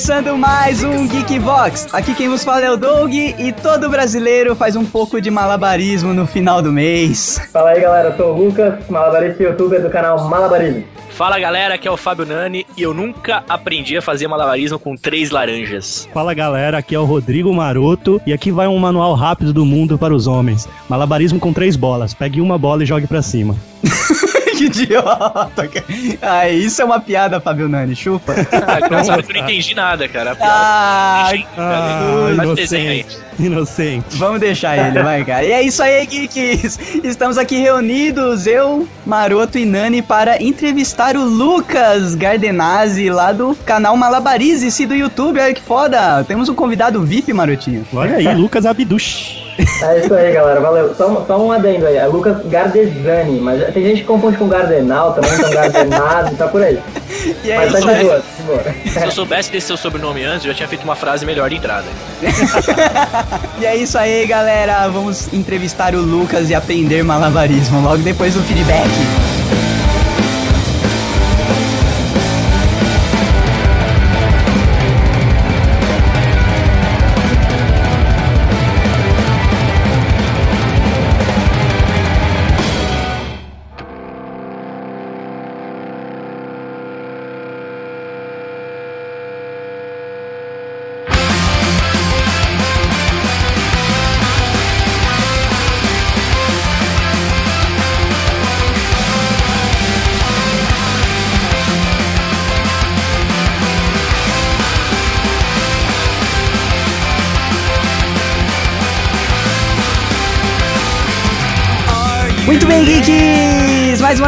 começando mais um Geek Vox. Aqui quem vos fala é o Doug e todo brasileiro faz um pouco de malabarismo no final do mês. Fala aí galera, eu sou o Lucas, malabarista e youtuber do canal Malabarismo. Fala galera, aqui é o Fábio Nani e eu nunca aprendi a fazer malabarismo com três laranjas. Fala galera, aqui é o Rodrigo Maroto e aqui vai um manual rápido do mundo para os homens. Malabarismo com três bolas. Pegue uma bola e jogue para cima. que idiota. Ah, isso é uma piada, Fabio Nani. Chupa. Ah, cara, que eu não entendi nada, cara. Ah, ah inocente. Inocente. Vamos deixar ele, vai, cara. E é isso aí, Geeks. Estamos aqui reunidos, eu, Maroto e Nani, para entrevistar o Lucas Gardenazzi, lá do canal Malabarize do YouTube. Olha que foda. Temos um convidado VIP, Marotinho. Olha aí, Lucas Abdush. É isso aí, galera. Valeu. Só, só um adendo aí. É Lucas Gardesani, mas tem gente que confunde com Gardenal também, então Gardenado, tá por aí. E aí, mas tá de boa, de boa. Se eu soubesse desse seu sobrenome antes, eu já tinha feito uma frase melhor de entrada. e é isso aí, galera. Vamos entrevistar o Lucas e aprender malabarismo logo depois do feedback.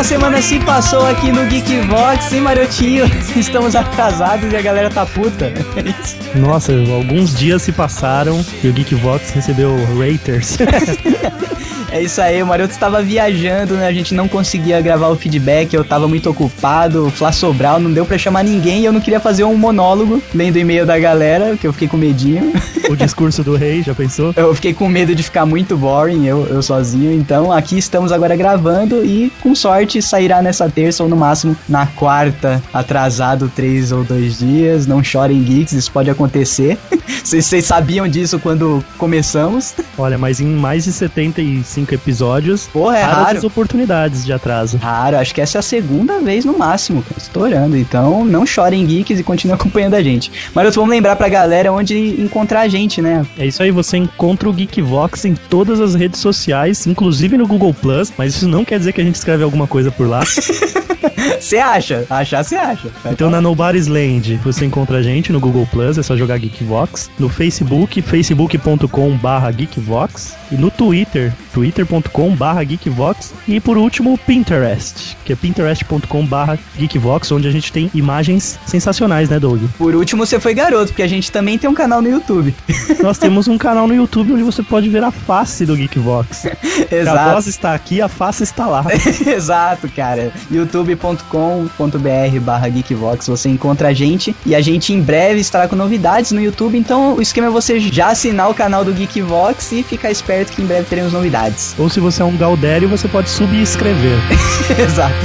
Uma semana se passou aqui no Geekvox, sem marotinho. Estamos atrasados e a galera tá puta. Nossa, alguns dias se passaram e o Geekvox recebeu raters. É isso aí, o Maroto estava viajando, né? A gente não conseguia gravar o feedback, eu tava muito ocupado, o Flá Sobral não deu para chamar ninguém e eu não queria fazer um monólogo lendo o e-mail da galera, que eu fiquei com medinho. O discurso do rei, já pensou? Eu fiquei com medo de ficar muito boring, eu, eu sozinho, então aqui estamos agora gravando e com sorte sairá nessa terça ou no máximo na quarta, atrasado três ou dois dias. Não chorem, geeks, isso pode acontecer. Vocês sabiam disso quando começamos? Olha, mas em mais de 75 cinco episódios. Porra, é raro. as oportunidades de atraso. Raro, acho que essa é a segunda vez no máximo, cara, estourando. Então não chorem geeks e continuem acompanhando a gente. Mas vamos lembrar pra galera onde encontrar a gente, né? É isso aí, você encontra o Geekvox em todas as redes sociais, inclusive no Google Plus, mas isso não quer dizer que a gente escreve alguma coisa por lá. Você acha? Achar você acha. Vai então na Nobody's Land você encontra a gente no Google Plus, é só jogar Geekvox. No Facebook, facebook.com/geekvox. E no Twitter, twitter.com/geekvox. E por último, Pinterest, que é pinterest.com/geekvox, onde a gente tem imagens sensacionais, né, Doug? Por último, você foi garoto, porque a gente também tem um canal no YouTube. Nós temos um canal no YouTube onde você pode ver a face do Geekvox. Exato. A voz está aqui, a face está lá. Exato, cara. YouTube youtube.com.br barra Geekvox, você encontra a gente e a gente em breve estará com novidades no YouTube, então o esquema é você já assinar o canal do Geekvox e ficar esperto que em breve teremos novidades. Ou se você é um Gaudério, você pode subir e escrever. Exato.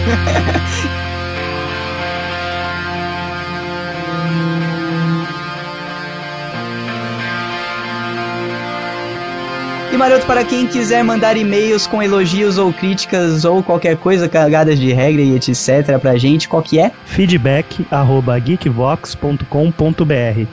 E Maroto, para quem quiser mandar e-mails com elogios ou críticas ou qualquer coisa, cagadas de regra e etc pra gente, qual que é? Feedback arroba geekvox.com.br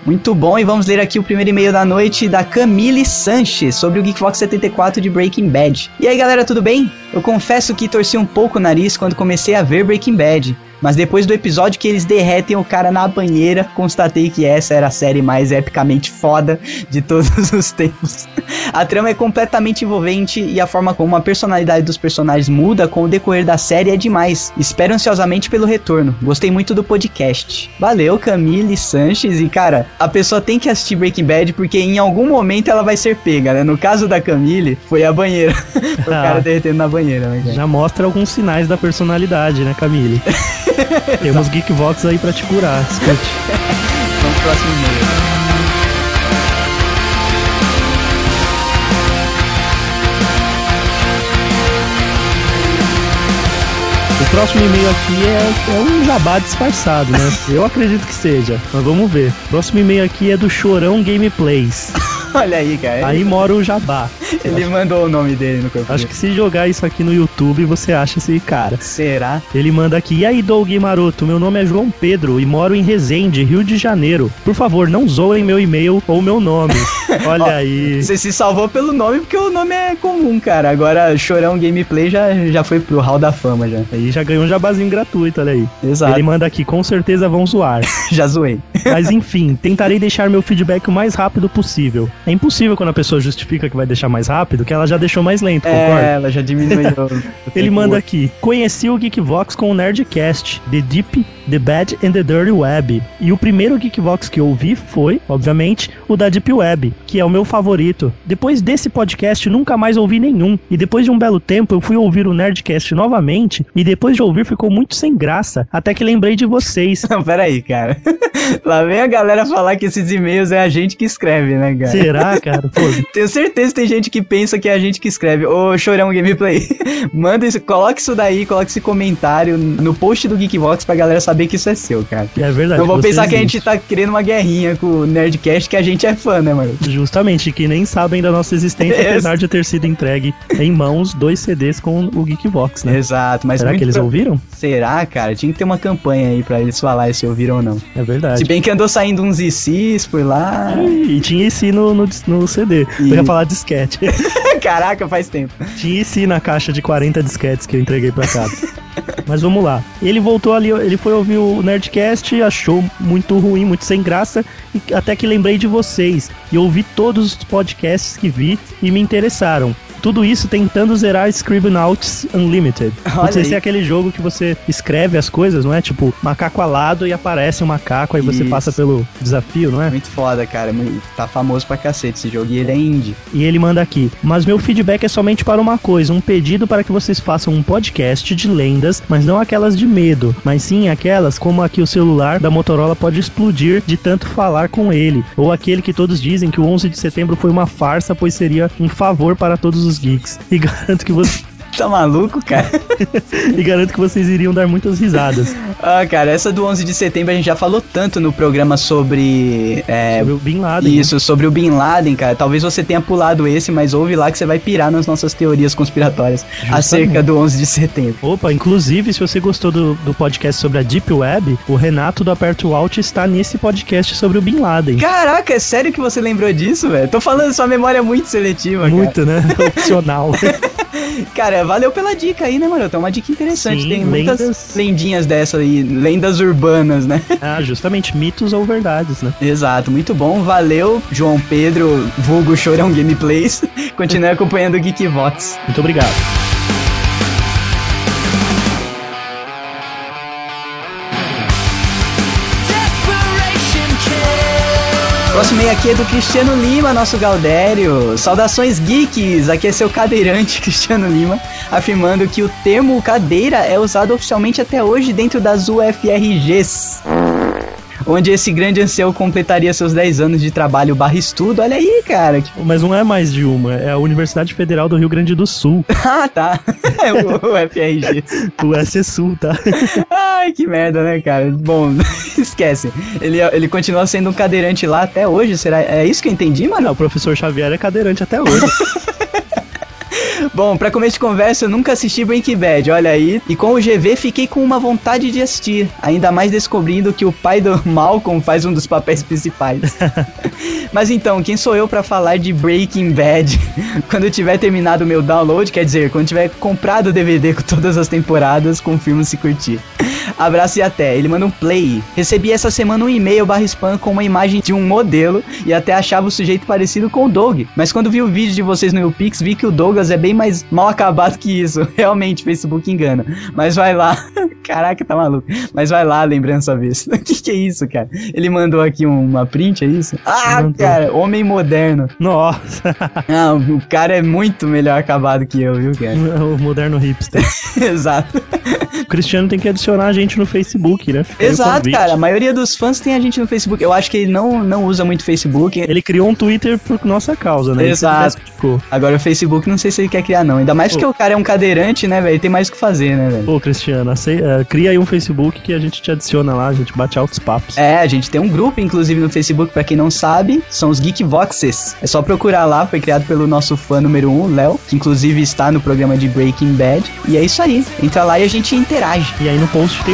Muito bom, e vamos ler aqui o primeiro e-mail da noite da Camille Sanches sobre o Geekvox 74 de Breaking Bad. E aí galera, tudo bem? Eu confesso que torci um pouco o nariz quando comecei a ver Breaking Bad. Mas depois do episódio que eles derretem o cara na banheira, constatei que essa era a série mais epicamente foda de todos os tempos. A trama é completamente envolvente e a forma como a personalidade dos personagens muda com o decorrer da série é demais. Espero ansiosamente pelo retorno. Gostei muito do podcast. Valeu, Camille Sanches. E cara, a pessoa tem que assistir Breaking Bad porque em algum momento ela vai ser pega, né? No caso da Camille, foi a banheira. o cara derretendo na banheira, né? Já mostra alguns sinais da personalidade, né, Camille? Temos Geekvox aí pra te curar, escute. Vamos pro próximo e-mail. O próximo e-mail aqui é, é um jabá disfarçado, né? Eu acredito que seja, mas vamos ver. Próximo e-mail aqui é do Chorão Gameplays. Olha aí, cara. Aí mora o jabá. Ele mandou o nome dele no corpo. Acho que se jogar isso aqui no YouTube, você acha esse cara. Será? Ele manda aqui, e aí, Doug Maroto, meu nome é João Pedro e moro em Resende, Rio de Janeiro. Por favor, não zoem meu e-mail ou meu nome. Olha Ó, aí. Você se salvou pelo nome porque o nome é comum, cara. Agora, Chorão Gameplay já, já foi pro Hall da Fama, já. Aí já ganhou um jabazinho gratuito, olha aí. Exato. Ele manda aqui, com certeza vão zoar. Já zoei. Mas enfim, tentarei deixar meu feedback o mais rápido possível. É impossível quando a pessoa justifica que vai deixar mais rápido, que ela já deixou mais lento, concorda? É, ela já diminuiu. Ele manda aqui: Conheci o Geekvox com o Nerdcast, The Deep, The Bad and the Dirty Web. E o primeiro Geekvox que eu ouvi foi, obviamente, o da Deep Web, que é o meu favorito. Depois desse podcast, nunca mais ouvi nenhum. E depois de um belo tempo, eu fui ouvir o Nerdcast novamente. E depois de ouvir, ficou muito sem graça. Até que lembrei de vocês. Não, peraí, cara. Lá vem a galera falar que esses e-mails é a gente que escreve, né, cara? Será, cara? Pô, Tenho certeza que tem gente que pensa que é a gente que escreve. Ô, Chorão Gameplay, manda isso, coloque isso daí, coloque esse comentário no post do Geekbox pra galera saber que isso é seu, cara. é verdade. Não vou pensar que a existe. gente tá querendo uma guerrinha com o Nerdcast, que a gente é fã, né, mano? Justamente, que nem sabem da nossa existência, Isso. apesar de ter sido entregue em mãos dois CDs com o Geekbox, né? Exato, mas Será que eles pro- ouviram? Será, cara? Tinha que ter uma campanha aí pra eles falarem se ouviram ou não. É verdade. Se bem que andou saindo uns ICs por lá. E tinha esse no, no, no CD. Eu ia E- falar disquete. Caraca, faz tempo. tinha esse na caixa de 40 disquetes que eu entreguei pra casa. Mas vamos lá. Ele voltou ali, ele foi ouvir o Nerdcast, achou muito ruim, muito sem graça, e até que lembrei de vocês. E ouvi todos os podcasts que vi e me interessaram. Tudo isso tentando zerar Scribblenauts Unlimited. Não Olha sei se é aquele jogo que você escreve as coisas, não é? Tipo, macaco alado e aparece um macaco, aí você Isso. passa pelo desafio, não é? Muito foda, cara. Tá famoso pra cacete esse jogo. E ele é indie. E ele manda aqui: Mas meu feedback é somente para uma coisa, um pedido para que vocês façam um podcast de lendas, mas não aquelas de medo, mas sim aquelas como aqui o celular da Motorola pode explodir de tanto falar com ele, ou aquele que todos dizem que o 11 de setembro foi uma farsa, pois seria um favor para todos os geeks. E garanto que você Tá maluco, cara? e garanto que vocês iriam dar muitas risadas. ah, cara, essa do 11 de setembro a gente já falou tanto no programa sobre. É, Sobre o Bin Laden. né? Isso, sobre o Bin Laden, cara. Talvez você tenha pulado esse, mas ouve lá que você vai pirar nas nossas teorias conspiratórias acerca do 11 de setembro. Opa, inclusive, se você gostou do, do podcast sobre a Deep Web, o Renato do Aperto Alt está nesse podcast sobre o Bin Laden. Caraca, é sério que você lembrou disso, velho? Tô falando, sua memória é muito seletiva, Muito, né? Opcional. Cara. Valeu pela dica aí, né, mano? Tem uma dica interessante. Sim, Tem muitas lendas. lendinhas dessa aí, lendas urbanas, né? ah, justamente, mitos ou verdades, né? Exato, muito bom. Valeu, João Pedro, vulgo Chorão Gameplays. Continue acompanhando o Geekvox. Muito obrigado. Próximo e-mail aqui é do Cristiano Lima, nosso Galdério. Saudações geeks, aqui é seu cadeirante Cristiano Lima, afirmando que o termo cadeira é usado oficialmente até hoje dentro das UFRGs. Onde esse grande ancião completaria seus 10 anos de trabalho barra estudo. Olha aí, cara. Mas não é mais de uma, é a Universidade Federal do Rio Grande do Sul, Ah, tá. É o UFRG. o S Sul, tá? Ai, que merda, né, cara? Bom, esquece. Ele, ele continua sendo um cadeirante lá até hoje, será? É isso que eu entendi, mano? Não, o professor Xavier é cadeirante até hoje. Bom, pra começo de conversa, eu nunca assisti Breaking Bad, olha aí. E com o GV fiquei com uma vontade de assistir. Ainda mais descobrindo que o pai do Malcolm faz um dos papéis principais. Mas então, quem sou eu pra falar de Breaking Bad? Quando eu tiver terminado o meu download, quer dizer, quando tiver comprado o DVD com todas as temporadas, confirmo se curtir. Abraço e até. Ele manda um play. Recebi essa semana um e-mail barra spam com uma imagem de um modelo e até achava o sujeito parecido com o Doug. Mas quando vi o vídeo de vocês no YouPix, vi que o Douglas é bem mais mal acabado que isso. Realmente, Facebook engana. Mas vai lá. Caraca, tá maluco. Mas vai lá, lembrança vez. O que, que é isso, cara? Ele mandou aqui uma print, é isso? Ah, cara, homem moderno. Nossa, Ah, o cara é muito melhor acabado que eu, viu, cara? o moderno hipster. Exato. O Cristiano tem que adicionar a gente gente no Facebook, né? Exato, cara. A maioria dos fãs tem a gente no Facebook. Eu acho que ele não, não usa muito Facebook. Ele criou um Twitter por nossa causa, né? Exato. Agora o Facebook não sei se ele quer criar, não. Ainda mais porque Pô. o cara é um cadeirante, né, velho? Tem mais o que fazer, né, velho? Pô, Cristiano, acei- eh, cria aí um Facebook que a gente te adiciona lá, a gente bate altos papos. É, a gente tem um grupo, inclusive, no Facebook, pra quem não sabe, são os Geekvoxes. É só procurar lá, foi criado pelo nosso fã número 1, um, Léo, que inclusive está no programa de Breaking Bad. E é isso aí. Entra lá e a gente interage. E aí no post tem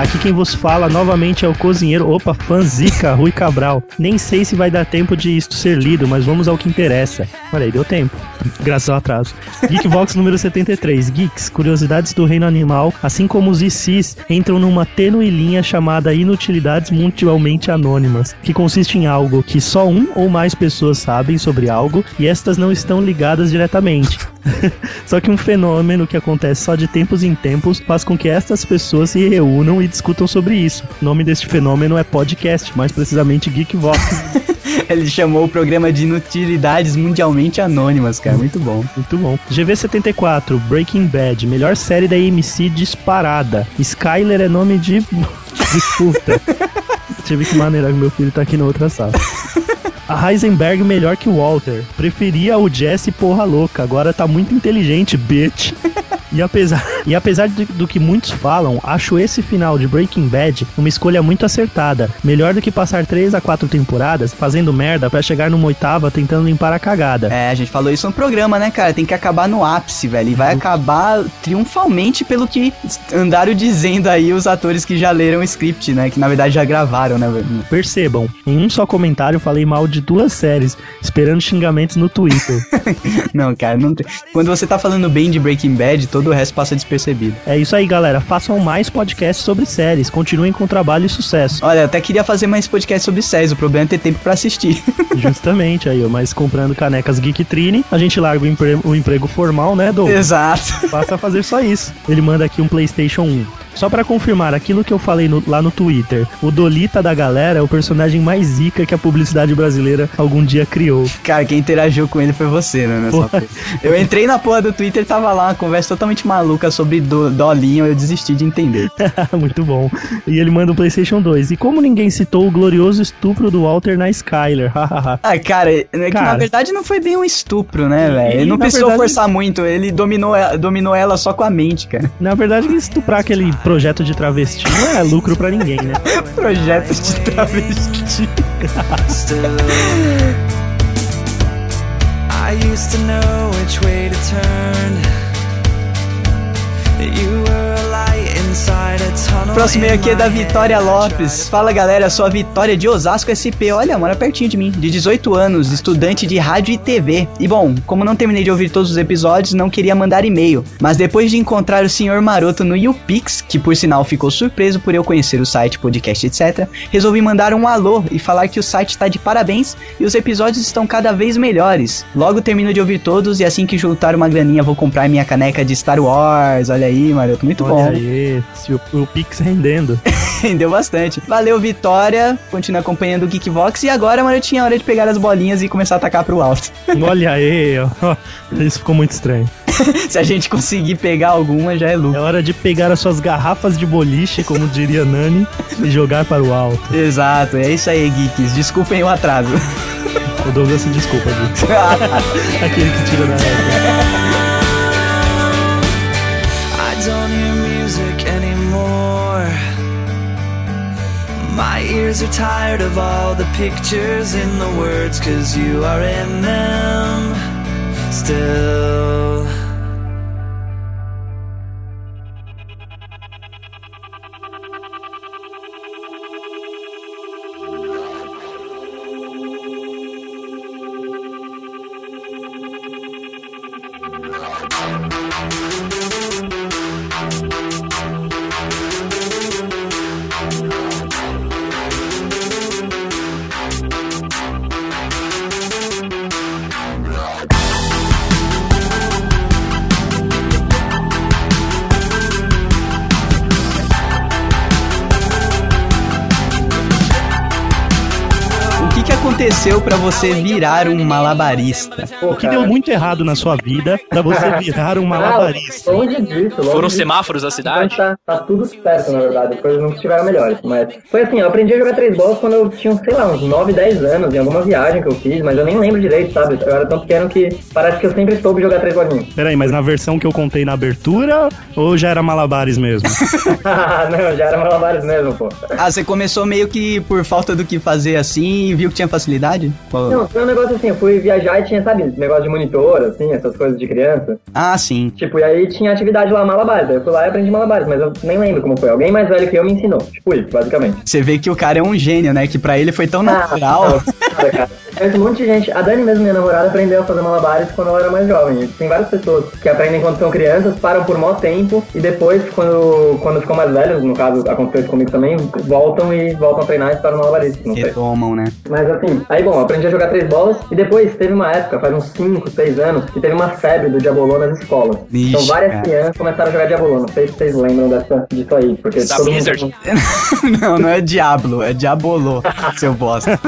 Aqui quem vos fala novamente é o cozinheiro. Opa, fanzica, Rui Cabral. Nem sei se vai dar tempo de isto ser lido, mas vamos ao que interessa. Olha aí, deu tempo. Graças ao atraso. Geekvox número 73. Geeks, curiosidades do reino animal, assim como os ICs, entram numa tênue linha chamada inutilidades mundialmente anônimas, que consiste em algo que só um ou mais pessoas sabem sobre algo e estas não estão ligadas diretamente. Só que um fenômeno que acontece só de tempos em tempos faz com que estas pessoas se reúnam e discutam sobre isso. O nome deste fenômeno é podcast, mais precisamente Geekvox. Ele chamou o programa de Inutilidades Mundialmente Anônimas, cara. Muito bom. Muito bom. GV74, Breaking Bad, melhor série da AMC disparada. Skyler é nome de. Disputa. Tive que maneirar que meu filho tá aqui na outra sala. A Heisenberg melhor que o Walter. Preferia o Jesse porra louca. Agora tá muito inteligente, bitch. E apesar, e apesar de- do que muitos falam, acho esse final de Breaking Bad uma escolha muito acertada. Melhor do que passar 3 a 4 temporadas fazendo merda pra chegar numa oitava tentando limpar a cagada. É, a gente falou isso no programa, né, cara? Tem que acabar no ápice, velho. E vai acabar triunfalmente pelo que andaram dizendo aí os atores que já leram o script, né? Que na verdade já gravaram, né, velho? Percebam, em um só comentário falei mal de duas séries, esperando xingamentos no Twitter. Não, cara, não tem. Quando você tá falando bem de Breaking Bad, todo o resto passa despercebido. é isso aí, galera. Façam mais podcasts sobre séries. Continuem com trabalho e sucesso. Olha, eu até queria fazer mais podcast sobre séries, o problema é ter tempo pra assistir. Justamente aí, ó, mas comprando canecas Geek Trine, a gente larga o, empre- o emprego formal, né, Douglas? Exato. Basta fazer só isso. Ele manda aqui um PlayStation 1. Só pra confirmar aquilo que eu falei no- lá no Twitter, o Dolita da galera é o personagem mais zica que a publicidade brasileira algum dia criou. Cara, quem interagiu com ele foi você, né? Eu entrei na porra do Twitter, tava lá uma conversa totalmente maluca sobre do, Dolinho, eu desisti de entender. Muito bom. E ele manda um PlayStation 2. E como ninguém citou o glorioso estupro do Walter na Skyler? Ah, cara, é que na Cara. verdade não foi bem um estupro, né, velho? Ele não na precisou verdade- forçar muito, ele dominou, ela- dominou ela só com a mente, cara. Na verdade, estuprar aquele projeto de travesti não é lucro pra ninguém, né? Projeto de travesti. I used to know which way to turn. Próximo e-mail in aqui é da Vitória Lopes. Fala galera, sou a Vitória de Osasco SP. Olha, mora pertinho de mim. De 18 anos, estudante de rádio e TV. E bom, como não terminei de ouvir todos os episódios, não queria mandar e-mail. Mas depois de encontrar o Senhor Maroto no YouPix, que por sinal ficou surpreso por eu conhecer o site, podcast, etc., resolvi mandar um alô e falar que o site está de parabéns e os episódios estão cada vez melhores. Logo termino de ouvir todos e assim que juntar uma graninha vou comprar minha caneca de Star Wars. Olha aí, Maroto, muito bom. Olha aí, se o, o Pix rendendo. Rendeu bastante. Valeu, Vitória. Continua acompanhando o Geekvox. E agora, mano, tinha hora de pegar as bolinhas e começar a atacar pro alto. Olha aí, ó. Isso ficou muito estranho. Se a gente conseguir pegar alguma, já é É lucro. hora de pegar as suas garrafas de boliche, como diria Nani, e jogar para o alto. Exato, é isso aí, geeks. Desculpem o atraso. O Douglas se desculpa, Geeks. Aquele que tira da régua. My ears are tired of all the pictures in the words, cause you are in them still. Você virar um malabarista? Pô, O que deu muito errado na sua vida pra você virar um malabarista? Ah, longe disso, longe Foram disso. semáforos da cidade? Então tá, tá tudo certo, na verdade. As coisas não estiveram melhores. Mas foi assim, eu aprendi a jogar três bolas quando eu tinha, sei lá, uns 9, 10 anos, em alguma viagem que eu fiz, mas eu nem lembro direito, sabe? Eu era tão pequeno que parece que eu sempre soube jogar três bolinhas. Peraí, mas na versão que eu contei na abertura ou já era malabares mesmo? não, já era malabares mesmo, pô. Ah, você começou meio que por falta do que fazer assim e viu que tinha facilidade? Não, foi um negócio assim, eu fui viajar e tinha, sabe, negócio de monitor, assim, essas coisas de criança. Ah, sim. Tipo, e aí tinha atividade lá, malabares. Eu fui lá e aprendi malabares, mas eu nem lembro como foi. Alguém mais velho que eu me ensinou. Tipo isso, basicamente. Você vê que o cara é um gênio, né? Que pra ele foi tão natural. Ah, cara. Conheço um monte de gente. A Dani mesmo, minha namorada, aprendeu a fazer malabares quando ela era mais jovem. Tem várias pessoas que aprendem quando são crianças, param por maior tempo e depois, quando, quando ficam mais velhos, no caso aconteceu isso comigo também, voltam e voltam a treinar e se tornam malabaristas. Não. Retomam, né? Mas assim, aí bom, aprendi a jogar três bolas e depois teve uma época, faz uns 5, 6 anos, que teve uma febre do Diabolô nas escolas. Ixi, então várias cara. crianças começaram a jogar Diabolô. Não sei se vocês lembram dessa, disso aí, porque Da todo mundo- Blizzard. não, não é Diablo, é Diabolô, seu bosta.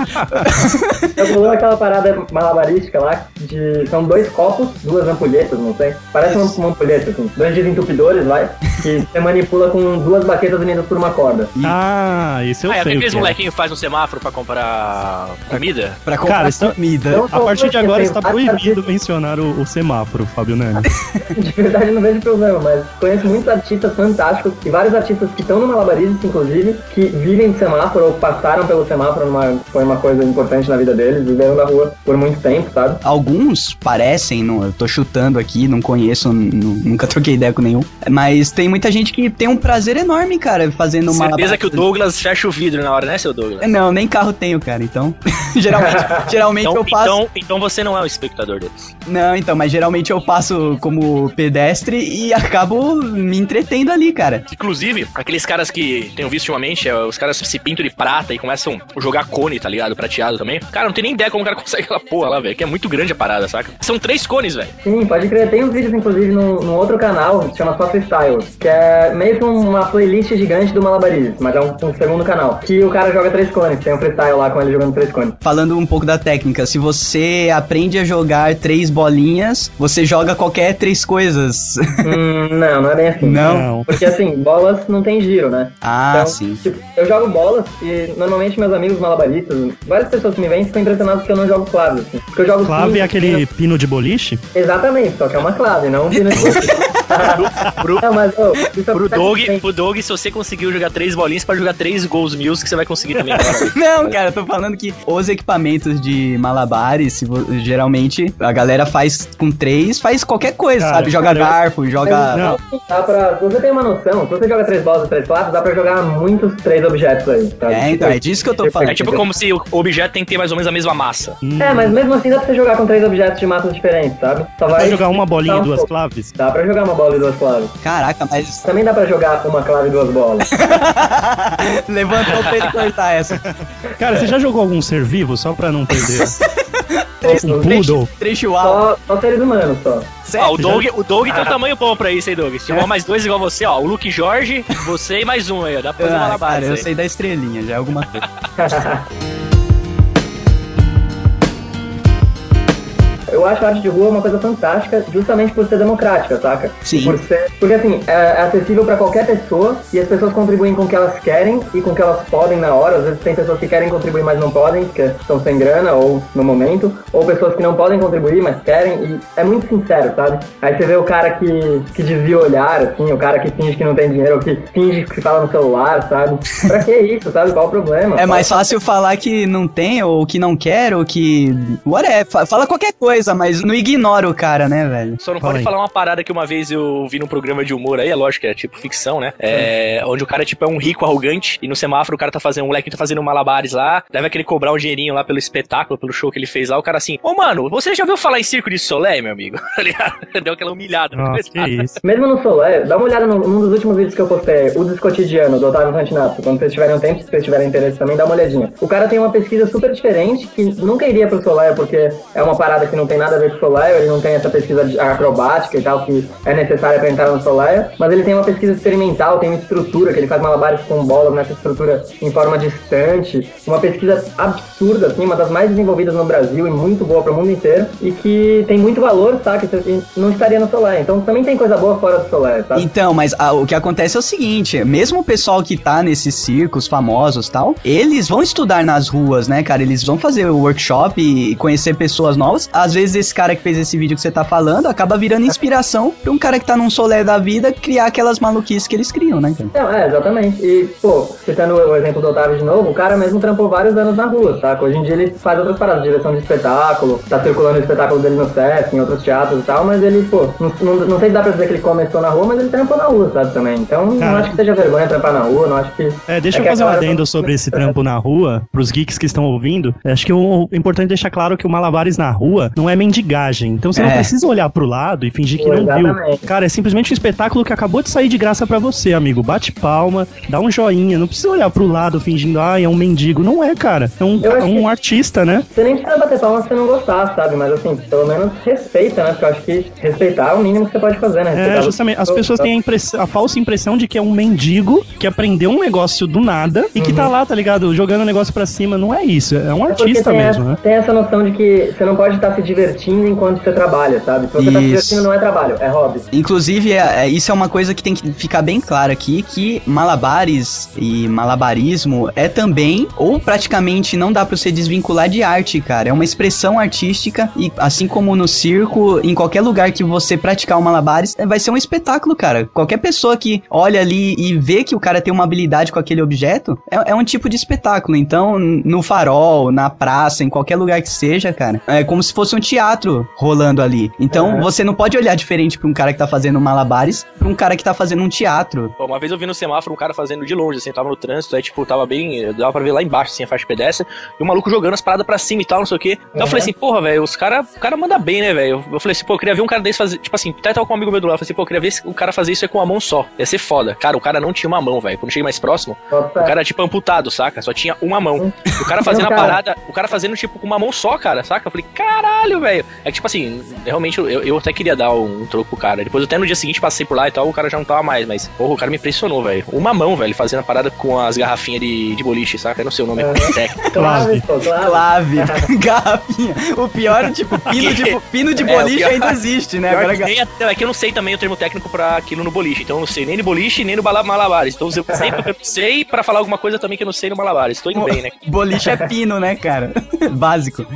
Diabolô é aquela parada malabarística lá, de. São dois copos, duas ampulhetas, não sei. Parece uma, uma ampulheta, assim. Dois desentupidores, vai, que você manipula com duas baquetas unidas por uma corda. ah, isso eu Ah, é sei. o aqueles que é. molequinhos faz no semáforo pra comprar comida? Pra comprar Cara, isso- comida. Não, A partir de agora está proibido mencionar o, o semáforo, Fábio Nani. De verdade, não vejo problema, mas conheço muitos artistas fantásticos e vários artistas que estão no malabarismo, inclusive, que vivem de semáforo ou passaram pelo semáforo, numa, foi uma coisa importante na vida deles, viveram na rua por muito tempo, sabe? Alguns parecem, não, eu tô chutando aqui, não conheço, nu- nunca troquei ideia com nenhum. Mas tem muita gente que tem um prazer enorme, cara, fazendo uma. Certeza que o Douglas fecha o vidro na hora, né, seu Douglas? Não, nem carro tenho, cara. Então, geralmente, geralmente Então, eu passo. então, então você não é o espectador deles. Não, então, mas geralmente eu passo como pedestre e acabo me entretendo ali, cara. Inclusive, aqueles caras que tenho visto ultimamente, é, os caras se pintam de prata e começam a jogar cone, tá ligado? Prateado também. Cara, não tem nem ideia como o cara consegue aquela porra lá, velho. Que é muito grande a parada, saca? São três cones, velho. Sim, pode crer. Tem uns vídeos, inclusive, num, num outro canal, que chama Só Freestyle, que é meio que uma playlist gigante do malabarismo, mas é um, um segundo canal. Que o cara joga três cones, tem um freestyle lá com ele jogando três cones. Falando um pouco da técnica, se você aprende a jogar três bolinhas, você joga qualquer três coisas. hum, não, não é bem assim. Não? Não. Porque assim, bolas não tem giro, né? Ah, Então, sim. Tipo, eu jogo bolas e normalmente meus amigos malabaristas, várias pessoas que me veem ficam impressionadas que eu não jogo clave, assim. Porque eu jogo Clave sim, é aquele pino de boliche? Exatamente, só que é uma clave, não um pino de boliche. Pro, Não, mas, ô, isso pro, Doug, pro Doug, se você conseguiu jogar três bolinhas, você pode jogar três gols mil que você vai conseguir também. Não, cara, eu tô falando que os equipamentos de malabares, geralmente a galera faz com três, faz qualquer coisa, Cara, sabe? Joga cara, eu- garfo, joga. Não. Dá pra, se você tem uma noção, se você joga três bolas e três claves, dá pra jogar muitos três objetos aí. Sabe? É, então, é disso que eu tô falando. É tipo como se o objeto tem que ter mais ou menos a mesma massa. É, mas mesmo assim dá pra você jogar com três objetos de massas diferentes, sabe? Só Pra vai jogar uma bolinha Dá e duas claves? Dá pra jogar uma bola e duas claves. Caraca, mas Também dá pra jogar uma clave e duas bolas. levantou pra ele cortar essa. Cara, você já jogou algum ser vivo só pra não perder? Três, Um poodle? três chihuahua. só, só seres humanos, só. Ó, o Sério? Doug, o Doug tem um tamanho bom pra isso, hein, Doug? Se tiver mais dois igual você, ó. O Luke Jorge, você e mais um aí, ó. Dá pra fazer Ah, cara, malabares eu aí. sei da estrelinha, já é alguma coisa. Eu acho a arte de rua uma coisa fantástica, justamente por ser democrática, saca? Sim. Por ser, porque assim, é, é acessível pra qualquer pessoa e as pessoas contribuem com o que elas querem e com o que elas podem na hora. Às vezes tem pessoas que querem contribuir, mas não podem, porque estão sem grana ou no momento, ou pessoas que não podem contribuir, mas querem, e é muito sincero, sabe? Aí você vê o cara que, que desvia o olhar, assim, o cara que finge que não tem dinheiro, ou que finge que fala no celular, sabe? Pra que isso, sabe? Qual o problema? É mais fácil falar que não tem, ou que não quer, ou que. Whatever. fa- Fala qualquer coisa, mas não ignora o cara, né, velho? Só não Fala pode aí. falar uma parada que uma vez eu vi num programa de humor aí, é lógico que é tipo ficção, né? É, onde o cara, tipo, é um rico arrogante e no semáforo o cara tá fazendo, um moleque tá fazendo malabares lá, deve aquele cobrar um dinheirinho lá pelo espetáculo, pelo show que ele fez lá, o cara assim, ô mano, você já ouviu falar em Circo de Soleil, meu amigo? Tá ligado? Deu aquela humilhada. no Nossa, que isso. Mesmo no Solé, dá uma olhada no- num dos últimos vídeos que eu postei, o Descotidiano, do Otávio Santinato. Quando vocês tiverem um tempo, se vocês tiverem interesse também, dá uma olhadinha. O cara tem uma pesquisa super diferente, que nunca iria pro Solé, porque é uma parada que não tem tem nada a ver com o ele não tem essa pesquisa acrobática e tal que é necessária para entrar no Soleil, mas ele tem uma pesquisa experimental, tem uma estrutura, que ele faz malabares com bolas nessa estrutura em forma distante, uma pesquisa absurda, assim, uma das mais desenvolvidas no Brasil e muito boa para o mundo inteiro, e que tem muito valor, sabe, que não estaria no Soleil. Então também tem coisa boa fora do Soleil, sabe? Então, mas ah, o que acontece é o seguinte, mesmo o pessoal que tá nesses circos famosos tal, eles vão estudar nas ruas, né, cara? Eles vão fazer o workshop e conhecer pessoas novas. Às vezes esse cara que fez esse vídeo que você tá falando acaba virando inspiração pra um cara que tá num solé da vida criar aquelas maluquices que eles criam, né, cara? Não, é, exatamente. E, pô, citando o exemplo do Otávio de novo, o cara mesmo trampou vários anos na rua, saca? Hoje em dia ele faz outras paradas, direção de espetáculo, tá circulando o espetáculo dele no SESC, em outros teatros e tal, mas ele, pô, não, não, não sei se dá pra dizer que ele começou na rua, mas ele trampou na rua, sabe, também. Então, não Cara. acho que seja vergonha trampar na rua, não acho que... É, deixa É eu fazer um adendo sobre esse trampo na rua, pros geeks que estão ouvindo. Acho que o importante é deixar claro que o Malabares na rua não é mendigagem. Então você não É. precisa olhar pro lado e fingir que não viu. Cara, é simplesmente um espetáculo que acabou de sair de graça pra você, amigo. Bate palma, dá um joinha. Não precisa olhar pro lado fingindo, ah, é um mendigo. Não é, cara. É um, acho um artista, né? Você nem precisa bater palma se você não gostar, sabe? Mas assim, pelo menos respeita, né? Porque eu acho que respeitar é o mínimo que você pode fazer, né? Respeitar É, justamente. As pessoas têm a, impress- a falsa impressão de que é um mendigo que aprendeu um negócio do nada e que tá lá, tá ligado? Jogando o negócio pra cima. Não é isso. É um É artista tem, mesmo, essa, né? tem essa noção de que você não pode estar se divertindo enquanto você trabalha, sabe? Se você tá se Isso. divertindo, não é trabalho, é hobby. Inclusive, é- é- isso é uma coisa que tem que ficar bem claro aqui, que malabares e malabarismo é também, ou praticamente não dá pra você desvincular de arte, cara. É uma expressão artística e assim como no circo, em qualquer lugar que você praticar o malabares, é, vai ser um espetáculo, cara. Qualquer pessoa que olha ali e vê que o cara tem uma habilidade com aquele objeto, é, é um tipo de espetáculo. Então, no farol, na praça, em qualquer lugar que seja, cara, é como se fosse um teatro rolando ali. Então, Uhum. você não pode olhar diferente pra um cara que tá fazendo malabares pra um cara que tá fazendo um teatro. Pô, uma vez eu vi no semáforo um cara fazendo de longe, assim, tava no trânsito, aí, tipo, tava bem. Dava pra ver lá embaixo, assim, a faixa de pedestre, e o maluco jogando as paradas pra cima e tal, não sei o quê. Então eu Uhum. falei assim, porra, velho, os cara, o cara manda bem, né, velho? Eu falei assim, pô, eu queria ver um cara desse fazer. Tipo assim, até tava com um amigo meu do lado, eu falei assim, pô, eu queria ver se o cara fazer isso aí com uma mão só. Ia ser foda. Cara, o cara não tinha uma mão, velho. Quando eu cheguei mais próximo, Bota o cara era tipo amputado, saca? Só tinha uma mão. O cara fazendo a Cara. parada, o cara fazendo tipo com uma mão só, cara, saca? Eu falei, caralho, velho. É que tipo assim, realmente eu, eu até queria dar um, troco pro cara. Depois até no dia seguinte passei por lá e tal, o cara já não tava mais, mas porra, o cara me impressionou, velho. Uma mão, velho, fazendo a parada com as garrafinhas de, de boliche, saca? Eu não sei o nome técnico. Clave, pô, clave. Clave, garrafinha. O pior é, tipo, pino de, pino de É, boliche pior- ainda existe, né? Pior Agora, que nem a- é que eu não sei também o termo técnico pra aquilo no boliche. Então eu não sei nem no boliche, nem no malabares. Então eu sei porque eu não sei pra falar alguma coisa também que eu não sei no malabares. Tô indo bem, né? boliche é pino, né, cara? Básico.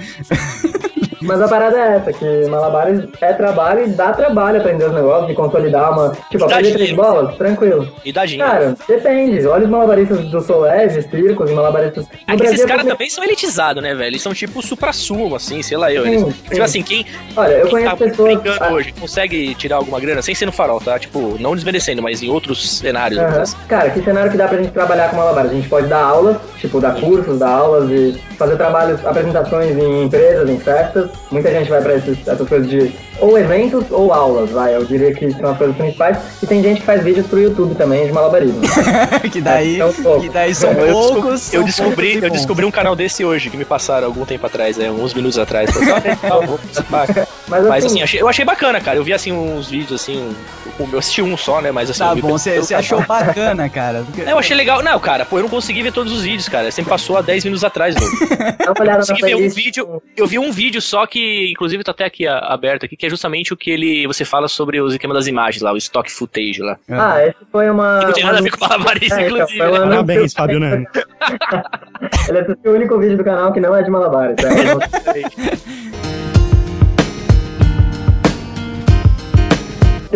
Mas a parada é essa, que malabares é trabalho e dá trabalho aprender os negócios e consolidar uma. Tipo, aprender três bolas, tranquilo. E dá dinheiro. Cara, depende. Olha os malabaristas do Solés, circos malabaristas. É que Brasil esses caras porque- também são elitizados, né, velho? Eles são tipo supra-sumo, assim, sei lá eu. Eles, Sim, tipo sim. assim, quem, Olha, eu quem conheço tá pessoas. brincando ah, hoje consegue tirar alguma grana sem ser no farol, tá? Tipo, não desmerecendo, mas em outros cenários. Assim. Cara, que cenário que dá pra gente trabalhar com malabares? A gente pode dar aulas, tipo, dar cursos, dar aulas e fazer trabalhos, apresentações em empresas, em festas. Muita gente vai pra esses, essas coisas de ou eventos ou aulas, vai. Eu diria que são as coisas principais. E tem gente que faz vídeos pro YouTube também de malabarismo. que daí, É pouco. que daí são Eu, descobri- poucos. eu descobri, poucos eu descobri um canal desse hoje que me passaram algum tempo atrás, é, uns minutos atrás. Falei, "Ah, vou participar." Mas, Mas assim, assim, achei- eu achei bacana, cara. Eu vi assim uns vídeos assim, um- eu assisti um só, né? Mas assim, Tá eu vi bom, você achou bacana, cara. Porque- É, eu achei legal. Não, cara, pô, eu não consegui ver todos os vídeos, cara. Sempre passou há 10 minutos atrás, velho. dá uma olhada na consegui ver um vídeo. Eu vi um vídeo só que, inclusive, tá até aqui a- aberto aqui, que é justamente o que ele. Você fala sobre os esquemas das imagens lá, o stock footage lá. Ah, esse foi uma. Que não tem nada a ver com malabarismo, É, então, inclusive. uma- né? Parabéns, Fábio Nani. Ele assistiu o único vídeo do canal que não é de malabares. Tá?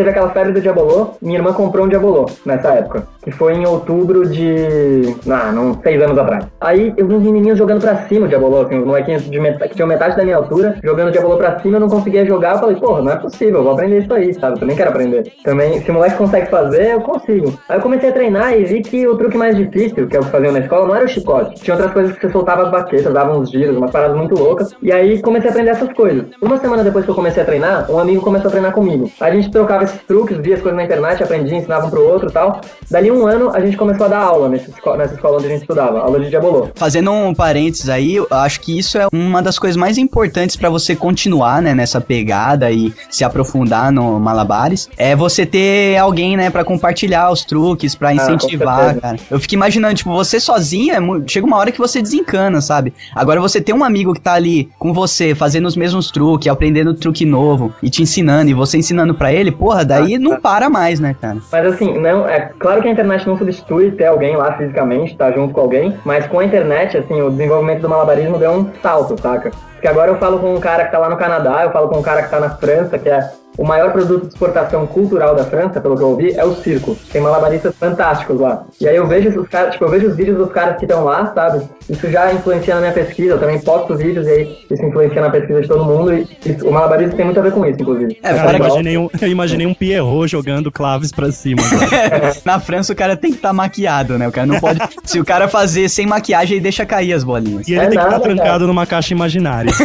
Teve aquela febre do Diabolô, minha irmã comprou um Diabolô nessa época, que foi em outubro de. Ah, não, seis anos atrás. Aí eu vi uns menininhos jogando pra cima o Diabolô, assim, uns molequinhos de met... que tinham metade da minha altura, jogando o Diabolô pra cima, eu não conseguia jogar. Eu falei, porra, não é possível, vou aprender isso aí, sabe? Eu também quero aprender. Também, se o moleque consegue fazer, eu consigo. Aí eu comecei a treinar e vi que o truque mais difícil, que é o que faziam na escola, não era o chicote. Tinha outras coisas que você soltava as baquetas, dava uns giros, umas paradas muito loucas. E aí comecei a aprender essas coisas. Uma semana depois que eu comecei a treinar, um amigo começou a treinar comigo. A gente trocava truques, via as coisas na internet, aprendia, ensinava um pro outro e tal. Dali um ano, a gente começou a dar aula nesse, esco- nessa escola onde a gente estudava, aula de Diabolô. Fazendo um parênteses aí, eu acho que isso é uma das coisas mais importantes pra você continuar, né, nessa pegada e se aprofundar no Malabares. É você ter alguém, né, pra compartilhar os truques, pra com incentivar, certeza. cara. Eu fico imaginando, tipo, você sozinho, é chega uma hora que você desencana, sabe? Agora você tem um amigo que tá ali com você, fazendo os mesmos truques, aprendendo truque novo e te ensinando, e você ensinando pra ele, porra, daí não para mais, né, cara? Mas assim, não, é claro que a internet não substitui ter alguém lá fisicamente, tá junto com alguém, mas com a internet, assim, o desenvolvimento do malabarismo deu um salto, saca? Porque agora eu falo com um cara que tá lá no Canadá, eu falo com um cara que tá na França, que é o maior produto de exportação cultural da França, pelo que eu ouvi, é o circo. Tem malabaristas fantásticos lá. E aí eu vejo os caras, tipo, eu vejo os vídeos dos caras que estão lá, sabe? Isso já influencia na minha pesquisa, eu também posto vídeos e aí isso influencia na pesquisa de todo mundo e isso- o malabarismo tem muito a ver com isso, inclusive. É, Cara, eu que- imaginei um, eu imaginei um Pierrot jogando claves pra cima. cara. Na França o cara tem que estar maquiado, né? O cara não pode. se o cara fazer sem maquiagem, ele deixa cair as bolinhas. E ele É tem que nada, estar trancado cara. numa caixa imaginária.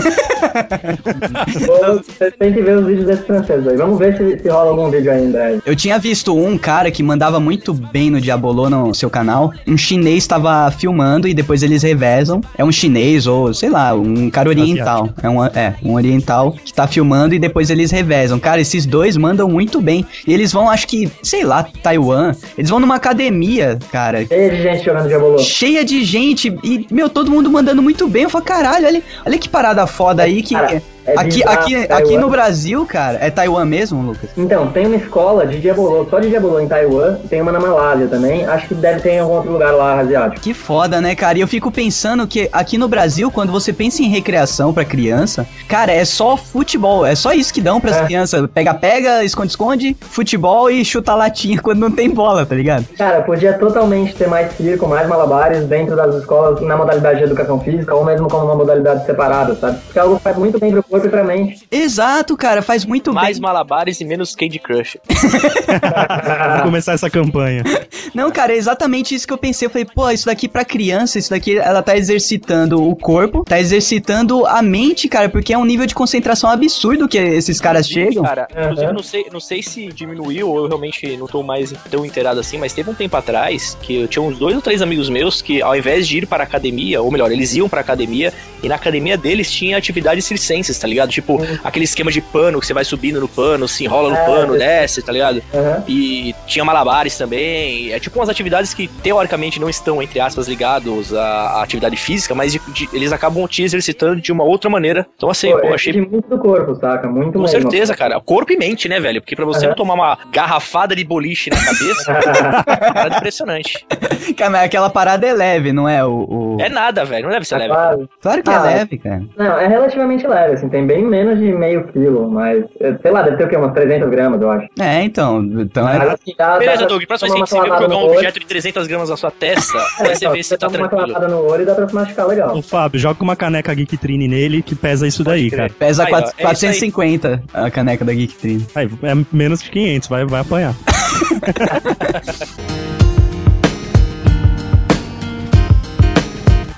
Você tem que ver os vídeos desses aí. Vamos ver se, se rola algum vídeo ainda aí. Eu tinha visto um cara que mandava muito bem no Diabolô no seu canal. Um chinês estava filmando e depois eles revezam. É um chinês ou, sei lá, um cara oriental. É um, é, um oriental que tá filmando e depois eles revezam. Cara, esses dois mandam muito bem. E eles vão, acho que, sei lá, Taiwan. Eles vão numa academia, cara. Cheia de gente jogando Diabolô. Cheia de gente e, meu, todo mundo mandando muito bem. Eu falo, caralho, olha, olha que parada foda aí que. Cara, é aqui, aqui, Taiwan. aqui no Brasil, cara, é Taiwan mesmo, Lucas? Então, tem uma escola de Diabolô, só de Diabolô em Taiwan, tem uma na Malásia também. Acho que deve ter em algum outro lugar lá asiático. Que foda, né, cara? E eu fico pensando que aqui no Brasil, quando você pensa em recreação pra criança, cara, é só futebol. É só isso que dão pras É. crianças. Pega-pega, esconde-esconde, futebol e chuta latinha quando não tem bola, tá ligado? Cara, podia totalmente ter mais circo, mais malabares dentro das escolas na modalidade de educação física ou mesmo como uma modalidade separada, sabe? Porque é algo que faz muito bem pro e pra mente. Exato, cara, faz muito Mais bem. malabares e menos Candy Crush. Vou começar essa campanha. Não, cara, é exatamente isso que eu pensei. Eu falei, pô, isso daqui pra criança, isso daqui ela tá exercitando o corpo, tá exercitando a mente, cara, porque é um nível de concentração absurdo que esses caras chegam. Cara, inclusive, não sei, não sei se diminuiu ou eu realmente não tô mais tão inteirado assim, mas teve um tempo atrás que eu tinha uns dois ou três amigos meus que, ao invés de ir para academia, ou melhor, eles iam pra academia e na academia deles tinha atividades circenses, tá ligado? Tipo, aquele esquema de pano que você vai subindo no pano, se enrola no É, pano, desce, tá ligado? Aham. E tinha malabares também. É tipo umas atividades que teoricamente não estão, entre aspas, ligados à, à atividade física, mas de- de- eles acabam te exercitando de uma outra maneira. Então, assim, Pô, pô, é achei muito do corpo, saca? Muito com mesmo. certeza, cara. Corpo e mente, né, velho? Porque pra você Aham. não tomar uma garrafada de boliche na cabeça, é impressionante. Cara, mas aquela parada é leve, não é? O, o- É nada, velho. Não deve ser É leve. claro. Claro que Ah, é leve, cara. Não, é relativamente leve, assim, tem bem menos de meio quilo, mas, é, sei lá, deve ter o quê? Umas 300 gramas, eu acho. É, então. Então é. Assim, dá- dá Beleza, pra Doug. Próxima vez que você jogar um olho. objeto de 300 gramas na sua testa, É, você então, vê se você tá uma tranquilo. clavada no olho e dá pra se machucar legal. Ô, Fábio, joga uma caneca Geek Trine nele que pesa isso daí, crer. cara. Pesa Aí, ó, quatro- é isso aí. 450 a caneca da Geek Trine. Aí, é menos de 500, vai, vai apanhar.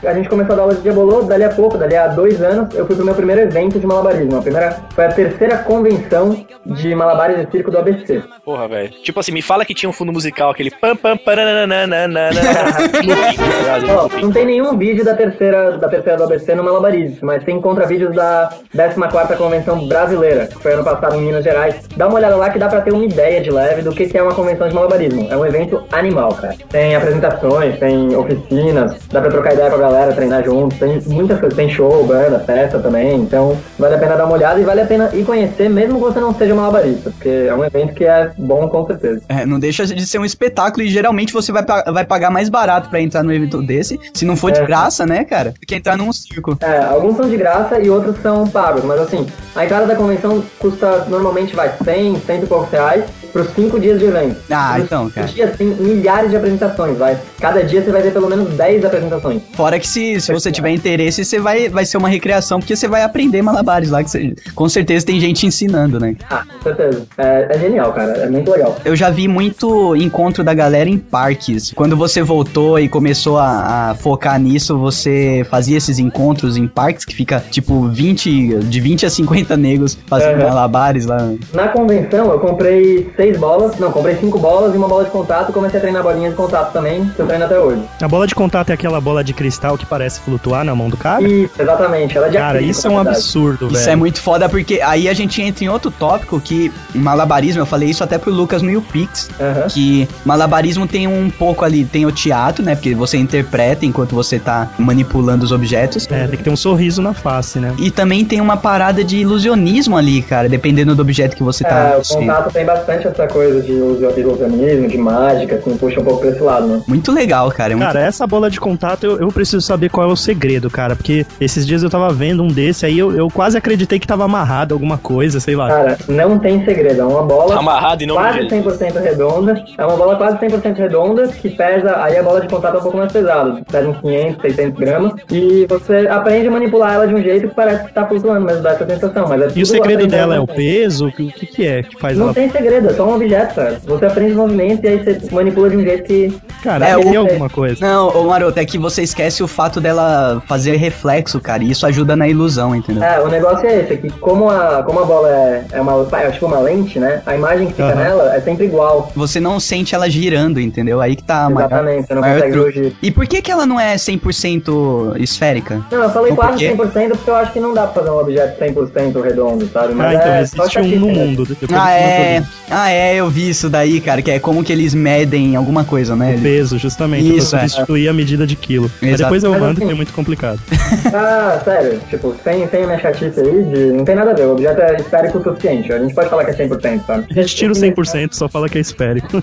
A gente começou a dar aula de diabolô, dali a pouco, dali a dois anos, eu fui pro meu primeiro evento de malabarismo. A primeira, foi a terceira convenção de malabares de circo do ABC. Porra, velho. Tipo assim, me fala que tinha um fundo musical, aquele pam pam parananana. Ó, não tem nenhum vídeo da terceira, da terceira do ABC no malabarismo, mas tem contra-vídeos da 14ª Convenção Brasileira, que foi ano passado em Minas Gerais. Dá uma olhada lá que dá pra ter uma ideia de leve do que que é uma convenção de malabarismo. É um evento animal, cara. Tem apresentações, tem oficinas, dá pra trocar ideia com a galera, treinar juntos, tem muitas coisas, tem show, banda, festa também, então vale a pena dar uma olhada e vale a pena ir conhecer, mesmo que você não seja malabarista, porque é um evento que é bom com certeza. É, não deixa de ser um espetáculo e geralmente você vai, vai pagar mais barato pra entrar num evento desse, se não for de É. graça, né, cara? Do que entrar num circo. É, alguns são de graça e outros são pagos, mas assim, a entrada da convenção custa normalmente, vai, 100, 100 e poucos reais pros 5 dias de evento. Ah, Nos então, cara. cinco dias tem milhares de apresentações, vai. Cada dia você vai ver pelo menos 10 apresentações. Fora que se, se você tiver interesse, você vai, vai ser uma recreação, porque você vai aprender malabares lá, que você- com certeza tem gente ensinando, né? Ah, com certeza. É, é genial, cara. É muito legal. Eu já vi muito encontro da galera em parques. Quando você voltou e começou a, a focar nisso, você fazia esses encontros em parques que fica tipo 20, de 20 a 50 negros fazendo Aham. malabares lá. Na convenção, eu comprei seis bolas. Não, comprei cinco bolas e uma bola de contato. Comecei a treinar bolinhas de contato também, que eu treino até hoje. A bola de contato é aquela bola de cristal que parece flutuar na mão do cara? Isso, exatamente. Ela é de Cara, acrílico, isso é um absurdo, velho. Isso é muito foda porque aí a gente entra em outro tópico que malabarismo, eu falei isso até pro Lucas no YouPix, Aham. que malabarismo tem um pouco ali, tem o teatro, né? Porque você interpreta enquanto você tá manipulando os objetos. É, tem que ter um sorriso na face, né? E também tem uma parada de ilusionismo ali, cara, dependendo do objeto que você tá. É, o contato tem bastante essa coisa de ilusio- ilusionismo, de mágica, assim, puxa um pouco pra esse lado, né? Muito legal, cara. é muito- Cara, essa bola de contato eu, eu preciso saber qual é o segredo, cara. Porque esses dias eu tava vendo um desse aí, eu, eu quase acreditei que tava amarrado alguma coisa, sei lá. Cara, não tem segredo. É uma bola Tá amarrado e não quase me 100% redonda. É uma bola quase 100% redonda que pesa. Aí a bola de contato é um pouco mais pesada. Pesa uns 500, 600 gramas. E você aprende a manipular ela de um jeito que parece que tá flutuando, mas dá essa sensação. Mas é E o segredo dela é o peso? O que, o que que é que faz Não ela... tem segredo, é só um objeto, cara. Você aprende os movimentos e aí você manipula de um jeito que. Cara, É, tem o- alguma coisa. Não, ô Maroto, é que você esquece o fato dela fazer reflexo, cara. E isso ajuda na ilusão, entendeu? É, o negócio é esse, é que como a, como a bola é, é uma é tipo uma lente, né? A imagem que fica Aham. nela é sempre igual. Você não sente ela girando, entendeu? Aí que tá a maior, Exatamente, você não maior consegue o giro. E por que que ela não é 100% esférica? Não, eu falei por quase quê? 100% porque eu acho que não dá pra fazer um objeto 100% redondo, sabe? Ah, então é existe um no né? mundo. Depois Ah, é. Ah, é, eu vi isso daí, cara, que é como que eles medem alguma coisa, né? o peso, justamente, Isso, pra é. substituir a medida de quilo. Mas Exato. Depois eu mando assim- que é muito complicado. Ah, sério, tipo, sem, sem a minha chatice aí, de, não tem nada a ver, o objeto é esférico o suficiente, a gente pode falar que é 100%, sabe? A gente tira o 100%, só fala que é esférico.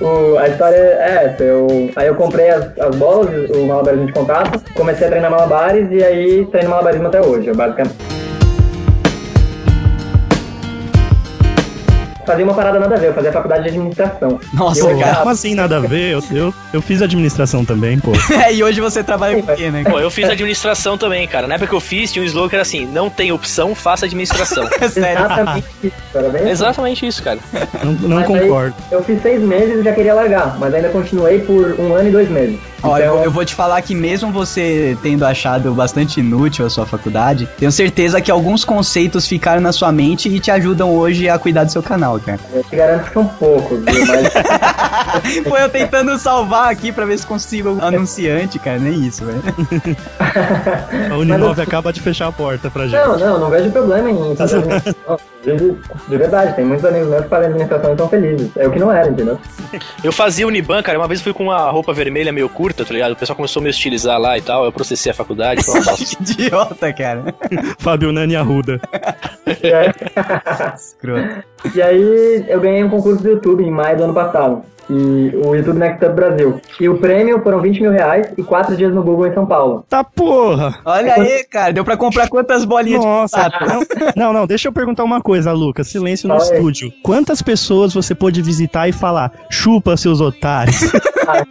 o, a história é essa, eu, aí eu comprei as, as bolas, o malabarismo de contato, comecei a treinar malabares e aí treino malabarismo até hoje, basicamente. Fazia uma parada nada a ver, eu fazia faculdade de administração. Nossa, eu, cara. Como assim nada a ver? Eu, eu, eu fiz administração também, pô. É, e hoje você trabalha com o quê, né? Pô, eu fiz administração também, cara. Na época que eu fiz, tinha um slogan que era assim: não tem opção, faça administração. É sério. Exatamente isso, bem assim. Exatamente isso, cara. Não, não concordo. eu fiz seis meses e já queria largar, mas ainda continuei por um ano e dois meses. Olha, Então, eu, eu vou te falar que mesmo você tendo achado bastante inútil a sua faculdade, tenho certeza que alguns conceitos ficaram na sua mente e te ajudam hoje a cuidar do seu canal, cara. eu te garanto que são poucos, viu? Mas Foi eu tentando salvar aqui pra ver se consigo um anunciante, cara, nem isso, velho. A Uninove acaba de fechar a porta pra gente. não, não, não vejo problema em fazer. De, de verdade, tem muitos amigos meus que fazem administração e estão felizes. É o que não era, entendeu? Eu fazia Uniban, cara. Uma vez eu fui com uma roupa vermelha meio curta, tá ligado? O pessoal começou a me estilizar lá e tal. Eu processei a faculdade. Foi uma bosta. Que idiota, cara. Fábio Nani Arruda. E e aí eu ganhei um concurso do YouTube em maio do ano passado. E o YouTube Next Up Brasil. E o prêmio foram 20 mil reais e quatro dias no Google em São Paulo. Tá porra! Olha aí, cara, deu pra comprar quantas bolinhas Nossa, de não, não, não, deixa eu perguntar uma coisa, Lucas. Silêncio no aí. estúdio. Quantas pessoas você pôde visitar e falar, chupa seus otários? Ah,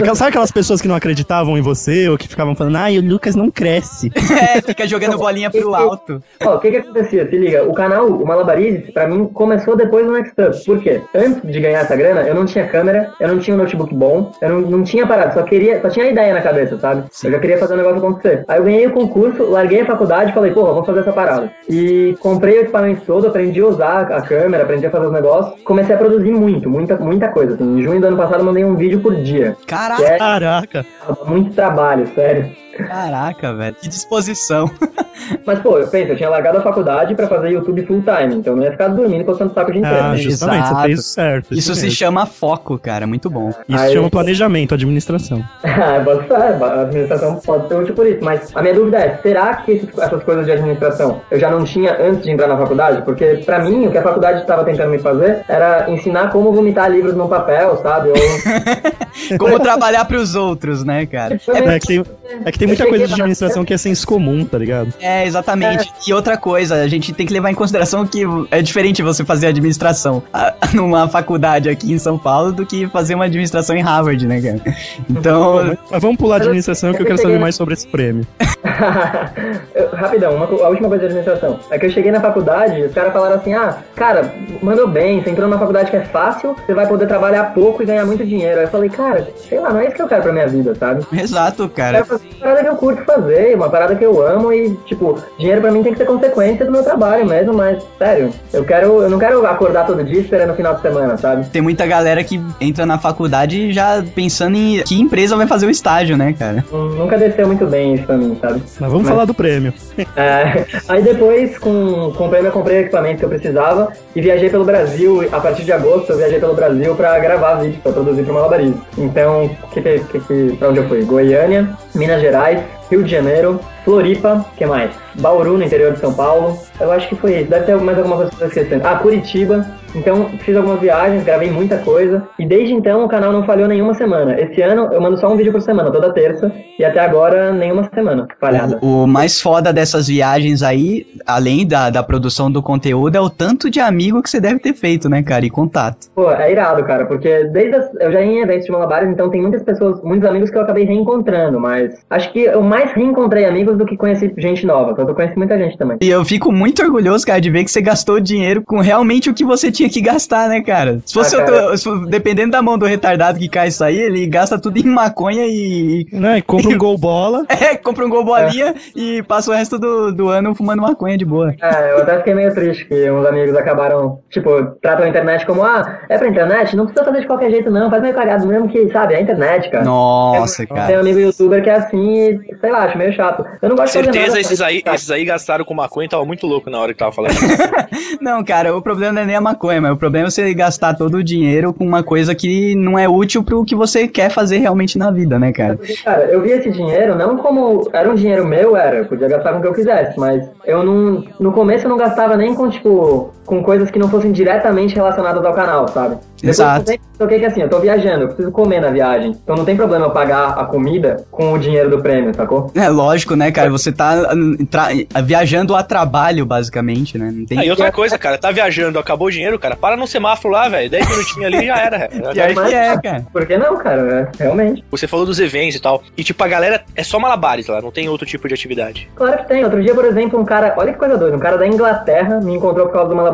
cara, sabe aquelas pessoas que não acreditavam em você ou que ficavam falando, ai, o Lucas não cresce? É, fica jogando bolinha pro alto. Ó, o que que acontecia? Se liga, o canal, o Malabarizes, pra mim, começou depois do Next Up. Por quê? Antes de ganhar essa grana, eu não tinha câmera, eu não tinha um notebook bom, eu não, não tinha parado, só queria, só tinha a ideia na cabeça, sabe? Eu já queria fazer o negócio acontecer. Aí eu ganhei o concurso, larguei a faculdade e falei, porra, vamos fazer essa parada. E comprei o equipamento todo, aprendi a usar a câmera, aprendi a fazer os negócios, comecei a produzir muito, muita, muita coisa. Assim, em junho do ano passado eu mandei um vídeo por dia. Caraca, é Caraca! muito trabalho, sério. Caraca, velho. Que disposição. Mas, pô, eu penso, eu tinha largado a faculdade pra fazer YouTube full time, então eu não ia ficar dormindo coçando o saco dia inteiro. Ah, justamente, Exato. você fez certo. Isso se mesmo. chama foco, cara. Muito bom. Isso Aí- chama planejamento, administração. Ah, pode ser, a administração pode ser útil por isso, mas a minha dúvida é, será que esses- essas coisas de administração eu já não tinha antes de entrar na faculdade? Porque pra mim, o que a faculdade estava tentando me fazer era ensinar como vomitar livros num papel, sabe? Ou Como trabalhar pros outros, né, cara? É que tem, é que tem muita coisa de administração que é senso comum, tá ligado? É, exatamente. E outra coisa, a gente tem que levar em consideração que é diferente você fazer administração numa faculdade aqui em São Paulo do que fazer uma administração em Harvard, né, cara? Então, Mas vamos pular de administração que eu quero saber mais sobre esse prêmio. Rapidão, uma a última coisa de administração. É que eu cheguei na faculdade e os caras falaram assim: ah, cara, mandou bem, você entrou numa faculdade que é fácil, você vai poder trabalhar pouco e ganhar muito dinheiro. Aí eu falei, cara, sei lá, não é isso que eu quero pra minha vida, sabe? exato, Eu cara. quero fazer uma parada que eu curto fazer, uma parada que eu amo e, tipo, dinheiro pra mim tem que ser consequência do meu trabalho mesmo, mas, sério, eu quero. Eu não quero acordar todo dia esperando o final de semana, sabe? Tem muita galera que entra na faculdade já pensando em que empresa vai fazer o estágio, né, cara? Hum, Nunca desceu muito bem isso pra mim, sabe? Mas vamos falar do prêmio. É, aí depois, com, com o prêmio, eu comprei o equipamento que eu precisava e viajei pelo Brasil. A partir de agosto, eu viajei pelo Brasil pra gravar vídeos, pra produzir pro Malabarismo. Então, que, que, que, pra onde eu fui? Goiânia, Minas Gerais, Rio de Janeiro, Floripa, que mais? Bauru, no interior de São Paulo. Eu acho que foi isso. Deve ter mais alguma coisa que eu tô esquecendo. Ah, Curitiba. Então, fiz algumas viagens, gravei muita coisa. E desde então, o canal não falhou nenhuma semana. Esse ano, eu mando só um vídeo por semana, toda terça. E até agora, nenhuma semana falhada. O, o mais foda dessas viagens aí, além da, da produção do conteúdo, é o tanto de amigo que você deve ter feito, né, cara? E contato. Pô, é irado, cara, porque desde as, eu já ia em eventos de malabares, então tem muitas pessoas, muitos amigos que eu acabei reencontrando, mas acho que eu mais reencontrei amigos do que conheci gente nova, então eu conheci muita gente também. E eu fico muito orgulhoso, cara, de ver que você gastou dinheiro com realmente o que você tinha que gastar, né, cara? Se fosse Ah, cara. outro- se for- dependendo da mão do retardado que cai isso aí, ele gasta tudo em maconha e. Né? E compra um gol bola. É, compra um gol bolinha e passa o resto do, do ano fumando maconha de boa. É, eu até fiquei meio triste que uns amigos acabaram, tipo, tratam a internet como, ah, é pra internet? Não precisa fazer de qualquer jeito não, faz meio cagado mesmo que, sabe, é a internet, cara. Nossa, Tem um cara. amigo youtuber que é assim e, sei lá, acho meio chato. Eu não gosto de fazer Certeza nada esses aí, esses aí gastaram com maconha e tava muito louco na hora que tava falando. Não, cara, o problema não é nem a maconha, mas o problema é você gastar todo o dinheiro com uma coisa que não é útil pro que você quer fazer realmente na vida, né, cara? Cara, eu vi esse dinheiro não como. Era um dinheiro meu, era. Eu podia gastar com o que eu quisesse, mas eu não. No começo eu não gastava nem com, tipo. Com coisas que não fossem diretamente relacionadas ao canal, sabe? Depois Exato. eu toquei que assim, eu tô viajando, eu preciso comer na viagem. Então não tem problema eu pagar a comida com o dinheiro do prêmio, sacou? É lógico, né, cara? Você tá hum, tra- viajando a trabalho, basicamente, né? Não tem. Aí outra coisa, cara, tá viajando, acabou o dinheiro, cara, para no semáforo lá, velho. 10 minutinhos ali já era. Pior que é, cara. Por que não, cara? É, realmente. Você falou dos eventos e tal. E tipo, a galera é só malabares lá, não tem outro tipo de atividade. Claro que tem. Outro dia, por exemplo, um cara. Olha que coisa doida. Um cara da Inglaterra me encontrou por causa do malabarismo.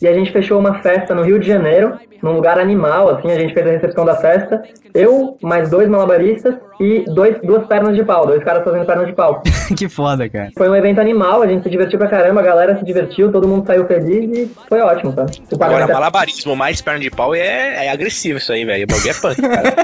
E a gente fechou uma festa no Rio de Janeiro, num lugar animal, assim. A gente fez a recepção da festa. Eu, mais dois malabaristas e dois, duas pernas de pau. Dois caras fazendo pernas de pau. que foda, cara. Foi um evento animal, a gente se divertiu pra caramba, a galera se divertiu, todo mundo saiu feliz e foi ótimo, tá? O Agora, é- malabarismo mais perna de pau é, é agressivo isso aí, velho. O bagulho é punk, cara.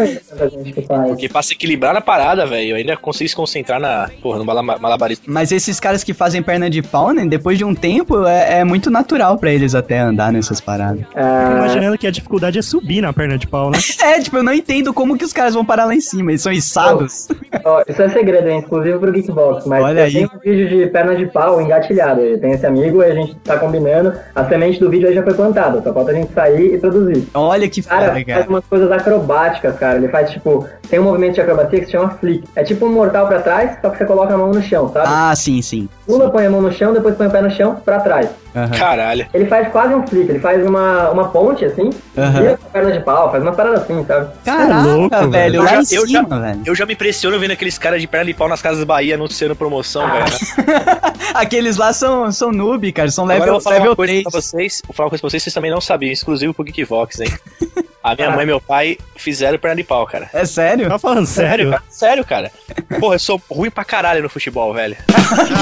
Porque pra se equilibrar na parada, velho, eu ainda consegui se concentrar na, porra, no mala- malabarismo. Mas esses caras que fazem perna de pau, né? Depois de um tempo, é, é muito natural pra eles até andar nessas paradas. Fico É, imaginando que a dificuldade é subir na perna de pau, né? É, tipo, eu não entendo como que os caras vão parar lá em cima. Eles são içados. ó, isso é segredo, hein? Exclusivo pro Geekbox. Mas Olha aí. tenho um vídeo de pernas de pau engatilhado. Tem esse amigo e a gente tá combinando. A semente do vídeo aí já foi plantada. Só falta a gente sair e produzir. Olha que Cara, foda, faz cara. umas coisas acrobáticas, cara. Ele faz tipo. Tem um movimento de acrobacia que se chama flick. É tipo um mortal pra trás, só que você coloca a mão no chão, sabe? Ah, sim, sim. Pula, põe a mão no chão, depois põe o pé no chão, pra trás. Aham. Caralho. Ele faz quase um flick, ele faz uma, uma ponte assim, vira com a perna de pau, faz uma parada assim, sabe? Caraca, louco, velho. Eu já- eu cima, já- velho. Eu já me impressiono vendo aqueles caras de perna de pau nas casas Bahia anunciando promoção, velho. Aqueles lá são, são noob, cara. São Agora eu level, vou falar level uma coisa 3. pra vocês. Vou falar uma coisa pra vocês, vocês também não sabiam, exclusivo pro Geekvox, hein? A minha mãe e meu pai fizeram perna de pau, cara. É sério? Tá falando sério? Sério, cara. Porra, eu sou ruim pra caralho no futebol, velho.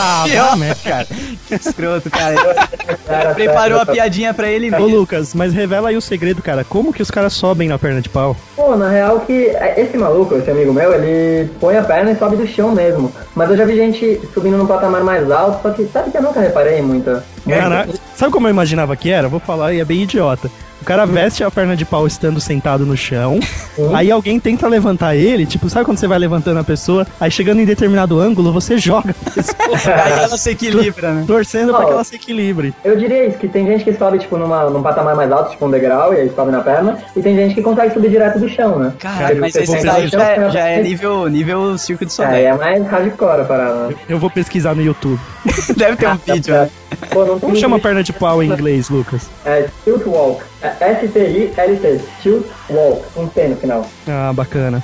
Ah, vai, cara. Que escroto, cara. Cara, Preparou a piadinha pra ele Ô, mesmo. Lucas, mas revela aí o segredo, cara. Como que os caras sobem na perna de pau? Pô, na real que esse maluco, esse amigo meu, ele põe a perna e sobe do chão mesmo. Mas eu já vi gente subindo num patamar mais alto, só que sabe que eu nunca reparei muito. Caraca, sabe como eu imaginava que era? Vou falar e é bem idiota. O cara veste a perna de pau estando sentado no chão. Aí alguém tenta levantar ele, tipo, sabe quando você vai levantando a pessoa? Aí chegando em determinado ângulo, você joga a pessoa, Aí ela se equilibra, né? torcendo pra Oh. que ela se equilibre. Eu diria isso, que tem gente que sobe, tipo, numa, num patamar mais alto, tipo um degrau, e aí sobe na perna, e tem gente que consegue subir direto do chão, né? Cara, mas esse daí já, chão, é- já é nível, nível Circo de É, Soleil. é mais hardcore a parada, né? Eu vou pesquisar no YouTube. Deve ter um vídeo, né? Pô, não Como tem chama perna de pau em inglês, Lucas? É Tilt Walk. É S-T-I-L-T. Tilt Walk. Um T no final. Ah, bacana.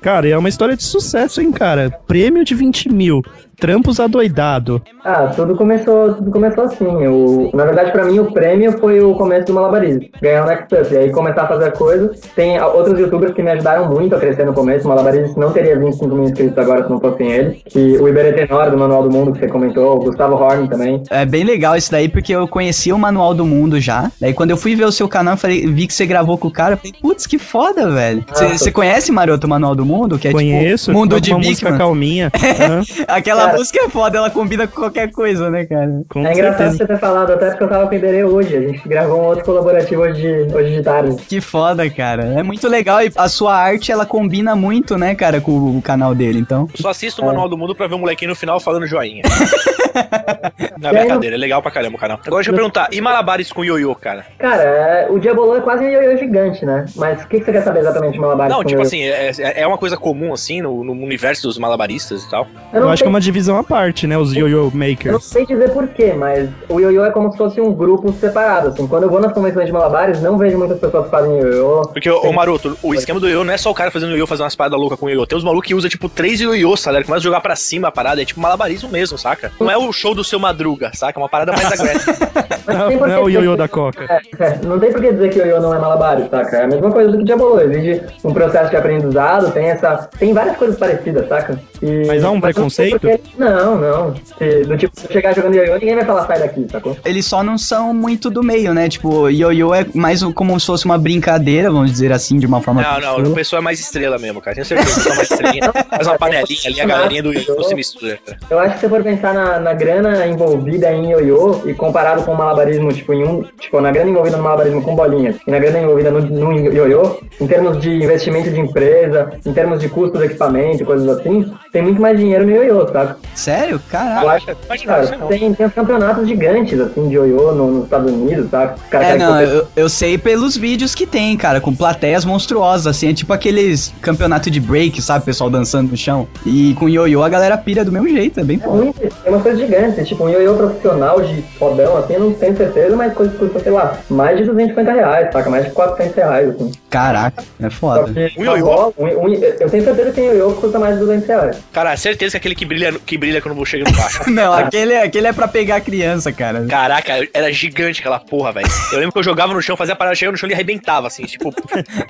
Cara, é uma história de sucesso, hein, cara? Prêmio de 20 mil. Trampos adoidado. Ah, tudo começou, tudo começou assim. O, na verdade, pra mim, o prêmio foi o começo do malabarismo. Ganhar o Next Up. E aí começar a fazer coisas. Tem ah, outros youtubers que me ajudaram muito a crescer no começo. O malabarismo não teria 25 mil inscritos agora se não fossem eles. Que o Iberê Tenor, do Manual do Mundo, que você comentou. O Gustavo Horn também. É bem legal isso daí, porque eu conhecia o Manual do Mundo já. Daí quando eu fui ver o seu canal, eu falei, vi que você gravou com o cara. Eu falei, putz, que foda, velho. Você Nossa. você conhece, Maroto, o Manual do Mundo? Que é Conheço. tipo Mundo uma de música Bigman. calminha. Aham, Aquela Cara. música é foda, ela combina com qualquer coisa, né, cara? com é engraçado certeza. você ter falado, até porque eu tava com o Iberê hoje. A gente gravou um outro colaborativo hoje de, hoje de tarde. Que foda, cara. É muito legal e a sua arte, ela combina muito, né, cara, com o canal dele, então. Só assisto o Manual do Mundo pra ver o molequinho no final falando joinha. Na aí, brincadeira, é legal pra caramba o canal. Agora deixa eu perguntar, e malabares com ioiô, cara? Cara, é, o Diabolô é quase um ioiô gigante, né? Mas o que, que você quer saber exatamente de Malabares? Não, com tipo ioiô? assim, é, é uma coisa comum, assim, no, no universo dos malabaristas e tal. Eu Eu acho que é uma divisão à parte, né? Os yo-yo Eu não makers. sei dizer porquê, mas o ioiô é como se fosse um grupo separado, assim. Quando eu vou nas convenções de malabares, não vejo muitas pessoas que fazem ioiô. Porque, ô Maroto, o esquema do ioiô não é só o cara fazendo ioiô, fazendo umas paradas loucas com ioiô. Tem uns malucos que usam, tipo, três ioiôs, tá ligado? Começa a jogar pra cima a parada, é tipo malabarismo mesmo, saca? Não é o show do seu Madruga, saca? É uma parada mais agressiva. Não, não é o yo-yo da Coca. É, é, não tem por que dizer que ioiô não é malabares, saca? É a mesma coisa do que Diabolô. Exige um processo de aprendizado, tem essa... Tem várias coisas parecidas, saca? E- Mas há um preconceito? porque- Não, não. Se- do tipo, se eu chegar jogando ioiô, ninguém vai falar sai daqui, sacou? Eles só não são muito do meio, né? Tipo, ioiô é mais como se fosse uma brincadeira, vamos dizer assim, de uma forma. Não, não, o tranquila. pessoal é mais estrela mesmo, cara. Tenho certeza que o é mais estrelinha. Faz uma panelinha ali, a galerinha do ioiô se mistura, cara. Eu acho que se for pensar na, na grana envolvida em ioiô e comparado com o malabarismo, tipo, em um, tipo, na grana envolvida no malabarismo com bolinhas e na grana envolvida no, no ioiô, em termos de investimento de empresa, em termos de custo do equipamento e coisas assim, tem muito mais dinheiro no ioiô, sabe? Sério? Eu Caraca. acho, Imagina, cara, tem, tem uns campeonatos gigantes, assim, de ioiô no- nos Estados Unidos? Os caras É, querem não, eu, eu sei pelos vídeos que tem, cara, com plateias monstruosas, assim, é tipo aqueles campeonato de break, sabe, pessoal dançando no chão. E com ioiô a galera pira do mesmo jeito, é bem É muito, tem umas coisas gigantes, tipo um ioiô profissional de fodão, assim, eu não tenho certeza, mas coisa que custa, sei lá, mais de 250 reais, saca? Mais de 400 reais, assim. Caraca, é foda. Um ioiô? um- um- eu tenho certeza que tem ioiô que custa mais de 200 reais. Cara, certeza que é aquele que brilha, que brilha quando você chega no baixo. Não, aquele, aquele é pra pegar criança, cara. Caraca, era gigante aquela porra, velho. Eu lembro que eu jogava no chão, fazia a parada, chegava no chão e arrebentava, assim. Tipo,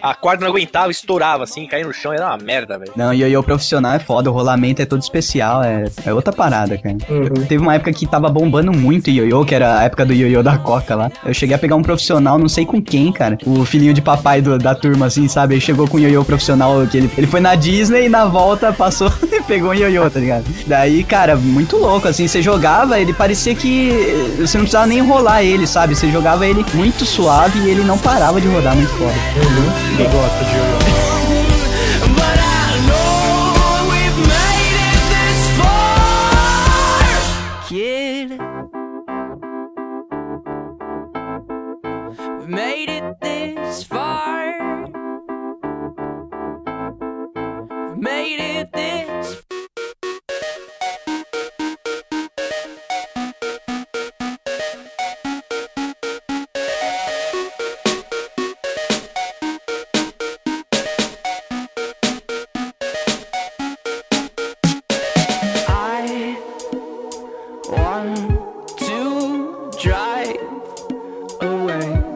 a corda não aguentava, estourava, assim, caía no chão, era uma merda, velho. Não, ioiô profissional é foda, o rolamento é todo especial, é, é outra parada, cara. Uhum. Teve uma época que tava bombando muito ioiô, que era a época do ioiô da Coca lá. Eu cheguei a pegar um profissional, não sei com quem, cara. O filhinho de papai do- da turma, assim, sabe? Ele chegou com um ioiô profissional, que ele, ele foi na Disney e na volta passou e pegou um ioiô, tá ligado? Daí, cara, muito louco, assim, você jogava, ele parecia que você não precisava nem enrolar ele, sabe? Você jogava ele muito suave e ele não parava de rodar muito foda. Quem gosta de yo-yo?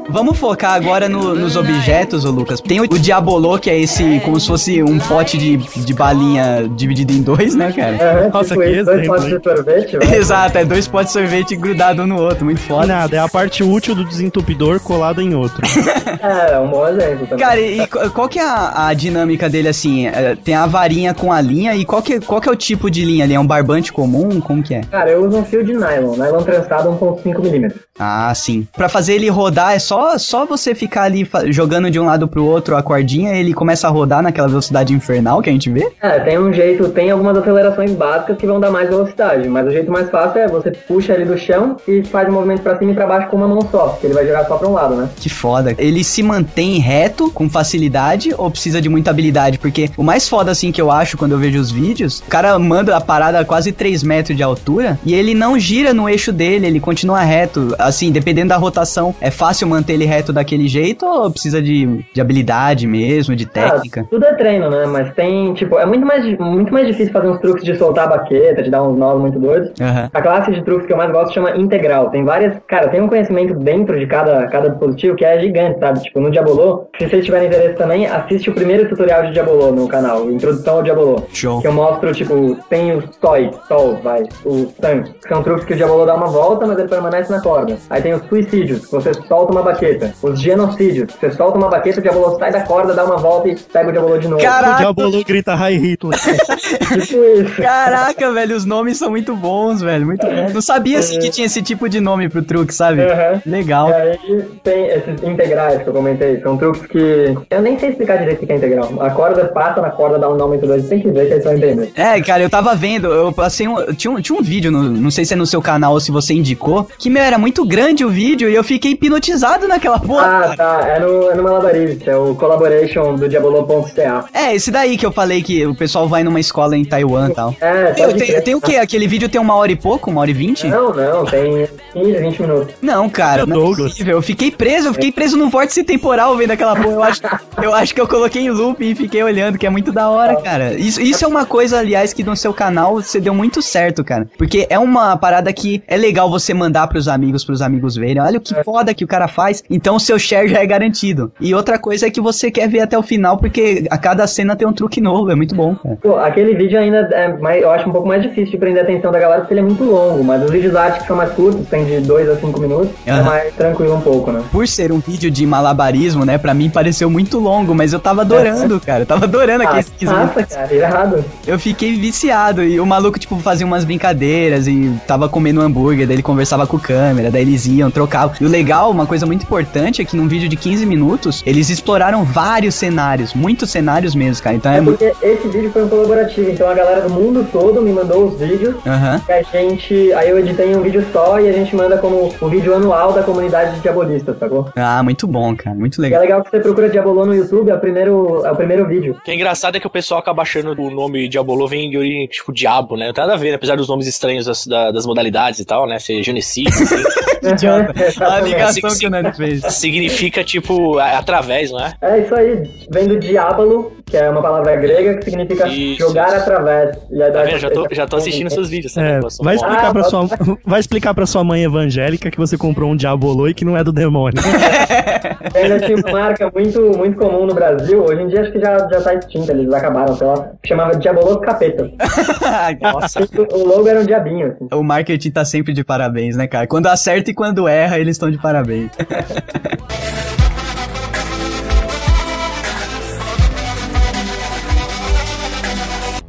Vamos focar agora no- nos objetos, ô Lucas. Tem o, o Diabolô, que é esse, como se fosse um pote de, de balinha dividido em dois, né, cara? Aham, Nossa, tipo que isso, dois potes de sorvete, vai. Exato, é dois potes de sorvete grudados um no outro, muito foda. Nada, é a parte útil do desentupidor colada em outro. É, é um bom exemplo também. Cara, e, e qu- qual que é a, a dinâmica dele assim? É, tem a varinha com a linha e qual que, qual que é o tipo de linha ali? É um barbante comum? Como que é? Cara, eu uso um fio de nylon, nylon trançado 1.5mm. Ah, sim. Pra fazer ele rodar, é só, só você ficar ali jogando de um lado pro outro a cordinha ele começa a rodar naquela velocidade infernal que a gente vê? É, tem um jeito, tem algumas acelerações básicas que vão dar mais velocidade, mas o jeito mais fácil é você puxa ele do chão e faz um movimento pra cima e pra baixo com uma mão só, porque ele vai girar só pra um lado, né? Que foda. Ele se mantém reto, com facilidade, ou precisa de muita habilidade? Porque o mais foda, assim, que eu acho quando eu vejo os vídeos, o cara manda a parada a quase 3 metros de altura e ele não gira no eixo dele, ele continua reto. Assim, dependendo da rotação, é fácil manter ele reto daquele jeito ou precisa de, de habilidade mesmo, de técnica? Ah, tudo é treino, né? Mas tem, tipo, é muito mais, muito mais difícil fazer uns truques de soltar a baqueta, de dar uns nós muito doidos. Aham. A classe de truques que eu mais gosto chama integral. Tem várias. Cara, tem um conhecimento dentro de cada, cada dispositivo que é gigante, sabe? Tipo, no Diabolô, se vocês tiverem interesse também, assiste o primeiro tutorial de Diabolô no canal, Introdução ao Diabolô. Show. Que eu mostro, tipo, tem os Toy, Sol, vai, o Sun, que são truques que o Diabolô dá uma volta, mas ele permanece na corda. Aí tem os suicídios, que você solta uma baqueta. Os genocídios, você solta uma baqueta, o Diabolô sai da corda, dá uma volta e pega o Diabolô de novo. O Caraca, Diabolo grita High Hitler. Tipo isso. caraca, velho, os nomes são muito bons, velho, muito bons. Não sabia, assim, que tinha esse tipo de nome pro truque, sabe? Aham. Legal. E aí tem esses integrais que eu comentei, são truques que. Eu nem sei explicar direito o que é integral. A corda passa na corda, dá um nome entre dois, tem que ver que eles vão entender. É, cara, eu tava vendo, eu passei um. Tinha um, tinha um vídeo, no- não sei se é no seu canal ou se você indicou, que, meu, era muito grande o vídeo e eu fiquei hipnotizado naquela porra. Ah, tá. É no, é no Malabarista, é o Collaboration do Diabolo.ca. É, esse daí que eu falei que o pessoal vai numa escola em Taiwan e tal. É, Tem, tem, tem o quê? Aquele vídeo tem uma hora e pouco? Uma hora e vinte? Não, não, tem 15, 20 minutos. Não, cara, Meu não é possível. Eu fiquei preso, eu fiquei preso num vórtice temporal vendo aquela porra. Eu acho, eu acho que eu coloquei em loop e fiquei olhando, que é muito da hora, cara. Isso, isso é uma coisa, aliás, que no seu canal você deu muito certo, cara. Porque é uma parada que é legal você mandar pros amigos, pros amigos verem. Olha o que foda que o cara faz. Então o seu share já é garantido. E outra coisa é que você quer ver até o final, porque a cada cena tem um truque novo. É muito bom, cara. Pô, aquele vídeo ainda é mais, eu acho um pouco mais difícil de prender a atenção da galera porque ele é muito longo, mas os vídeos arte que são mais curtos, tem de 2 a 5 minutos, é Aham. mais tranquilo um pouco, né? Por ser um vídeo de malabarismo, né? Pra mim pareceu muito longo, mas eu tava adorando, cara. Eu tava adorando Ah, aqueles 15 nossa, cara, irado. Eu fiquei viciado. E o maluco, tipo, fazia umas brincadeiras e tava comendo um hambúrguer, daí ele conversava com o câmera, daí eles iam, trocavam. E o legal, uma coisa muito importante é que num vídeo de 15 minutos, eles exploraram vários cenários, muitos cenários mesmo, cara. Então é É muito. porque esse vídeo foi um colaborativo, então a galera do mundo todo me mandou os vídeos Aham. e a gente. Aí eu editei em um vídeo só e a gente manda como o vídeo anual da comunidade de diabolistas, sacou? Ah, muito bom, cara. Muito E é legal. legal que você procura Diabolô no YouTube, é o primeiro, é o primeiro vídeo. O que é engraçado é que o pessoal acaba achando o nome Diabolô vem de origem, tipo, diabo, né? Não tem nada a ver, né? apesar dos nomes estranhos das, da- das modalidades e tal, né? Ser genocídio, assim. Idiota. A ligação Sim, que fez. significa, tipo, através, não é? É isso aí, vem do diabolo, que é uma palavra grega que significa Isso, jogar isso. através. E aí Tá vendo? Já tô, já tô assistindo seus vídeos, né? Vai explicar, Ah, pra tá. sua, vai explicar pra sua mãe evangélica que você comprou um diabolô e que não é do demônio. Ainda tinha uma marca muito, muito comum no Brasil, hoje em dia acho que já, já tá extinta, eles acabaram, sei lá, que chamava Diabolô Capeta. Nossa, O logo era um diabinho, assim. o marketing tá sempre de parabéns, né, cara? Quando acerta e quando erra, eles estão de parabéns.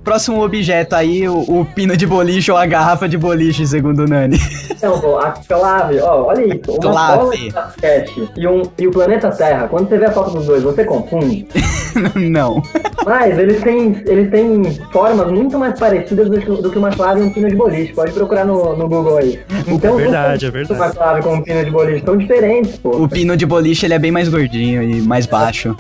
Próximo objeto aí, o, o pino de boliche ou a garrafa de boliche, segundo o Nani. Então, pô, a clave, ó, olha isso, uma Clave. basquete e, um, e o planeta Terra, quando você vê a foto dos dois, você confunde? Não. Mas eles têm, eles têm formas muito mais parecidas do que, do que uma clave e um pino de boliche. Pode procurar no, no Google aí. Então, É verdade, é verdade. Uma clave com um pino de boliche são diferentes, pô. O pino de boliche, ele é bem mais gordinho e mais baixo.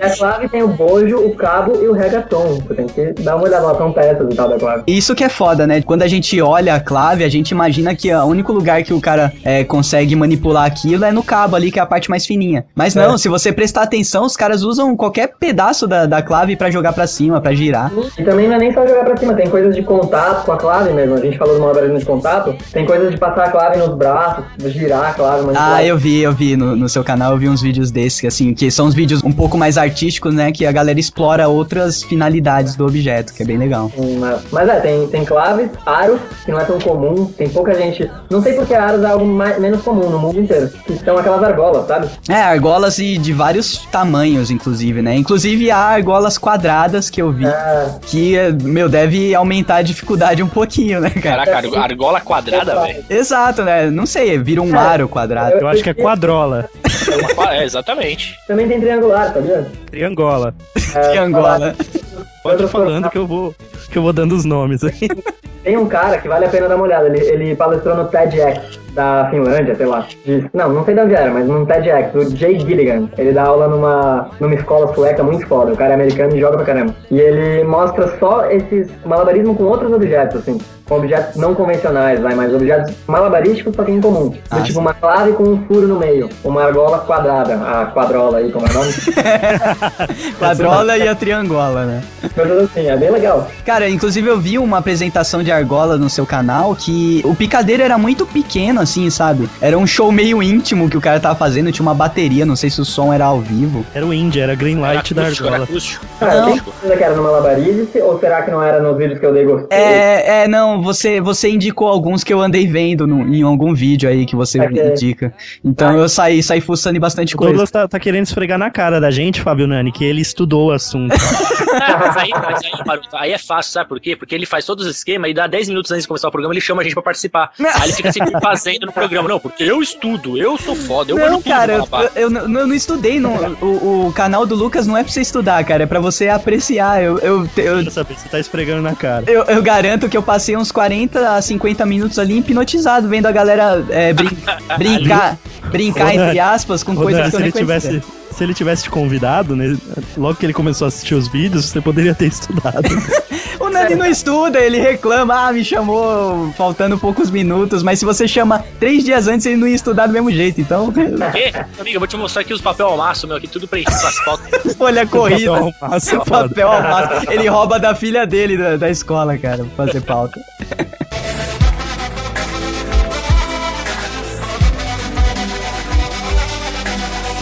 E a clave tem o bojo, o cabo e o reggaeton. Você tem que dar uma olhada elas são peças e tal da clave. Isso que é foda, né? Quando a gente olha a clave, a gente imagina que o único lugar que o cara é, consegue manipular aquilo é no cabo ali, que é a parte mais fininha. Mas não, É. se você prestar atenção, os caras usam qualquer pedaço da, da clave pra jogar pra cima, pra girar. E também não é nem só jogar pra cima, tem coisas de contato com a clave mesmo. A gente falou do malabarismo de contato, tem coisas de passar a clave nos braços, girar a clave, manipular. Ah, eu vi, eu vi no, no seu canal, eu vi uns vídeos desses, que, assim, que são uns vídeos um pouco mais artísticos, né? Que a galera explora outras finalidades do objeto, que é bem legal. Hum, Mas, é, tem, tem claves, aros, que não é tão comum, tem pouca gente. Não sei porque aros é algo mais, menos comum no mundo inteiro. Que são aquelas argolas, sabe? É, argolas e de vários tamanhos, inclusive, né? Inclusive há argolas quadradas que eu vi, É, que, meu, deve aumentar a dificuldade um pouquinho, né, cara? Caraca, arg- argola quadrada, velho. Exato, né? Não sei, vira um aro quadrado. Eu acho que é quadrola. É uma É, exatamente. também tem triangular, sabia? Triangola. É, Que Ir Outro falando que eu vou, que eu vou dando os nomes aí. Tem um cara que vale a pena dar uma olhada. Ele, ele palestrou no TEDx da Finlândia, sei lá. De- não, não sei da onde era, mas num TEDx, o Jay Gilligan. Ele dá aula numa, numa escola sueca muito foda. O cara é americano e joga pra caramba. E ele mostra só esses malabarismo com outros objetos, assim. Com objetos não convencionais, vai, mas objetos malabarísticos, só que em comum. Do Ah, tipo sim. uma clave com um furo no meio. Uma argola quadrada. A quadrola aí, como é o nome? Quadrola e a triangola, né? Coisas assim, é bem legal. Cara, inclusive eu vi uma apresentação de argola no seu canal que o picadeiro era muito pequeno, assim, sabe? Era um show meio íntimo que o cara tava fazendo, tinha uma bateria, não sei se o som era ao vivo. Era o Indy, era Green Era Light da acústico, era argola. acústico. Cara, Não. tem que era no Malabarize ou será que não era nos vídeos que eu dei gostei? É, é, não, você, você indicou alguns que eu andei vendo no- em algum vídeo aí que você Ok. indica. Então Ah. eu saí, saí fuçando bastante O coisa. Douglas tá, tá querendo esfregar na cara da gente, Fábio Nani, que ele estudou o assunto. Ah, mas aí, mas aí, Maroto, aí é fácil, sabe por quê? Porque ele faz todos os esquemas e dá 10 minutos antes de começar o programa, ele chama a gente pra participar. Aí ele fica sempre fazendo no programa. Não, porque eu estudo, eu sou foda, eu Não, cara, eu, eu, não- eu não estudei. Não, o, o canal do Lucas não é pra você estudar, cara. É pra você apreciar. Eu, eu, eu, Deixa eu tá esfregando na cara. eu, eu garanto que eu passei uns 40 a 50 minutos ali hipnotizado, vendo a galera é, brin- brincar, brincar, entre aspas, com coisas que eu nem conhecia. tivesse. Se ele tivesse te convidado, né, logo que ele começou a assistir os vídeos, você poderia ter estudado. O Nani não estuda, ele reclama, ah, me chamou faltando poucos minutos, mas se você chama três dias antes, ele não ia estudar do mesmo jeito, então, Quê? Amigo, eu vou te mostrar aqui os papel ao maço, meu, aqui tudo preenchido com as pautas. folha corrida. Papel ao maço. Papel ao maço. Ele rouba da filha dele da, da escola, cara, pra fazer pauta.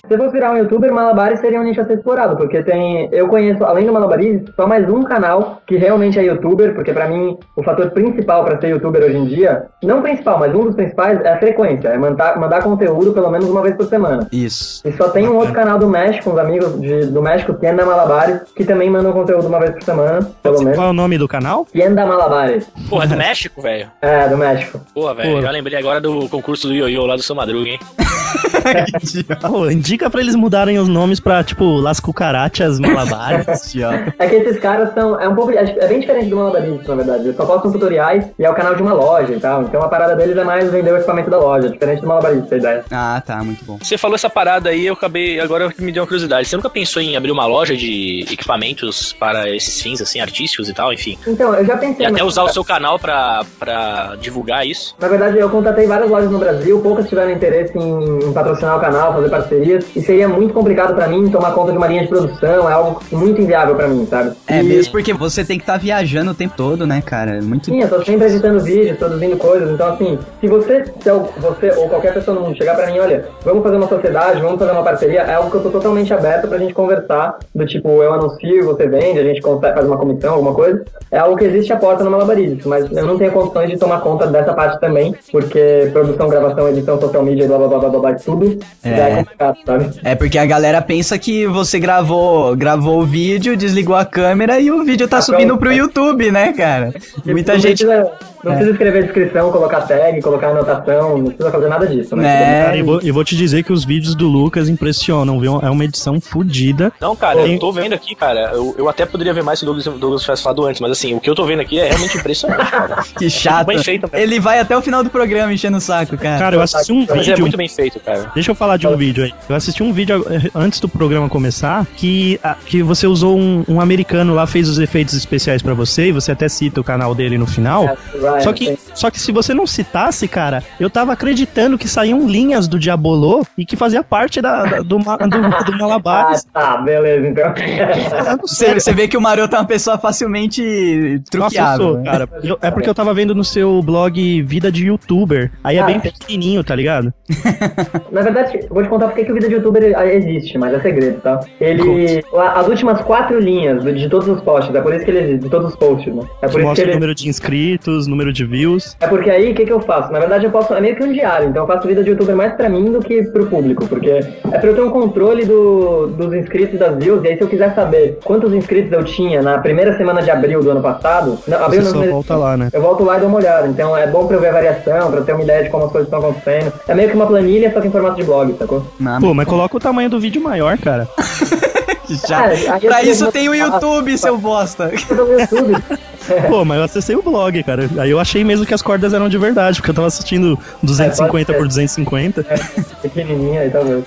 Se eu fosse virar um youtuber, malabares seria um nicho a ser explorado, porque tem. Eu conheço, além do malabares, só mais um canal que realmente é youtuber, porque pra mim o fator principal pra ser youtuber hoje em dia, não principal, mas um dos principais é a frequência, é mandar, mandar conteúdo pelo menos uma vez por semana. Isso. E só tem um outro canal do México, uns amigos de- do México, Tienda Malabares, que também mandam conteúdo uma vez por semana, pelo menos. Qual é o nome do canal? Tienda Malabares. Porra, é do México, velho? É, do México. Porra, velho, já lembrei agora do concurso do Ioiô lá do seu Madruga, hein? Ô, indica pra eles mudarem os nomes pra, tipo, Las Cucarachas Malabares. É que esses caras são. É um pouco. É é bem diferente do malabarismo, na verdade. Eles só postam tutoriais e é o canal de uma loja e tal. Então a parada deles é mais vender o equipamento da loja, diferente do malabarismo, essa ideia. Ah, tá, muito bom. Você falou essa parada aí, eu acabei. Agora me deu uma curiosidade. Você nunca pensou em abrir uma loja de equipamentos para esses fins, assim, artísticos e tal, enfim? Então, eu já pensei. E até usar o seu canal pra, pra divulgar isso? Na verdade, eu contatei várias lojas no Brasil, poucas tiveram interesse em, em patrocinar o canal, fazer parcerias, e seria muito complicado pra mim tomar conta de uma linha de produção, é algo muito inviável pra mim, sabe? É, E- mesmo porque você tem que estar viajando o tempo todo, né, cara? É Muito. Sim, eu tô sempre editando vídeos, produzindo coisas, então assim, se você, se eu- você ou qualquer pessoa no mundo chegar pra mim, olha, vamos fazer uma sociedade, vamos fazer uma parceria, é algo que eu tô totalmente aberto pra gente conversar, do tipo, eu anuncio, você vende, a gente faz uma comissão, alguma coisa, é algo que existe a porta no Malabarismo, mas eu não tenho condições de tomar conta dessa parte também, porque produção, gravação, edição, social media, blá blá blá blá blá, blá tudo, É. já é complicado, sabe? É porque a galera pensa que você gravou, gravou o vídeo, desligou a câmera e o vídeo tá Ah, subindo pronto. pro YouTube, né, cara? Muita gente. precisa- Não precisa escrever descrição, colocar tag, colocar anotação, não precisa fazer nada disso, né? É. Cara, e vou, vou te dizer que os vídeos do Lucas impressionam, viu? É uma edição fodida. Não, cara, Tem- eu tô vendo aqui, cara. Eu, eu até poderia ver mais se o Douglas, Douglas tivesse falado antes, mas assim, o que eu tô vendo aqui é realmente impressionante, cara. Que chato. Bem feito mesmo. Ele vai até o final do programa enchendo o saco, cara. Cara, eu assisti um Mas é vídeo. muito bem feito, cara. Deixa eu falar de um vídeo aí. Eu assisti um vídeo eh, antes do programa começar que, ah, que você usou um, um americano lá, fez os efeitos especiais pra você, e você até cita o canal dele no final. Ryan, Só que, tem- só que se você não citasse, cara, eu tava acreditando que saíam linhas do Diabolô e que fazia parte da, da- do, ma- do, do Ah, tá, beleza, então. Não Você, você vê que o Maroto é uma pessoa facilmente Nossa, eu truqueável. sou, né? cara. Eu- é porque eu tava vendo no seu blog Vida de Youtuber. Aí é Ah, bem pequenininho, tá ligado? Na verdade, eu vou te contar porque que o vídeo de youtuber existe, mas é segredo, tá? Ele. As últimas quatro linhas de todos os posts, é por isso que ele existe, de todos os posts, né? É Que por isso que mostra o ele. número de inscritos, número de views. É porque aí, o que, que eu faço? Na verdade, eu posso. É meio que um diário, então eu faço vida de youtuber mais pra mim do que pro público, porque é pra eu ter um controle do, dos inscritos e das views, e aí se eu quiser saber quantos inscritos eu tinha na primeira semana de abril do ano passado. Não, abril Você não, só volta lá, né? Eu volto lá e dou uma olhada, então é bom pra eu ver a variação, pra eu ter uma ideia de como as coisas estão acontecendo. É meio que uma planilha, só que em formato de blog, sacou? Não, Pô, mas coloca o tamanho do vídeo maior, cara. já- eu pra isso tem o YouTube, seu bosta. Eu tô no YouTube. Pô, mas eu acessei o blog, cara. Aí eu achei mesmo que as cordas eram de verdade, porque eu tava assistindo 250 É, por 250. pequenininha aí, talvez.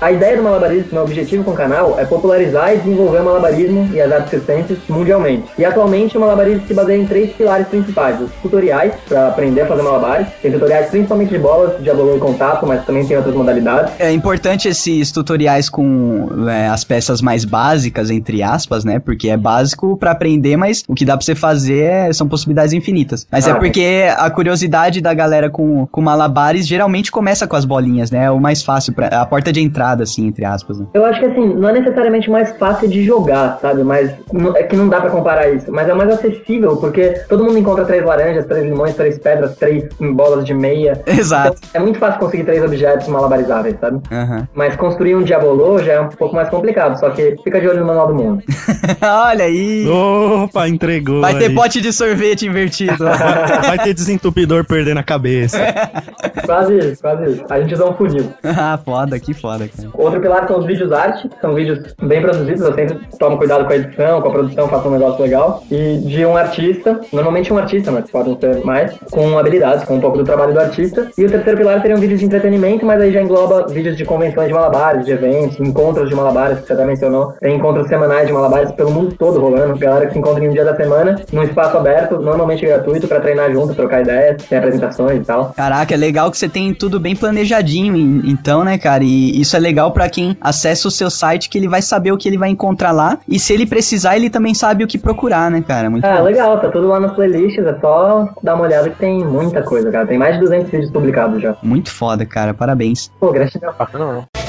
A ideia do malabarismo, meu objetivo com o canal, é popularizar e desenvolver o malabarismo e as artes circenses mundialmente. E atualmente o malabarismo se baseia em três pilares principais. Os tutoriais, para aprender a fazer malabares. Tem tutoriais principalmente de bolas, de abolô e contato, mas também tem outras modalidades. É importante esses tutoriais com é, as peças mais básicas, entre aspas, né? Porque é básico pra aprender, mas o que dá pra você fazer é- são possibilidades infinitas. Mas é Ah, porque a curiosidade da galera com, com malabares geralmente começa com as bolinhas, né? É o mais fácil, pra, a porta de entrada, assim, entre aspas. Né? Eu acho que assim, não é necessariamente mais fácil de jogar, sabe? Mas é que não dá pra comparar isso. Mas é mais acessível, porque todo mundo encontra três laranjas, três limões, três pedras, três bolas de meia. Exato. Então, é muito fácil conseguir três objetos malabarizáveis, sabe? Aham. Mas construir um diabolô já é um pouco mais complicado, só que fica de olho no manual do mundo. Olha aí. Opa, entregou. Vai ter aí. pote de sorvete invertido. Vai, vai ter desentupidor perdendo a cabeça. quase isso, quase isso. A gente usa um funil. ah, foda, que foda, cara. Outro pilar são os vídeos arte, que são vídeos bem produzidos, eu sempre tomo cuidado com a edição, com a produção, faço um negócio legal. E de um artista, normalmente um artista, mas podem ser mais, com habilidades, com um pouco do trabalho do artista. E o terceiro pilar seriam vídeos de entretenimento, mas aí já engloba vídeos de convenções de malabares, de eventos, encontros de malabares, que você até mencionou. Tem encontros semanais de malabares pelo mundo todo rolando, galera que se encontra em um dia da semana, num espaço aberto, normalmente gratuito, pra treinar junto, trocar ideias, tem apresentações e tal. Caraca, é legal que você tem tudo bem planejadinho, então, né, cara? E isso é legal pra quem acessa o seu site, que ele vai saber o que ele vai encontrar lá. E se ele precisar, ele também sabe o que procurar, né, cara? Muito Ah, bom. legal, tá tudo lá nas playlists, é só dar uma olhada que tem muita coisa, cara. Tem mais de 200 vídeos publicados já. Muito foda, cara. Parabéns. Pô, gratidão. Não, não.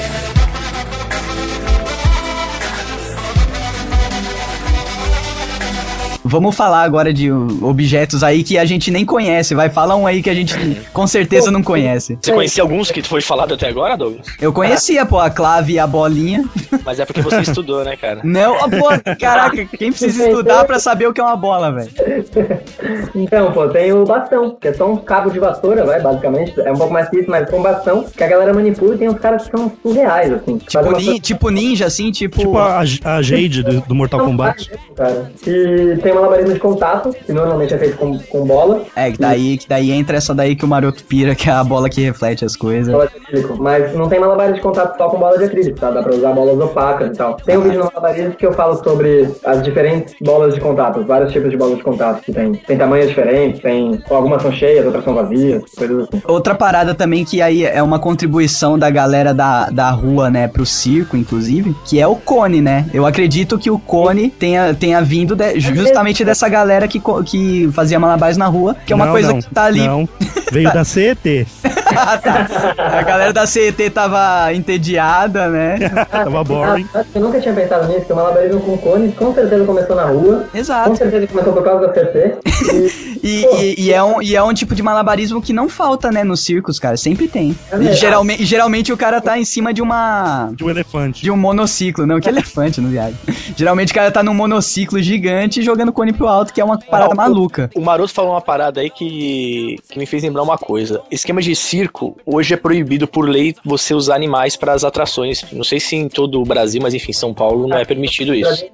Vamos falar agora de objetos aí que a gente nem conhece. Vai, fala um aí que a gente com certeza não conhece. Você conhecia alguns que foi falado até agora, Douglas? Eu conhecia, pô, a clave e a bolinha. Mas é porque você estudou, né, cara? Não, pô, caraca, quem precisa estudar pra saber o que é uma bola, velho? Então, pô, tem o bastão, que é só um cabo de vassoura, vai, basicamente. É um pouco mais difícil, mas com bastão, que a galera manipula e tem uns caras que são surreais, assim. Tipo, nin- tipo ninja, assim, tipo. Tipo a, a Jade do, do Mortal Kombat. Cara. E tem malabarismo de contato, que normalmente é feito com, com bola, É, que daí, que daí entra essa daí que o Maroto pira, que é a bola que reflete as coisas. bola de acrílico. Mas não tem malabarismo de contato só com bola de acrílico, tá? Dá pra usar bolas opacas e tal. Tem um vídeo no malabarismo que eu falo sobre as diferentes bolas de contato, vários tipos de bolas de contato que tem. Tem tamanhos diferentes, tem. Algumas são cheias, outras são vazias, coisas assim. Outra parada também que aí é uma contribuição da galera da, da rua, né, pro circo, inclusive, que é o cone, né? Eu acredito que o cone tenha, tenha vindo de- justamente dessa galera que, que fazia malabares na rua, que é uma Não, coisa não, que tá ali. Não, veio da CET. A galera da CET tava entediada, né? Tava boring. Ah, eu nunca tinha pensado nisso, que o malabarismo com cones com certeza começou na rua. Com Exato. certeza começou por causa da CT. E E, e- e é um, e é um tipo de malabarismo que não falta, né, nos circos, cara. Sempre tem. É E geralmente, geralmente o cara tá em cima de uma. De um elefante. De um monociclo. Não, que elefante no viagem. Geralmente o cara tá num monociclo gigante jogando cone pro alto, que é uma parada o- maluca. O Maroto falou uma parada aí que, que me fez lembrar uma coisa. Esquema de circo, hoje é proibido por lei você usar animais para as atrações. Não sei se em todo o Brasil, mas enfim, São Paulo não é permitido isso.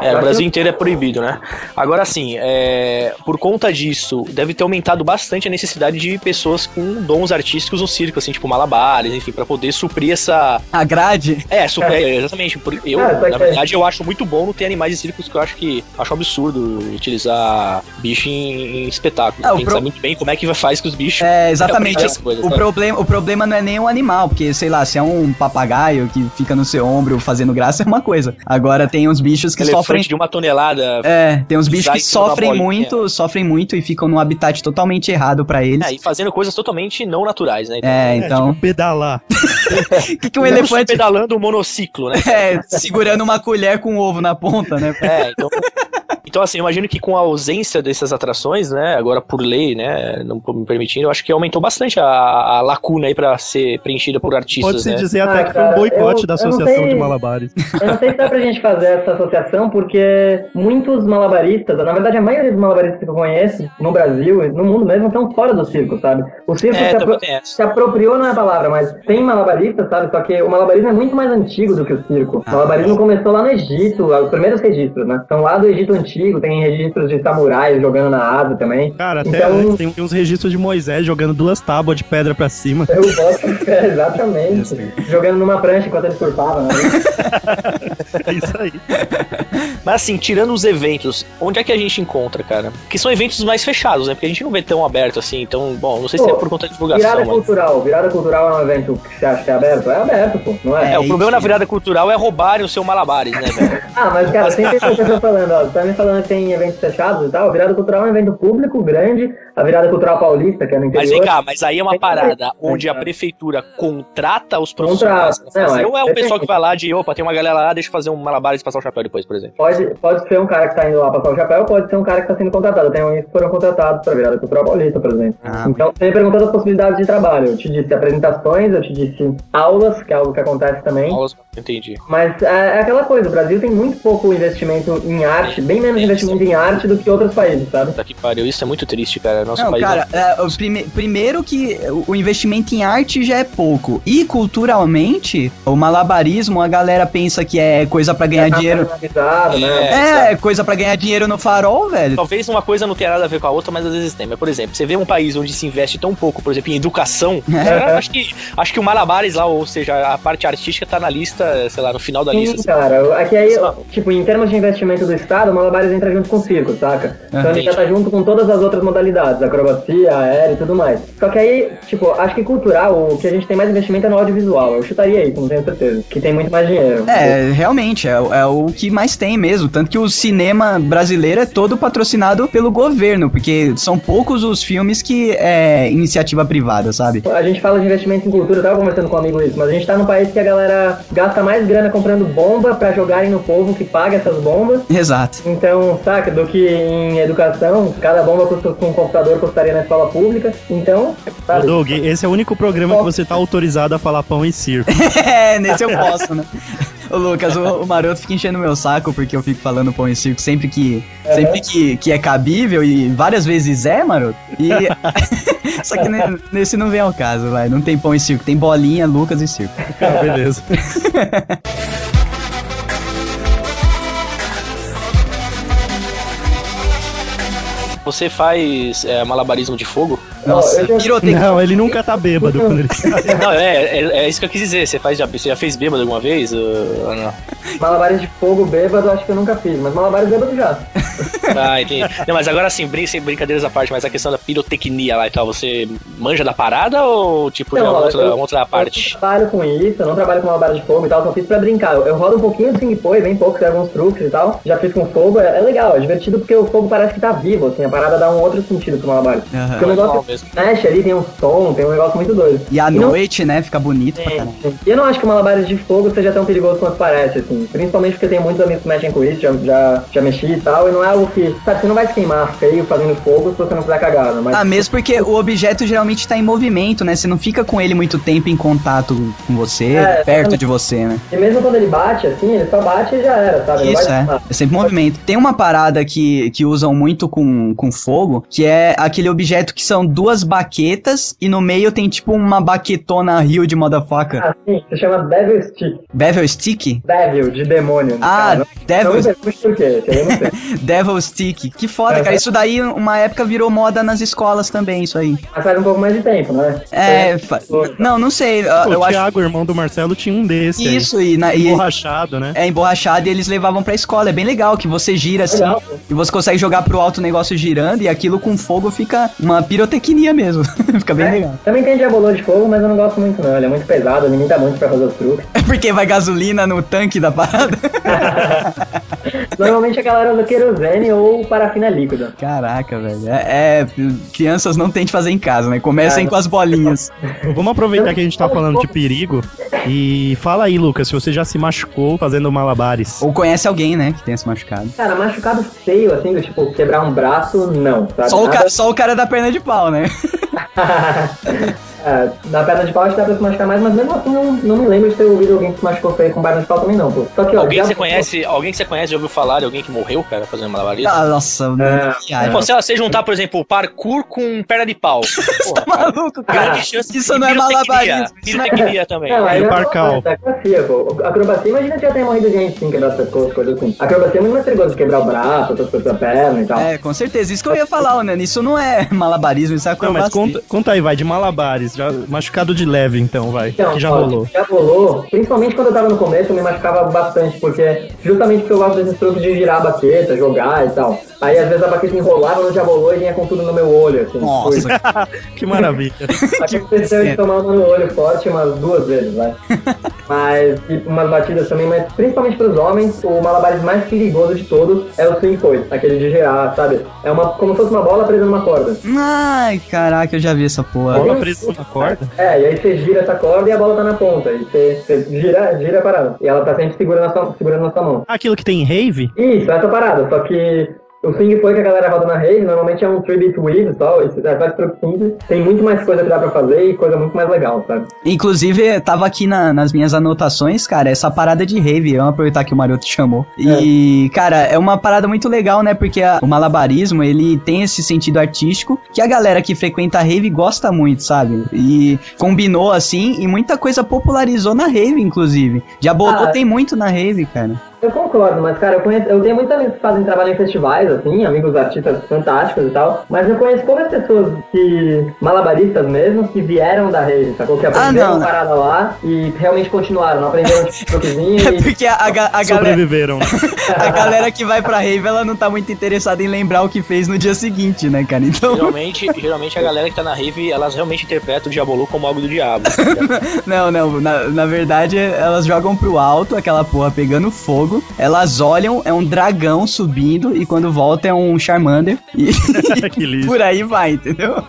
É, no Brasil inteiro é proibido, né? Agora, assim, é, por conta disso, deve ter aumentado bastante a necessidade de pessoas com dons artísticos no circo, assim, tipo malabares, enfim, pra poder suprir essa. A grade. É, suprir, é, exatamente. por- Eu, Ah, só que- na verdade, eu acho muito bom não ter animais de circos, que eu acho que acho um absurdo utilizar bicho em, em espetáculo. É, o Tem que pro- saber muito bem como é que faz com os bichos. É, exatamente. essas o, né? problema, o problema não é nem o animal, porque, sei lá, se é um papagaio que fica no seu ombro fazendo graça, é uma coisa. Agora tem uns bichos que Elefante sofrem. de uma tonelada. É, tem uns bichos que sofrem muito, sofrem muito e ficam num habitat totalmente errado pra eles. É, e fazendo coisas totalmente não naturais, né? É, É, então. tipo, pedalar. O que, que um Não elefante. pedalando um monociclo, né? É, segurando uma colher com ovo na ponta, né? É, então. Então, assim, eu imagino que com a ausência dessas atrações, né, agora por lei, né, não me permitindo, eu acho que aumentou bastante a, a lacuna aí pra ser preenchida por artistas, Pode-se né? dizer Ah, até que foi um boicote eu- da Associação sei- de Malabares. Eu não sei se dá pra gente fazer essa associação, porque muitos malabaristas, na verdade a maioria dos malabaristas que eu conheço no Brasil e no mundo mesmo estão fora do circo, sabe? O circo É, se, apro- se apropriou não é a palavra, mas tem malabaristas, sabe? Só que o malabarismo é muito mais antigo do que o circo. O malabarismo começou lá no Egito, os primeiros registros, né? São lá do Egito Antigo, tem registros de samurais jogando na asa também. Cara, até Então- tem uns registros de Moisés jogando duas tábuas de pedra pra cima. Eu boto, é, exatamente. Jogando numa prancha enquanto ele surfava, né? É isso aí. Mas assim, tirando os eventos, onde é que a gente encontra, cara? Que são eventos mais fechados, né? Porque a gente não vê tão aberto assim, então, bom, não sei se Pô, é por conta de divulgação, Virada mas... cultural. Virada cultural é um evento que você acha que é aberto? É aberto, pô. Não é? É, o É, problema na virada cultural é roubarem o seu malabares, né, velho? Ah, mas cara, sempre tem pessoa falando, ó, você tá me falando que tem eventos fechados e tal. A virada cultural é um evento público, grande. A virada cultural paulista, que é no interior. Mas vem cá, mas aí é uma parada onde a prefeitura contrata os profissionais Contrata. fazer, Não, é- ou é o pessoal que vai lá de, opa, tem uma galera lá, deixa eu fazer um malabares e passar o chapéu depois, por exemplo. Pode, pode ser um cara que tá indo lá passar o chapéu, pode ser um cara que tá sendo contratado. Eu tenho amigos que foram contratados pra virada cultural paulista, por exemplo. Ah, então, você me perguntou das possibilidades de trabalho. Eu te disse apresentações, eu te disse aulas, que é algo que acontece também. Aulas, entendi. Mas é, é aquela coisa, o Brasil tem muito pouco investimento em arte, bem menos investimento em arte do que outros países, sabe? Puta que pariu, isso é muito triste, cara. Nosso Não, país cara, é, o prime- primeiro que o- investimento em arte já é pouco. E culturalmente, o malabarismo, a galera pensa que é coisa pra ganhar dinheiro. Personalizado, né? É, é coisa pra ganhar dinheiro no farol, velho. Talvez uma coisa não tenha nada a ver com a outra, mas às vezes tem. Mas, por exemplo, você vê um país onde se investe tão pouco, por exemplo, em educação, É. acho, que, acho que o Malabares lá, ou seja, a parte artística tá na lista, sei lá, no final da lista. Sim, assim. cara. Aqui aí, tipo, em termos de investimento do Estado, o Malabares entra junto com o circo, saca? Então ele já tá junto com todas as outras modalidades, acrobacia, aéreo e tudo mais. Só que aí, tipo, acho que cultural, o que a gente tem mais investimento é no audiovisual. Eu chutaria isso, não tenho certeza. Que tem muito mais dinheiro. É, realmente, é, é o que mais tem mesmo. Tanto que o cinema brasileiro é todo patrocinado pelo governo, porque são poucos os filmes que é iniciativa privada, sabe? A gente fala de investimento em cultura, eu tava conversando com um amigo isso, mas a gente tá num país que a galera gasta mais grana comprando bomba pra jogarem no povo que paga essas bombas. Exato. Então, saca, do que em educação, cada bomba custa, com um computador custaria na escola pública. Então, Ô, sabe? Doug, esse é o único programa que você tá autorizado a falar pão e circo. é, nesse eu posso, né? Ô Lucas, o, o Maroto fica enchendo meu saco porque eu fico falando pão e circo sempre que, sempre que, que é cabível e várias vezes é, Maroto. E... Só que ne- nesse não vem ao caso, vai. Não tem pão e circo, tem bolinha, Lucas e circo. Ah, beleza. Você faz é, malabarismo de fogo? Nossa, eu já- pirotecnia. Não, ele nunca tá bêbado quando ele sai. Não, é, é, é isso que eu quis dizer. Você, faz, já, você já fez bêbado alguma vez? Uh, Ana? Malabares de fogo bêbado, acho que eu nunca fiz, mas malabares bêbado já. Ah, entendi. Não, mas agora assim, brin sem brincadeiras à parte, mas a questão da pirotecnia lá e tal, você manja da parada ou tipo já é uma Não, outra, eu- outra Eu parte? não trabalho com isso, eu não trabalho com malabares de fogo e tal, só fiz pra brincar. Eu, eu rodo um pouquinho de ping-pong, bem pouco, tem alguns truques e tal. Já fiz com fogo, é, é legal, é divertido porque o fogo parece que tá vivo, assim, a parada dá um outro sentido pro malabar. Aham. Porque o negócio, Mexe ali, tem um som, tem um negócio muito doido. E à E não- noite, né? Fica bonito pra Sim, caralho. sim. E eu não acho que o malabares de fogo seja tão perigoso quanto parece, assim. Principalmente porque tem muitos amigos que mexem com isso, já, já, já mexi e tal, e não é algo que. Sabe, você não vai se queimar feio fazendo fogo se você não fizer cagada. Mas Ah, mesmo porque o objeto geralmente tá em movimento, né? Você não fica com ele muito tempo em contato com você, É, perto exatamente. de você, né? E mesmo quando ele bate, assim, ele só bate e já era, sabe? Não Isso, é. É sempre movimento. Tem uma parada que, que usam muito com, com fogo, que é aquele objeto que são duas baquetas e no meio tem tipo uma baquetona rio de motherfucker. Ah, sim, se chama Devil Stick. Bevel Stick? Devil, de demônio. Ah, cara. Devil, por quê. Devil Stick. Que foda, É. cara. Isso daí, uma época, virou moda nas escolas também, isso aí. Mas faz um pouco mais de tempo, né? É, fa- não, não sei. Pô, eu o acho Thiago, irmão do Marcelo, tinha um desse. aí. isso e, na, Emborrachado, né? é emborrachado e eles levavam pra escola. É bem legal que você gira assim Legal, e você consegue jogar pro alto o negócio girando e aquilo com fogo fica uma pirotecnia mesmo. fica bem É, legal. Também tem diabolô de fogo, mas eu não gosto muito não. Ele é muito pesado, limita muito pra fazer os truques. É porque vai gasolina no tanque da parada. Normalmente a galera usa querosene ou parafina líquida. Caraca, velho. É, é, crianças não tem de fazer em casa, né? Comecem É. com as bolinhas. Vamos aproveitar que a gente tá falando de perigo e fala aí, Lucas, se você já se machucou fazendo malabares. Ou conhece alguém, né, que tenha se machucado. Cara, machucado feio, assim, tipo, quebrar um braço, não, sabe? Só o, ca- só o cara da perna de pau, né? né? É, na perna de pau acho que dá pra se machucar mais, mas mesmo assim não, não me lembro de ter ouvido alguém que se machucou feio com perna de pau também não, pô. Só que, ó, Alguém já- que você conhece, alguém que você conhece, já ouviu falar de alguém que morreu, cara, fazendo malabarismo? Ah, Nossa, É. Pô, se você juntar, por exemplo, parkour com perna de pau. Porra, Maluco, cara. grande chance Isso não é malabarismo. Isso não é- Pirotecnia também. Não, aí é parcal? é acrobacia, pô. Acrobacia, imagina que já tem morrido gente, sim, quebrar as coisas, coisas assim. Acrobacia é muito mais perigoso quebrar o braço, outras coisas da perna e tal. É, com certeza. Isso que eu ia falar, né? Isso não é malabarismo, isso é Não, mas acrobacia. conta, conta aí, vai, de malabares. Já, machucado de leve, então, vai. Então, que já ó, rolou. Já rolou. Principalmente quando eu tava no começo, eu me machucava bastante, porque justamente porque eu gosto desses truques de girar a baqueta, jogar e tal. Aí às vezes a baqueta enrolava no jabolô e vinha com tudo no meu olho, assim. Nossa, Que maravilha. Aconteceu de tomar uma no olho forte umas duas vezes, vai. mas, e umas batidas também, mas principalmente pros homens, o malabares mais perigoso de todos é o swing foot, aquele de girar, sabe? É uma, como se fosse uma bola presa numa corda. Ai, caraca, eu já vi essa porra. Bola presa na corda? É, e aí você gira essa corda e a bola tá na ponta. E você, você gira, gira a parada. E ela tá sempre segurando na sua, segurando na sua mão. Aquilo que tem em rave? Isso, essa parada. Só que o swing foi que a galera roda na rede, normalmente é um 3-beat weave só, esse é faz truque simples. Tem muito mais coisa que dá pra fazer e coisa muito mais legal, sabe? Inclusive, tava aqui na- nas minhas anotações, cara, essa parada de rave, vamos aproveitar que o Maroto chamou. E, cara, é uma parada muito legal, né? Porque a- o malabarismo, ele tem esse sentido artístico que a galera que frequenta a rave gosta muito, sabe? E combinou assim, e muita coisa popularizou na rave, inclusive. Diabolô Ah. tem muito na rave, cara. Eu concordo, mas cara, eu, conheço, eu tenho muitos amigos que fazem trabalho em festivais, assim, amigos artistas fantásticos e tal, mas eu conheço poucas pessoas que, malabaristas mesmo, que vieram da rede, sacou? Que aprenderam Ah, não, a parada lá e realmente continuaram, não aprenderam tipo truquezinho É e... porque a, a a galera, Sobreviveram. né? a galera que vai pra rave, ela não tá muito interessada em lembrar o que fez no dia seguinte, né, cara? Então, Geralmente, geralmente a galera que tá na rave, elas realmente interpretam o Diabolu como algo do diabo. Não, não, na, na verdade elas jogam pro alto, aquela porra pegando fogo, elas olham, é um dragão subindo e quando volta é um Charmander e que lixo. por aí vai, entendeu?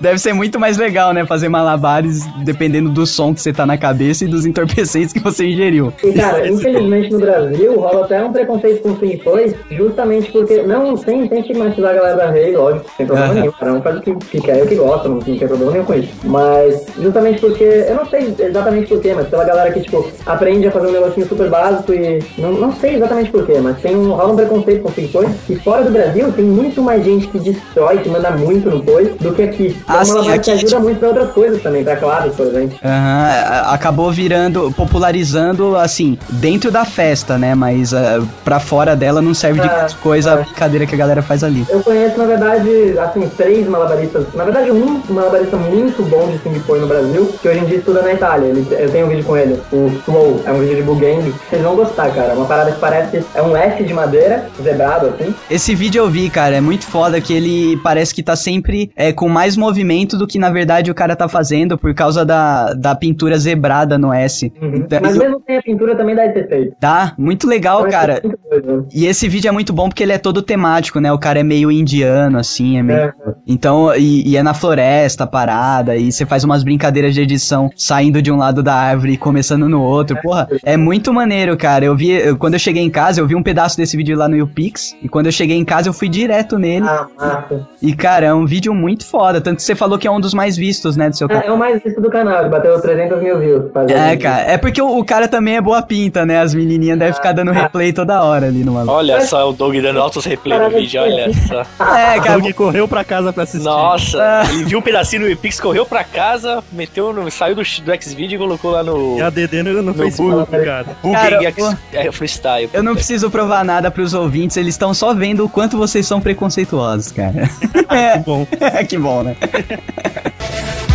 Deve ser muito mais legal, né, fazer malabares dependendo do som que você tá na cabeça e dos entorpecentes que você ingeriu. E, cara, infelizmente no Brasil rola até um preconceito com o swing foi, justamente porque, não, sem, sem estigmatizar a galera da rei, lógico, sem problema Aham. nenhum, cada um faz o que, que quer e o que gosta, não, não tem problema nenhum com isso. Mas, justamente porque, eu não sei exatamente porquê, mas pela galera que, tipo, aprende a fazer um negocinho super básico e, não, não sei exatamente porquê, mas tem um, rola um preconceito com foi, e fora do Brasil tem muito mais gente que destrói, que manda muito no foi, do que aqui. Ah, é sim, aqui, que ajuda tipo- muito pra outras coisas também, pra claves, por exemplo. Aham, a- acabou virando, popularizando, assim, dentro da festa, né, mas ah, pra fora dela não serve de Ah, coisa a ah. brincadeira que a galera faz ali. Eu conheço, na verdade, assim, três malabaristas. Na verdade, um malabarista muito bom de swing foi no Brasil, que hoje em dia estuda na Itália. Ele, eu tenho um vídeo com ele, o Slow, é um vídeo de Bugang. Vocês vão gostar, cara. É uma parada que parece é um S de madeira, zebrado assim. Esse vídeo eu vi, cara, é muito foda que ele parece que tá sempre é, com mais movimento do que na verdade o cara tá fazendo por causa da, da pintura zebrada no S. Então, Mas mesmo sem a pintura também dá esse efeito. Tá, muito legal, Então, cara. é muito doido, né? E esse vídeo é muito bom porque ele é todo temático, né? O cara é meio indiano, assim, é meio... É. Então, e, e é na floresta, parada, e você faz umas brincadeiras de edição saindo de um lado da árvore e começando no outro. Porra, é muito maneiro, cara. Eu vi, eu- quando eu cheguei em casa, eu vi um pedaço desse vídeo lá no YouPix, e quando eu cheguei em casa, eu fui direto nele. Ah, massa. E, cara, é um vídeo muito foda. Tanto que você falou que é um dos mais vistos, né, do seu canal. É, é o mais visto do canal, ele bateu 300 mil views. É, cara, é porque o, o cara também é boa pinta, né? As menininhas devem ficar dando replay toda hora ali no maluco. Olha só o Doug dando altos replay no vídeo, olha só. É, cara, Doug correu pra casa pra assistir. Nossa, Ah. ele viu um pedacinho no Epix, correu pra casa, meteu no. saiu do, do Xvideo e colocou lá no. E a DD no, no No Facebook, cara. Cara, X, é, Freestyle. Eu não preciso provar nada pros ouvintes, eles estão só vendo o quanto vocês são preconceituosos, cara. Que bom. É, que bom, né?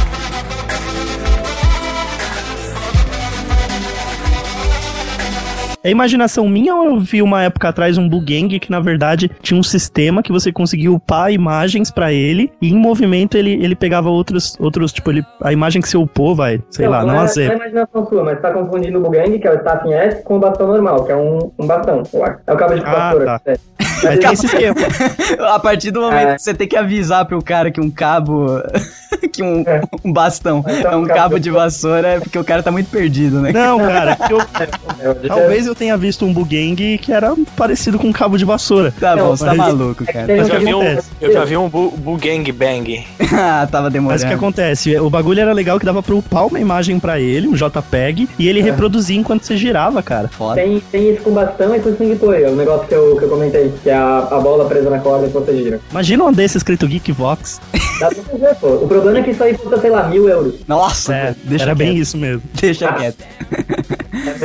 É imaginação minha ou eu vi uma época atrás um Bugang que na verdade tinha um sistema que você conseguia upar imagens pra ele e em movimento ele, ele pegava outros, outros tipo, ele, a imagem que você upou, vai, sei lá, não é, a não é imaginação sua, mas tá confundindo o Bugang, que é o staff em S, com o bastão normal, que é um, um bastão, eu acho. É o cabo de Ah, tá. é. Mas tem esse esquema. A partir do momento É. que você tem que avisar pro cara que um cabo. que um, É. um bastão Então, é um cabo cabo de vassoura é porque o cara tá muito perdido, né? Não, cara, eu- Eu- talvez eu tenha visto um Bugang que era parecido com um cabo de vassoura. Tá bom, você tá maluco, É cara. Eu já vi um, eu já vi um bu, Bugang Bang. ah, tava Mas o que demorando. acontece? O bagulho era legal que dava pra upar uma imagem pra ele, um JPEG, e ele reproduzia enquanto você girava, cara. Foda. Tem, tem isso com bastão e com swing play, é o negócio que eu, que eu comentei, que é a, a bola presa na corda que você gira. Imagina um desse escrito Geekvox. Dá pra fazer, pô. O problema é que isso aí custa, sei lá, mil euros. Nossa, É, deixa era quieto. bem isso mesmo. Deixa quieto.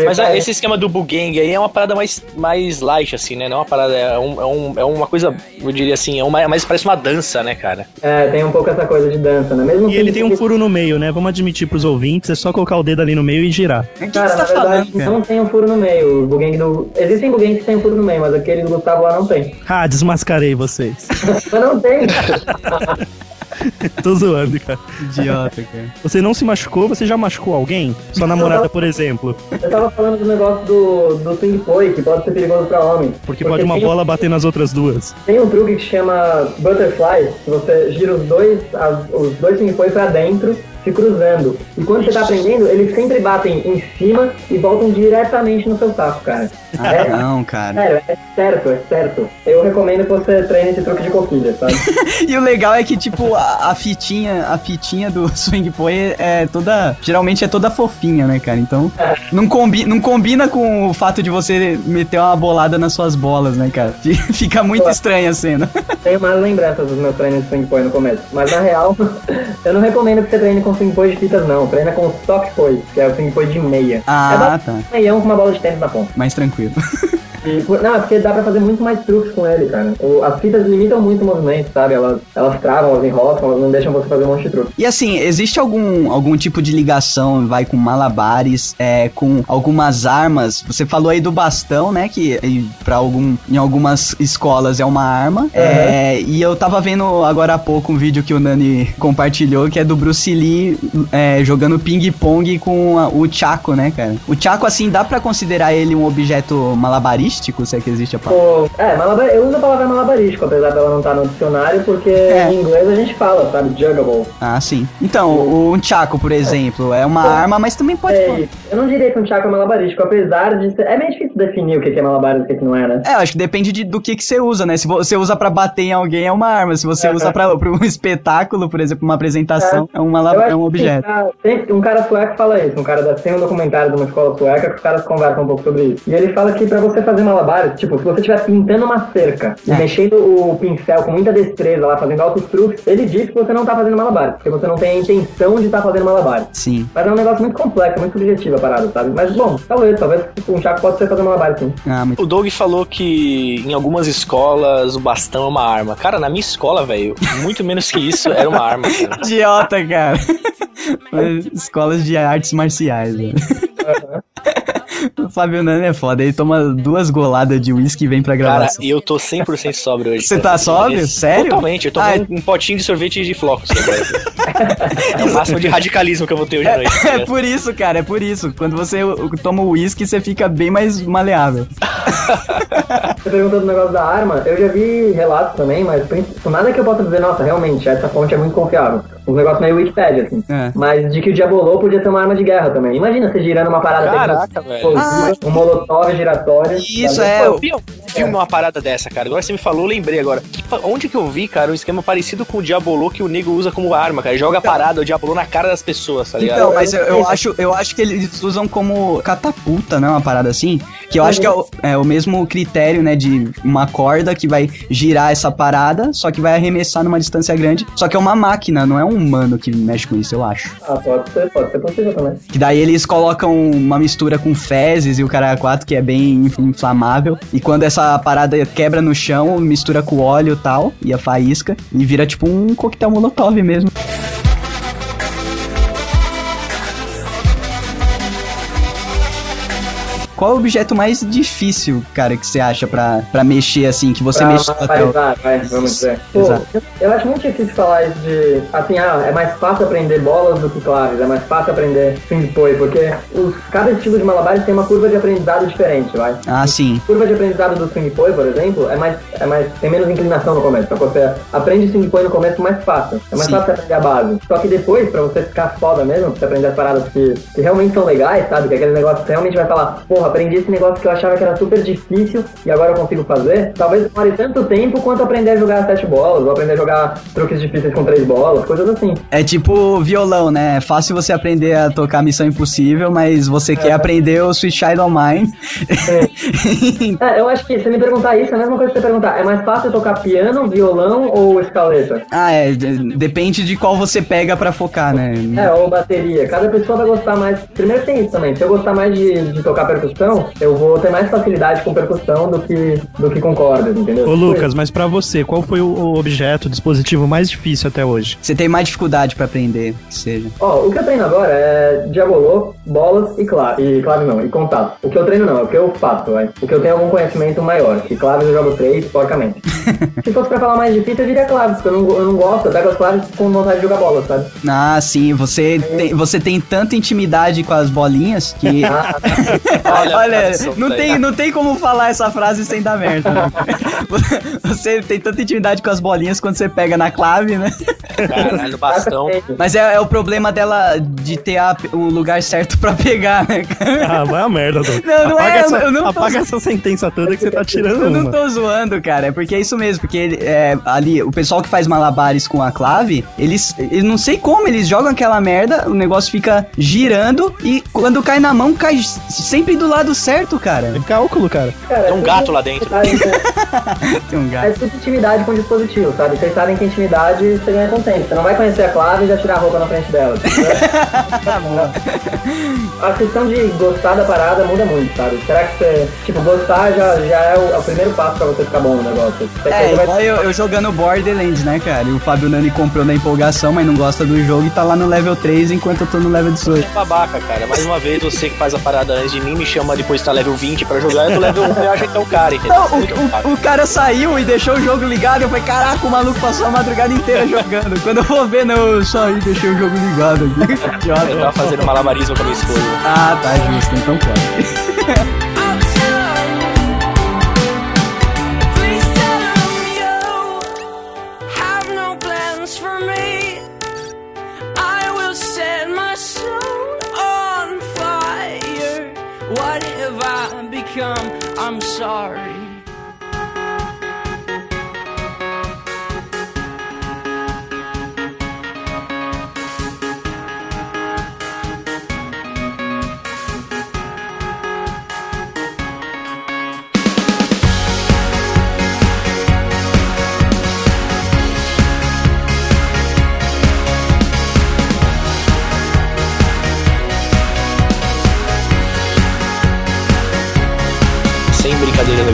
Mas é, ah, esse esquema do Bugang aí é uma parada mais, mais light, assim, né? Não é uma parada, é, um, é, um- é uma coisa, eu diria assim, é uma, mais parece uma dança, né, cara? É, tem um pouco essa coisa de dança, né? Mesmo E ele tem um furo no meio, né? Vamos admitir pros ouvintes, é só colocar o dedo ali no meio e girar. O que, que Cara, você na tá verdade, falando, cara? não tem um furo no meio. O Bugang do... Existem Bugangs que tem um furo no meio, mas aquele do Gustavo lá não tem. Ah, desmascarei vocês. Mas não tem. Tô zoando, cara. Idiota, cara. Você não se machucou, você já machucou alguém? Sua namorada, por exemplo. Eu tava falando do negócio do, do swing play, que pode ser perigoso pra homem. Porque pode uma tem, bola bater nas outras duas. Tem um truque que chama Butterfly, que você gira os dois, as- os dois swing play pra dentro, se cruzando. E quando você tá aprendendo, eles sempre batem em cima e voltam diretamente no seu saco, cara. Ah, É, não, cara. sério, é certo, é certo. Eu recomendo que você treine esse truque de coquilha, sabe? E o legal é que, tipo, a, a fitinha, a fitinha do Swing Play é toda. Geralmente é toda fofinha, né, cara? Então. Não, combi, não combina com o fato de você meter uma bolada nas suas bolas, né, cara? Fi- Fica muito Pô. estranha a cena. Tenho mais lembranças dos meus treinos de swing play no começo. Mas na real, eu não recomendo que você treine com swing play de fitas, não. Treina com soft play, que é o swing de meia. é Ah, basicamente tá. meião com uma bola de tênis na ponta. Mais tranquilo. E, não, é porque dá pra fazer muito mais truques com ele, cara. O- as fitas limitam muito o movimento, sabe? Elas, elas travam, elas enroscam, elas não deixam você fazer um monte de truque. E assim, existe algum, algum tipo de ligação, vai, com malabares, é, com algumas armas? Você falou aí do bastão, né? Que pra algum, em algumas escolas é uma arma. É, e eu tava vendo agora há pouco um vídeo que o Nani compartilhou, que é do Bruce Lee é, jogando ping-pong com a- o Chaco, né, cara? O Chaco, assim, dá pra considerar ele um objeto malabarístico, se é que existe a palavra? É, malabar, eu uso a palavra malabarístico, apesar dela não estar no dicionário, porque É. em inglês a gente fala, sabe? Juggable. Ah, sim. Então, o, um Chaco, por exemplo, é uma Pô. arma, mas também pode... É, eu não diria que um chaco é malabarístico, apesar de ser... É meio difícil definir o que é malabares e o que não é, né? É, eu acho que depende de- do que, que você usa, né? Se você usa pra bater em alguém, é uma arma. Se você É. usa pra, pra um espetáculo, por exemplo, uma apresentação, é, uma, la- acho é um que objeto. tem- ah, tem- um cara sueco fala isso, um cara da, tem um documentário de uma escola sueca que os caras conversam um pouco sobre isso. E ele fala que pra você fazer malabares, tipo, se você estiver pintando uma cerca e É. mexendo o pincel com muita destreza lá, fazendo altos truques, ele diz que você não tá fazendo malabares, porque você não tem a intenção de estar fazendo malabares. Sim. Mas é um negócio muito complexo, muito subjetivo a parada, sabe? Mas bom, talvez, talvez um chaco pode ser fazer malabares sim. Ah, muito... O Doug falou que em algumas escolas o bastão é uma arma. Cara, na minha escola, velho, muito menos que isso era uma arma. Cara. Idiota, cara. Escolas de artes marciais, né? O Fábio Nani é foda, ele toma duas goladas de uísque e vem pra Cara, gravação. e eu tô 100% sóbrio hoje. Você cara. tá sóbrio? Sério? Totalmente. Eu tomei Ah, um, um potinho de sorvete de flocos agora. é o máximo de radicalismo que eu vou ter hoje à noite. É cara. por isso, cara, é por isso. Quando você toma o uísque, você fica bem mais maleável. Você perguntou do negócio da arma, eu já vi relatos também, mas nada que eu possa dizer, nossa, realmente, essa fonte é muito confiável. Um negócio meio Wikipedia, assim. É. Mas de que o Diabolô podia ser uma arma de guerra também. Imagina você girando uma parada Caraca, velho. explosiva, um molotov giratório. Isso, sabe? é. Eu vi um filme, uma parada dessa, cara. Agora você me falou, eu lembrei agora. Que onde que eu vi, cara, um esquema parecido com o Diabolô que o nego usa como arma, cara? Ele joga a parada, o Diabolô na cara das pessoas, tá ligado? Então, mas eu, eu acho, eu acho que eles usam como catapulta, né? Uma parada assim. Que eu acho que é o, é o mesmo critério, né? De uma corda que vai girar essa parada, só que vai arremessar numa distância grande. Só que é uma máquina, não é um humano que mexe com isso, eu acho. Ah, pode ser, pode ser possível também. Que daí eles colocam uma mistura com fezes e o cara 4 que é bem inf- inflamável. E quando essa parada quebra no chão, mistura com óleo e tal, e a faísca, e vira tipo um coquetel molotov mesmo. Qual é o objeto mais difícil, cara, que você acha pra, pra mexer assim, que você Pra mexeu até o... masterizar, vai, vamos dizer. Pô, Exato. eu, acho muito difícil falar isso de. Assim, ah, é mais fácil aprender bolas do que claves, é mais fácil aprender swing poi, porque os, cada estilo de malabares tem uma curva de aprendizado diferente, vai. Ah, sim. A curva de aprendizado do swing poi, por exemplo, é mais, é mais, tem menos inclinação no começo. Então você aprende swing poi no começo mais fácil. É mais Sim. fácil aprender a base. Só que depois, pra você ficar foda mesmo, pra você aprender as paradas que, que realmente são legais, sabe? Que aquele negócio que realmente vai falar, porra, aprendi esse negócio que eu achava que era super difícil e agora eu consigo fazer. Talvez demore tanto tempo quanto aprender a jogar sete bolas, ou aprender a jogar truques difíceis com três bolas, coisas assim. É tipo violão, né? É fácil você aprender a tocar Missão Impossível, mas você quer aprender o Sweet Child of Mine. É, eu acho que se me perguntar isso, é a mesma coisa que você perguntar, é mais fácil tocar piano, violão ou escaleta? ah, é. de- Depende de qual você pega pra focar, né? É, ou bateria. Cada pessoa vai gostar mais. Primeiro tem isso também. Se eu gostar mais de, de tocar percussão, eu vou ter mais facilidade com percussão do que, do que com cordas, entendeu? Ô Lucas, mas pra você, qual foi o- objeto, o dispositivo mais difícil até hoje? Você tem mais dificuldade pra aprender, que seja. Ó, o que eu treino agora é diabolô, bolas e clave. E clave não, e contato. O que eu treino não, é o que eu faço, vai. O que eu tenho algum conhecimento maior. Que claves eu jogo três, porcamente. Se fosse pra falar mais difícil, eu diria claves, porque eu não, eu não gosto, eu pego as claves com vontade de jogar bola, sabe? Ah, sim, você tem, você tem tanta intimidade com as bolinhas que. Ah, Olha, Olha, cara, não, tem, daí. não tem como falar essa frase sem dar merda. né? Você tem tanta intimidade com as bolinhas quando você pega na clave, né? Caralho, bastão. Mas é, é o problema dela de ter a- o lugar certo pra pegar, né, cara? Ah, vai a merda, Doug. Não, não apaga é, essa, eu não apaga essa sentença toda que você tá tirando Eu não uma. tô zoando, cara. É porque é isso mesmo. Porque é, ali, o pessoal que faz malabares com a clave, eles. Eu não sei como, eles jogam aquela merda, o negócio fica girando e quando cai na mão, cai sempre do lado certo, cara. É cálculo, cara. cara, Tem um gato lá dentro. Tem um É gato. tudo intimidade com dispositivo, sabe? Vocês sabem que intimidade você ganha com tempo. Você não vai conhecer a clave e já tirar a roupa na frente dela. entendeu? a questão de gostar da parada muda muito, sabe? Será que você, tipo, gostar já, já é, o, é o primeiro passo pra você ficar bom no negócio? Você, É, você vai- igual eu, eu jogando Borderlands, né, cara? E o Fábio Nani comprou na empolgação, mas não gosta do jogo e tá lá no level 3 enquanto eu tô no level 18. Babaca, cara. Mais uma vez, você que faz a parada antes de mim, me chama depois de estar level 20 pra jogar, eu tô level 1 e acho que é o cara, entendeu? Não, o, o, o cara saiu e deixou o jogo ligado. Eu falei, caraca, o maluco passou a madrugada inteira jogando. Quando eu vou ver, não, eu saí e deixei o jogo ligado aqui. Eu Idiota. tava fazendo malabarismo com a minha esposa. Ah, tá justo, então pode. come, I'm sorry.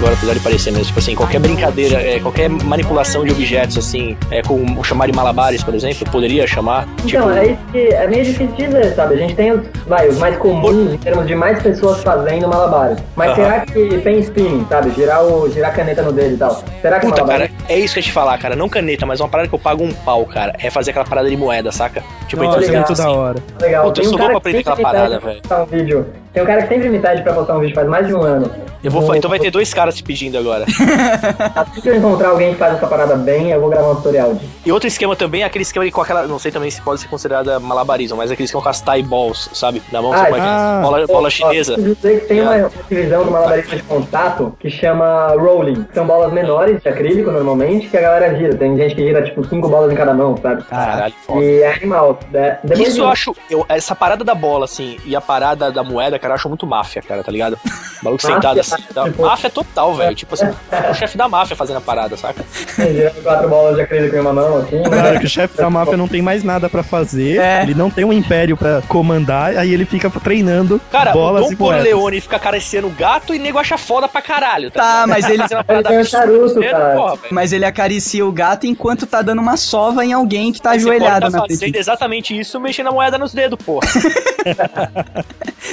Agora, apesar de parecer mesmo. Tipo assim, qualquer brincadeira, é, qualquer manipulação de objetos, assim, é, com chamar de malabares, por exemplo, poderia chamar. Então, tipo, é isso que é meio difícil dizer, sabe? A gente tem os, vai, os mais comuns em termos de mais pessoas fazendo malabares. Mas será que pen spinning, sabe? Girar, o, girar a caneta no dedo e tal. Será que é Puta, malabar? cara, é isso que eu ia te falar, cara. Não caneta, mas uma parada que eu pago um pau, cara. É fazer aquela parada de moeda, saca? Tipo, Nossa, então, é muito assim, da hora. Legal. Puta, eu Tem um sou cara louco pra aprender aquela parada, postar um vídeo. Tem um cara que sempre me pede pra postar um vídeo faz mais de um ano. Eu vou, então vai ter dois caras te pedindo agora. Assim que eu encontrar alguém que faz essa parada bem, eu vou gravar um tutorial de. E outro esquema também é aquele esquema com aquela. Não sei também se pode ser considerada malabarismo, mas aquele esquema com as tie balls, sabe? Na mão Ah, você pode. ah. bola, bola chinesa. Eu sei que tem uma, uma divisão do malabarismo de contato que chama rolling. São bolas menores de acrílico, normalmente, que a galera gira. Tem gente que gira, tipo, cinco bolas em cada mão, sabe? Caralho, foda. E é animal. né? Isso eu acho. Eu, essa parada da bola, assim, e a parada da moeda, cara, eu acho muito máfia, cara, tá ligado? O maluco sentado assim. Tá, máfia total, velho. Tipo assim, é o chefe da máfia fazendo a parada, saca? girando quatro bolas de acrílico em uma mão, assim. né? Claro que o chefe da máfia não tem mais nada pra fazer, É. ele não tem um império pra comandar, aí ele fica treinando Cara, bolas o e Dom moedas. Corleone fica acariciando o gato e nego acha foda pra caralho. Tá, ligado? mas ele, Ele parada tem um absurda, charuto, cara. Porra, mas ele acaricia o gato enquanto tá dando uma sova em alguém que tá Você ajoelhado tá na frente. exatamente isso, mexendo a moeda nos dedos, porra.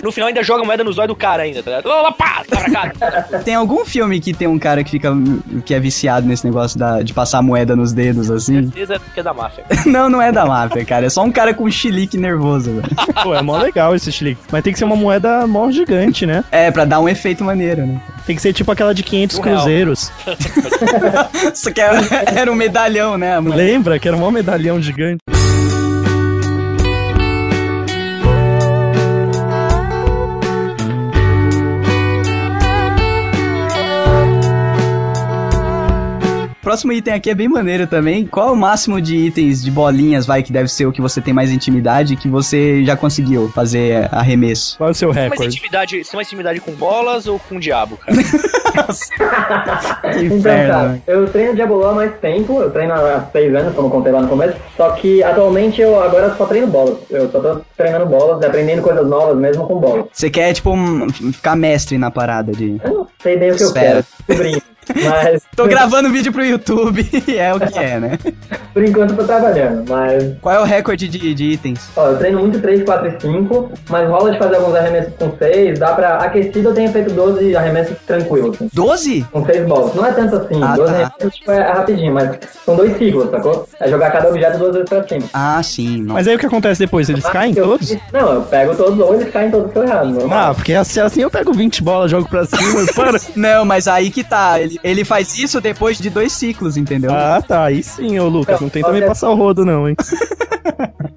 no final ainda joga a moeda nos olhos do cara ainda, tá ligado? Lá, lá, pá, tá pra cá. Tem algum filme que tem um cara que fica que é viciado nesse negócio da, de passar moeda nos dedos assim? Certeza que é da máfia. Não, não é da máfia, cara. É só um cara com chilique nervoso, velho. Pô, é mó legal esse chilique. Mas tem que ser uma moeda mó gigante, né? É, pra dar um efeito maneiro, né? Tem que ser tipo aquela de 500 Um cruzeiros. Só que era, era um medalhão, né? mulher? Lembra que era um mó medalhão gigante? Próximo item aqui é bem maneiro também. Qual é o máximo de itens de bolinhas, vai, que deve ser o que você tem mais intimidade, que você já conseguiu fazer arremesso? Qual é o seu recorde? intimidade, você tem mais intimidade com bolas ou com o diabo, cara? Que Então, cara, né? eu treino Diabolô há mais tempo, eu treino há seis anos, como eu contei lá no começo, só que atualmente eu agora só treino bolas. Eu só tô treinando bolas, aprendendo coisas novas mesmo com bolas. Você quer, tipo, um- ficar mestre na parada de... Eu não sei bem o que Espera. eu quero, descobrindo. Mas Tô gravando vídeo pro YouTube, é o que é, né? por enquanto eu tô trabalhando, mas Qual é o recorde de, de itens? Ó, eu treino muito 3, 4 e 5, mas rola de fazer alguns arremessos com 6, dá pra... Aquecido eu tenho feito 12 arremessos tranquilos, assim, 12? com 6 bolas. Não é tanto assim, Ah, 12 tá. arremessos tipo, é rapidinho, mas são dois ciclos, sacou? É jogar cada objeto duas vezes pra cima. Ah, sim. Não. Mas aí o que acontece depois? Eles caem Eu- todos? Não, eu pego todos ou eles caem todos que eu errado. Ah, porque assim, assim eu pego 20 bolas, jogo pra cima e para. Não, mas aí que tá. Ele, ele faz isso depois de dois ciclos, entendeu? Ah, tá. Aí sim, ô Lucas. Não tenta me Olha- passar o rodo, não, hein?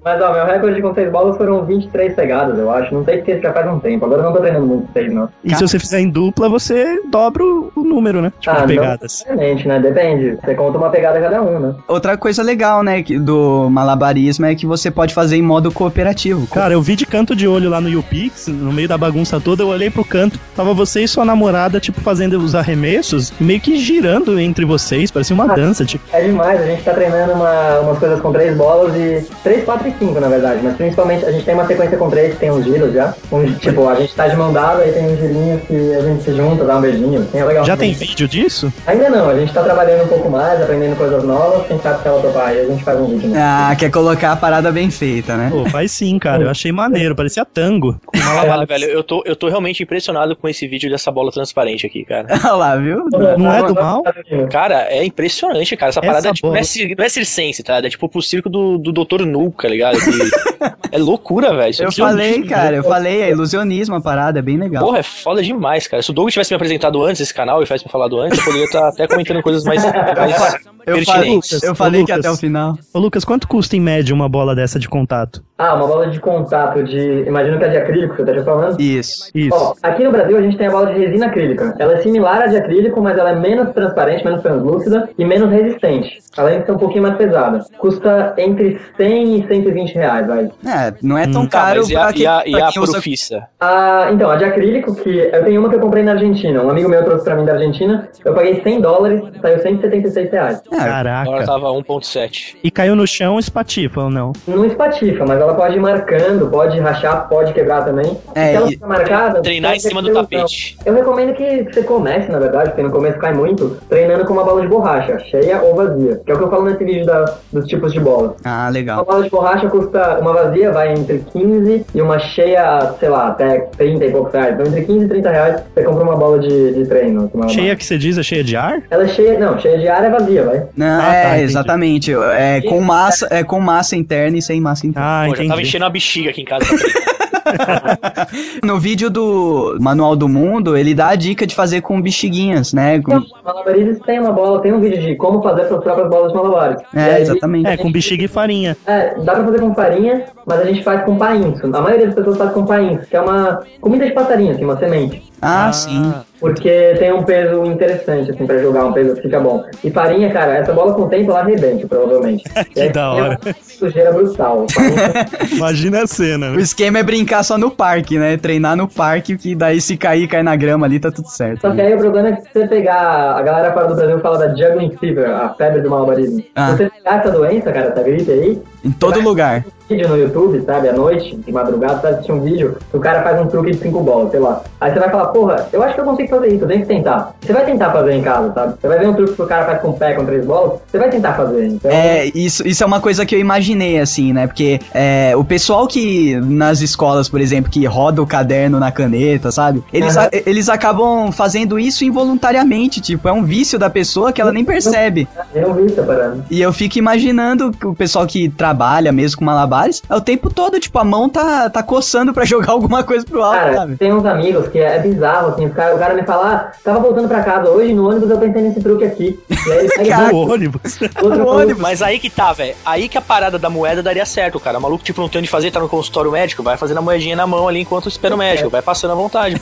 Mas ó, meu recorde com 6 bolas foram 23 pegadas, eu acho. Não sei se já faz um tempo. Agora eu não tô treinando muito 6, não. E se você fizer em dupla, você dobra o número, né? Tipo, Ah, de não. pegadas. Realmente, né? Depende. Você conta uma pegada cada um, né? Outra coisa legal, né, que- do malabarismo é que você pode fazer em modo cooperativo. Cara, eu vi de canto de olho lá no YouPix, no meio da bagunça toda, eu olhei pro canto, tava você e sua namorada, tipo, fazendo os arremessos, meio que girando entre vocês, parecia uma dança, tipo. É demais, a gente tá treinando uma, umas coisas com 3 bolas e. 3, 4 e 5, na verdade. Mas principalmente a gente tem uma sequência com 3 que tem uns giros já. Um, tipo, a gente tá de mão dada e tem uns girinhos que a gente se junta, dá um beijinho. Assim, é legal. Já tem vídeo disso? Ainda não, a gente tá trabalhando um pouco mais, aprendendo coisas novas. Quem sabe se ela topar aí, a gente faz um vídeo. Né? Ah, quer colocar a parada bem feita, né? Pô, faz sim, cara. Eu achei maneiro, parecia tango. Com Caralho, velho, eu tô, eu tô realmente impressionado com esse vídeo dessa bola transparente aqui, cara. Olha lá, viu? Não é do mal? Cara, é impressionante, cara. Essa, Essa parada tipo, não, é, não é circense, tá? É tipo pro circo do, do Dr. Nuka, ligado? Que- é loucura, velho. Eu é um falei, cara, eu falei, é ilusionismo a parada, é bem legal. Porra, é foda demais, cara. Se o Doug tivesse me apresentado antes esse canal e tivesse me falado antes, eu poderia estar até comentando coisas mais, mais eu falei, pertinentes. eu Ô, falei que até o final. Ô, Lucas, quanto custa em média uma bola dessa de contato? Ah, uma bola de contato de. Imagino que é de acrílico, você tá falando? Isso. Isso. Ó, aqui no Brasil a gente tem a bola de resina acrílica. Ela é similar à de acrílico, mas ela é menos transparente, menos translúcida e menos resistente. Além de ser um pouquinho mais pesada. Custa entre 100 e 120 reais, vai. É, não é tão Hum, Tá, caro mas e a, pra, e a, e pra a quem usa? Ah, então, a de acrílico, que eu tenho uma que eu comprei na Argentina. Um amigo meu trouxe pra mim da Argentina. Eu paguei 100 dólares, saiu 176 reais. É, Agora Caraca. tava 1.7. E caiu no chão, espatifa ou não? Não espatifa, mas ela pode ir marcando, pode rachar, pode quebrar também. É, Se ela e- ficar marcada... Treinar em cima do tapete. Eu recomendo que você comece, na verdade, porque no começo cai muito, treinando com uma bola de borracha, cheia ou vazia. Que é o que eu falo nesse vídeo da- dos tipos de bola. Ah, Uma legal. bola de borracha custa, uma vazia vai entre 15 e uma cheia, sei lá, até 30 e poucos reais. Então entre 15 e 30 reais você compra uma bola de, de treino. uma- Cheia que você diz é cheia de ar? Ela é cheia, não, cheia de ar é vazia, vai. Não, Ah, é, tá, entendi. exatamente. É com massa, é com massa interna e sem massa interna. Ah, Pô, já tava entendi. enchendo a bexiga aqui em casa. No vídeo do Manual do Mundo, ele dá a dica de fazer com bexiguinhas, né? Com- Então, malabaristas tem uma bola, tem um vídeo de como fazer suas próprias bolas de malabares. É, aí, exatamente. É, com bexiga e farinha. É, dá pra fazer com farinha, mas a gente faz com painço. A maioria das pessoas faz com painço, que é uma comida de passarinho, assim, uma semente. Ah, sim. Porque tem um peso interessante, assim, pra jogar, um peso que fica bom. E farinha, cara, essa bola com o tempo ela arrebenta, provavelmente. Que aí, da hora. uma Sujeira brutal. Farinha- Imagina a cena, O né? esquema é brincar só no parque, né? Treinar no parque, que daí se cair, cai na grama ali, tá tudo certo. Só que aí o problema é que se você pegar. A galera fora do Brasil fala da juggling fever, a febre do malabarismo. Ah. Se você pegar essa doença, cara, essa gripe aí, Em todo lugar. Vídeo no YouTube, sabe, à noite, de madrugada, você assistir um vídeo, que o cara faz um truque de cinco bolas, sei lá. Aí você vai falar, porra, eu acho que eu consigo fazer isso, eu tenho que tentar. Você vai tentar fazer em casa, sabe? Você vai ver um truque que o cara faz com o pé, com três bolas, você vai tentar fazer. Então, É, isso, isso é uma coisa que eu imaginei, assim, né? Porque é, o pessoal que nas escolas, por exemplo, que roda o caderno na caneta, sabe? Eles, Aham. a- eles acabam fazendo isso involuntariamente, tipo, é um vício da pessoa que ela nem percebe. não vi essa parada. E eu fico imaginando que o pessoal que trabalha mesmo com malabares, é o tempo todo, tipo, a mão tá, tá coçando pra jogar alguma coisa pro alto, Cara, sabe? tem uns amigos que é, é bizarro, assim, os cara, o cara me fala, ah, tava voltando pra casa hoje, no ônibus eu pensei nesse truque aqui. E aí. No ônibus. outro ônibus. Mas aí que tá, velho. Aí que a parada da moeda daria certo, cara. O maluco, tipo, não tem onde fazer, tá no consultório médico, vai fazendo a moedinha na mão ali enquanto espera o médico, vai passando à vontade.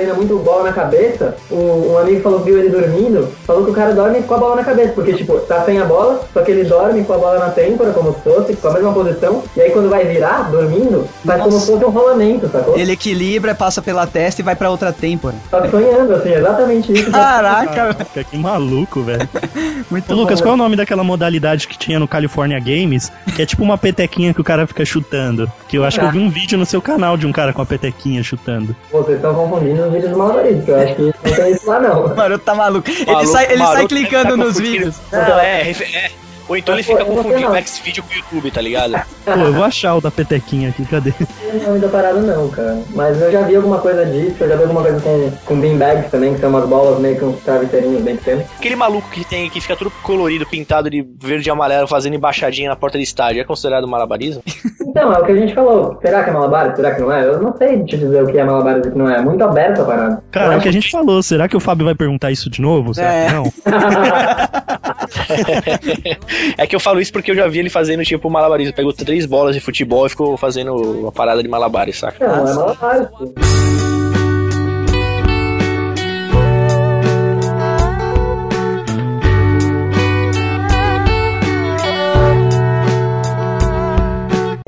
Treina muito bola na cabeça, um, um amigo falou que viu ele dormindo, falou que o cara dorme com a bola na cabeça, porque tipo, tá sem a bola, só que ele dorme com a bola na têmpora, como se fosse, com a mesma posição, e aí quando vai virar, dormindo, faz como se fosse um rolamento, sacou? Ele equilibra, passa pela testa e vai pra outra têmpora. Tá sonhando, assim, exatamente isso. Caraca, Caraca, que maluco, velho. muito Ô, Lucas, bom. qual é o nome daquela modalidade que tinha no California Games? Que é tipo uma petequinha que o cara fica chutando. Que eu acho que eu vi um vídeo no seu canal de um cara com a petequinha chutando. Vocês estão confundindo os vídeos do que eu acho que não tem isso lá não. O Maroto tá maluco. Ele Maluco, sai, ele sai maroto, clicando tá nos vídeos. Não, é, é. Ou então ele fica confundindo o X-Video com o YouTube, tá ligado? Pô, eu vou achar o da petequinha aqui, cadê? Não é o nome da parada não, cara. Mas eu já vi alguma coisa disso, eu já vi alguma coisa com, com beanbags também, que são umas bolas meio que uns travesseirinhos bem pequenos. Aquele maluco que tem que fica tudo colorido, pintado de verde e amarelo, fazendo embaixadinha na porta de estádio, é considerado malabarismo? Então, é o que a gente falou. Será que é malabares? Será que não é? Eu não sei te dizer o que é malabares e o que não é. É muito aberta a parada. Cara, é o que a gente falou. Será que o Fábio vai perguntar isso de novo? Será É. que não? é que eu falo isso porque eu já vi ele fazendo tipo malabarismo. Pegou três bolas de futebol e ficou fazendo uma parada de malabares, saca? Não, é malabares.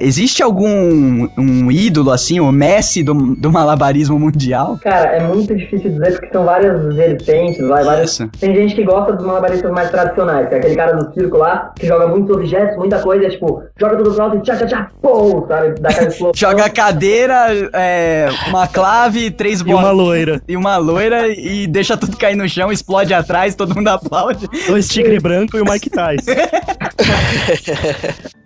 Existe algum um ídolo, assim, o Messi do, do malabarismo mundial? Cara, é muito difícil dizer porque são várias vertentes, vai, várias... Tem gente que gosta dos malabaristas mais tradicionais, que é aquele cara do circo lá, que joga muitos objetos, muita coisa, é tipo, joga tudo pro alto e tchá, tchá, tchá, pô, sabe? Dá aquela. Joga a cadeira, é, uma clave, três E uma bolas. loira. E uma loira e deixa tudo cair no chão, explode atrás, todo mundo aplaude. Dois tigre branco e o Mike Tyson.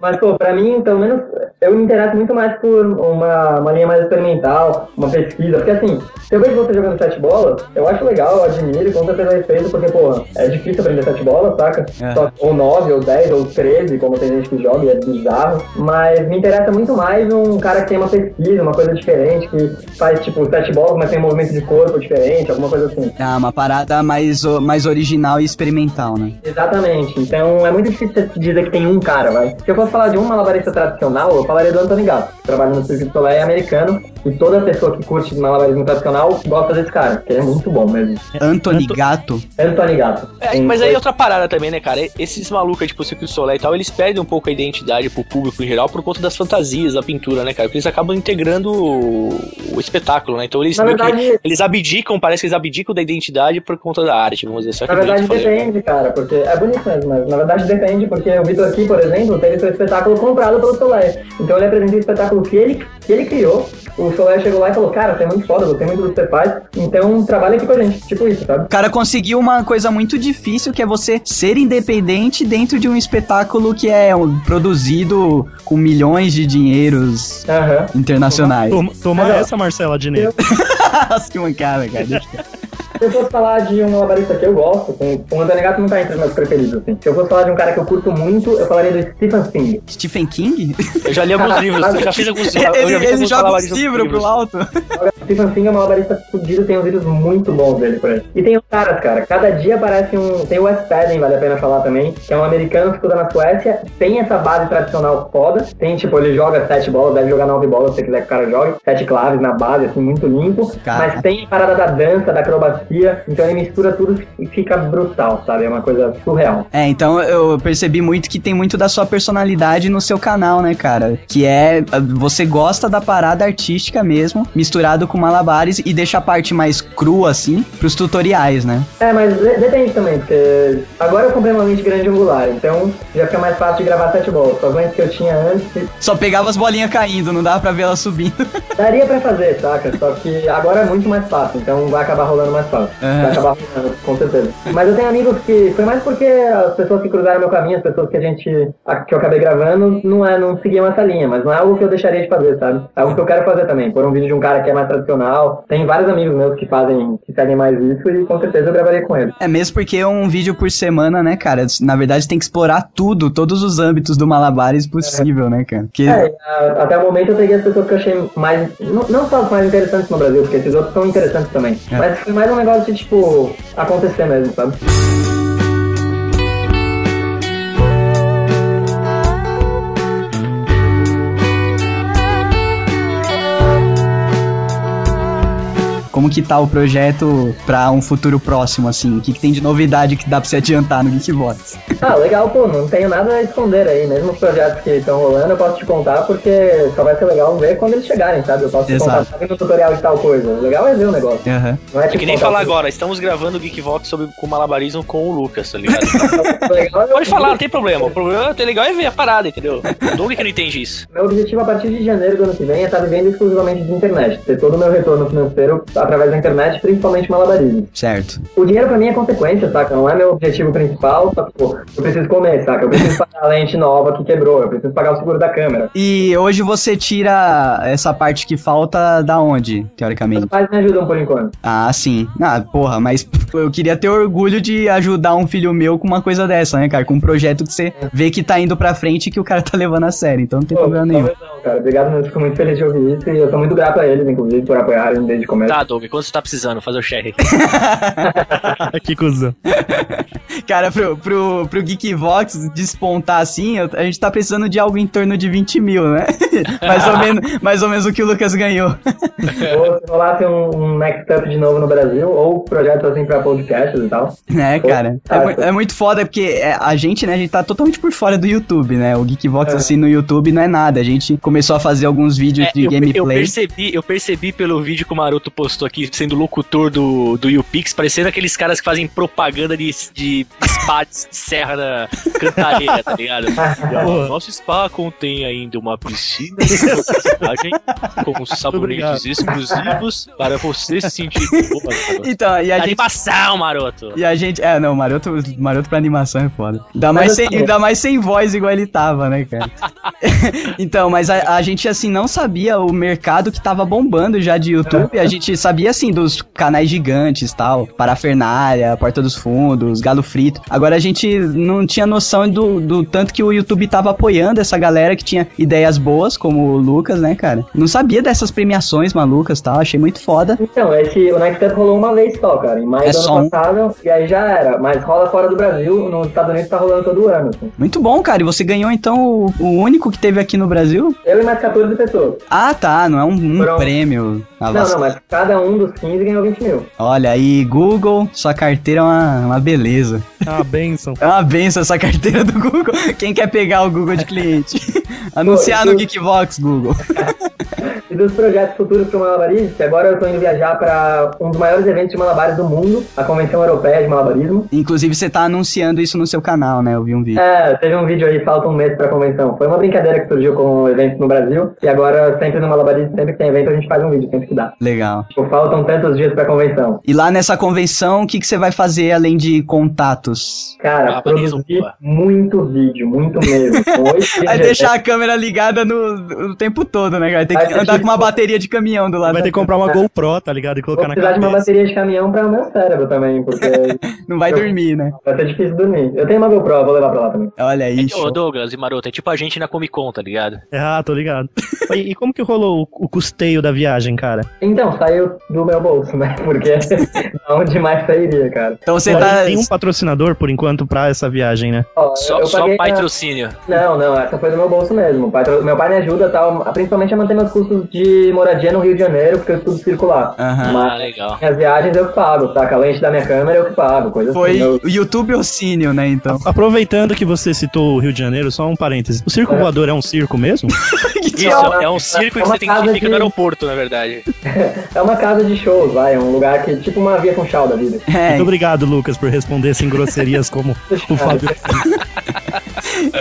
Mas, pô, pra mim, pelo menos, eu me interesso muito mais por uma, uma linha mais experimental, uma pesquisa. Porque, assim, se eu vejo você jogando sete bolas, eu acho legal, eu admiro, e com certeza respeito, porque, pô, é difícil aprender sete bolas, saca? É. Só- ou nove, ou dez, ou treze, como tem gente que joga, e é bizarro. Mas me interessa muito mais um cara que tem uma pesquisa, uma coisa diferente, que faz, tipo, sete bolas, mas tem um movimento de corpo diferente, alguma coisa assim. Ah, uma parada mais, mais original e experimental, né? Exatamente. Então é muito difícil dizer que tem um cara, vai. Se eu fosse falar de um malabarista tradicional, falaria do Anthony Gato, que trabalha no Circuito Soleil americano. E toda pessoa que curte malabarismo tradicional gosta desse cara, que ele é muito bom mesmo. Anthony Anto- Gato. Anthony Gato. É, mas aí outra parada também, né, cara? Esses malucos, tipo, Circo du Soleil e tal, eles perdem um pouco a identidade pro público em geral por conta das fantasias, da pintura, né, cara? Porque eles acabam integrando o, o espetáculo, né? Então eles verdade- eles abdicam, parece que eles abdicam da identidade por conta da arte, vamos dizer. Só que Na verdade depende, cara, porque é bonito mesmo, mas na verdade depende, porque o Vitor aqui, por exemplo, teve seu espetáculo comprado pelo Soleil. Então ele apresentou o espetáculo que ele, que ele criou, o Soleil chegou lá e falou, cara, você é muito foda, gostei muito do que você faz, então trabalha aqui com a gente, tipo isso, sabe? O cara conseguiu uma coisa muito difícil, que é você ser independente dentro de um espetáculo que é produzido com milhões de dinheiros internacionais. Toma, toma essa, Marcela Diné. Nossa, que mancada, cara. Se eu fosse falar de um malabarista que eu gosto, com, o Antônio Gato não tá entre os meus preferidos, assim. Se eu fosse falar de um cara que eu curto muito, eu falaria do Stephen Singh. Stephen King? Eu já li alguns livros, eu já fiz alguns já ele ele alguns joga os livros pro livros. alto. Stephen Singh é um malabarista fudido, tem uns vídeos muito bons dele por aí. E tem os caras, cara, cada dia aparece um... Tem o Wes Padden, vale a pena falar também, que é um americano que estuda na Suécia, tem essa base tradicional foda, tem, tipo, ele joga sete bolas, deve jogar nove bolas, se você quiser que o cara jogue, sete claves na base, assim, muito limpo, Cara. mas tem a parada da dança, da acrobacia, então ele mistura tudo e fica brutal, sabe? É uma coisa surreal. É, então eu percebi muito que tem muito da sua personalidade no seu canal, né, cara? Que é você gosta da parada artística mesmo, misturado com malabares e deixa a parte mais crua assim pros tutoriais, né? É, mas de- depende também, porque agora eu comprei uma lente grande angular, então já fica mais fácil de gravar sete bolas. As lentes que eu tinha antes, Só pegava as bolinhas caindo, não dava pra ver elas subindo. daria pra fazer, saca? Só que agora é muito mais fácil, então vai acabar rolando mais fácil. Aham. Vai acabar com certeza. Mas eu tenho amigos que, foi mais porque as pessoas que cruzaram meu caminho, as pessoas que a gente, a- que eu acabei gravando, não, é, não seguiam essa linha, mas não é algo que eu deixaria de fazer, sabe? É algo que eu quero fazer também, por um vídeo de um cara que é mais tradicional. Tem vários amigos meus que fazem, que seguem mais isso e com certeza eu gravaria com eles. É mesmo porque é um vídeo por semana, né, cara? Na verdade tem que explorar tudo, todos os âmbitos do malabares possível, né, cara? Porque É, a- até o momento eu peguei as pessoas que eu achei mais. Não, não só as mais interessantes no Brasil, porque esses outros são interessantes também. É. Mas foi mais um negócio de, tipo, acontecer mesmo, sabe? Como que tá o projeto pra um futuro próximo, assim? O que, que tem de novidade que dá pra se adiantar no Geekbox? Ah, legal, pô, não tenho nada a esconder aí. Mesmo os projetos que estão rolando, eu posso te contar, porque só vai ser legal ver quando eles chegarem, sabe? Eu posso te Exato. contar, sabe, no tutorial de tal coisa. O legal é ver o negócio. Aham. Não é É que nem falar o- agora, estamos gravando o Geekvox sobre com malabarismo com o Lucas, tá ligado? O legal é- Pode falar, não tem problema. O problema é legal é ver a parada, entendeu? O Doug que não entende isso. Meu objetivo a partir de janeiro do ano que vem é estar vivendo exclusivamente de internet. Ter todo o meu retorno financeiro através da internet, principalmente malabarismo. Certo. O dinheiro pra mim é consequência, saca? Não é meu objetivo principal, só pô, eu preciso comer, saca? Eu preciso pagar a lente nova que quebrou, eu preciso pagar o seguro da câmera. E hoje você tira essa parte que falta da onde, teoricamente? Meus pais me ajudam por enquanto. Ah, sim. Ah, porra, mas eu queria ter orgulho de ajudar um filho meu com uma coisa dessa, né, cara? Com um projeto que você vê que tá indo pra frente e que o cara tá levando a sério, então não tem Pô, problema nenhum. não, cara. Obrigado mesmo, fico muito feliz de ouvir isso e eu sou muito grato a eles, inclusive, por apoiarem desde o começo. Tá, Doug, quanto você tá precisando? Fazer o share que cuzão. Cara, pro, pro, pro Geekvox despontar assim, a gente tá precisando de algo em torno de 20 mil, né? mais, ou menos, mais ou menos o que o Lucas ganhou. Ou se rolar ter um, um Next Up de novo no Brasil, ou projetos assim pra podcasts e tal. É, Pô, cara. É, ah, mu- é muito foda, porque é, a gente, né, a gente tá totalmente por fora do YouTube, né? O Geekvox, É. assim, no YouTube não é nada. A gente começou a fazer alguns vídeos É, de eu, gameplay. eu percebi, eu percebi pelo vídeo que o Maroto postou aqui, sendo locutor do, do YouPix, parecendo aqueles caras que fazem propaganda de, de spa de serra na cantareira, tá ligado? Ó, nosso spa contém ainda uma piscina com sabonetes exclusivos para você se sentir boa. Então, e a gente... Animação, Maroto! E a gente. É, não, Maroto, Maroto pra animação é foda. Ainda mais, sem, ainda mais sem voz igual ele tava, né, cara? então, mas a, a gente, assim, não sabia o mercado que tava bombando já de YouTube. A gente sabia, assim, dos canais gigantes tal. Parafernália, Porta dos Fundos, Galo Frito. Agora a gente não tinha noção do, do tanto que o YouTube tava apoiando essa galera que tinha ideias boas, como o Lucas, né, cara? Não sabia dessas premiações malucas tal. Achei muito foda. Então, esse, o Next Up rolou uma vez só, cara, em maio É do só um? ano passado, e aí já era. Mas rola fora do Brasil, nos Estados Unidos tá rolando todo ano, assim. Muito bom, cara. E você ganhou, então, o, o único que teve aqui no Brasil? Eu e mais 14 pessoas. Ah, tá, não é um, um prêmio. Ah, Não, você- não, mas cada um dos 15 ganhou 20 mil. Olha aí, Google, sua carteira é uma, uma beleza. Ah, benção. É uma benção essa carteira do Google. Quem quer pegar o Google de cliente? Anunciar Pô, no Geekvox, Google. E dos projetos futuros pro malabarismo, que agora eu tô indo viajar para um dos maiores eventos de malabares do mundo, a Convenção Europeia de Malabarismo. Inclusive, você tá anunciando isso no seu canal, né? Eu vi um vídeo. É, teve um vídeo aí, falta um mês pra convenção. Foi uma brincadeira que surgiu com o evento no Brasil, e agora sempre no malabarismo, sempre que tem evento, a gente faz um vídeo, sempre que dá. Legal. Tipo, faltam tantos dias pra convenção. E lá nessa convenção, o que, que você vai fazer além de contatos? Cara, Malabarismo, produzi pô. muito vídeo, muito mesmo. Vai de deixar a câmera ligada no, o tempo todo, né, cara? Tem que andar com uma bateria de caminhão do lado. Vai ter que comprar uma GoPro, tá ligado? E Vou colocar na precisar de uma cabeça. bateria de caminhão para o meu cérebro também, porque Não vai dormir, né? vai ser difícil dormir. Eu tenho uma GoPro, vou levar pra lá também. Olha aí. Ô, show. Douglas e Maroto, é tipo a gente na Comic Con, tá ligado? Ah, tô ligado. E, e como que rolou o, o custeio da viagem, cara? Então, saiu do meu bolso, né? Porque aonde mais sairia, cara? Então você tá. Tem um patrocinador, por enquanto, pra essa viagem, né? Ó, Só, eu só paguei patrocínio. Não, não, essa foi do meu bolso mesmo. Meu pai me ajuda, tal, principalmente a manter meus custos de moradia no Rio de Janeiro, porque eu estudo circular. Aham. Ah, Mas legal. minhas viagens eu que pago, saca? A lente da minha câmera eu que pago, coisa Foi assim. Eu- o YouTube Ocínio, né? Então. Aproveitando que você citou o Rio de Janeiro, só um parêntese. O circo É. voador é um circo mesmo? Isso, Não, é um circo é que você tem que casa fica de- no aeroporto, na verdade. É uma casa de shows, vai. É um lugar que tipo uma via com chau da vida. É, Muito obrigado, Lucas, por responder sem grosserias como o Fábio.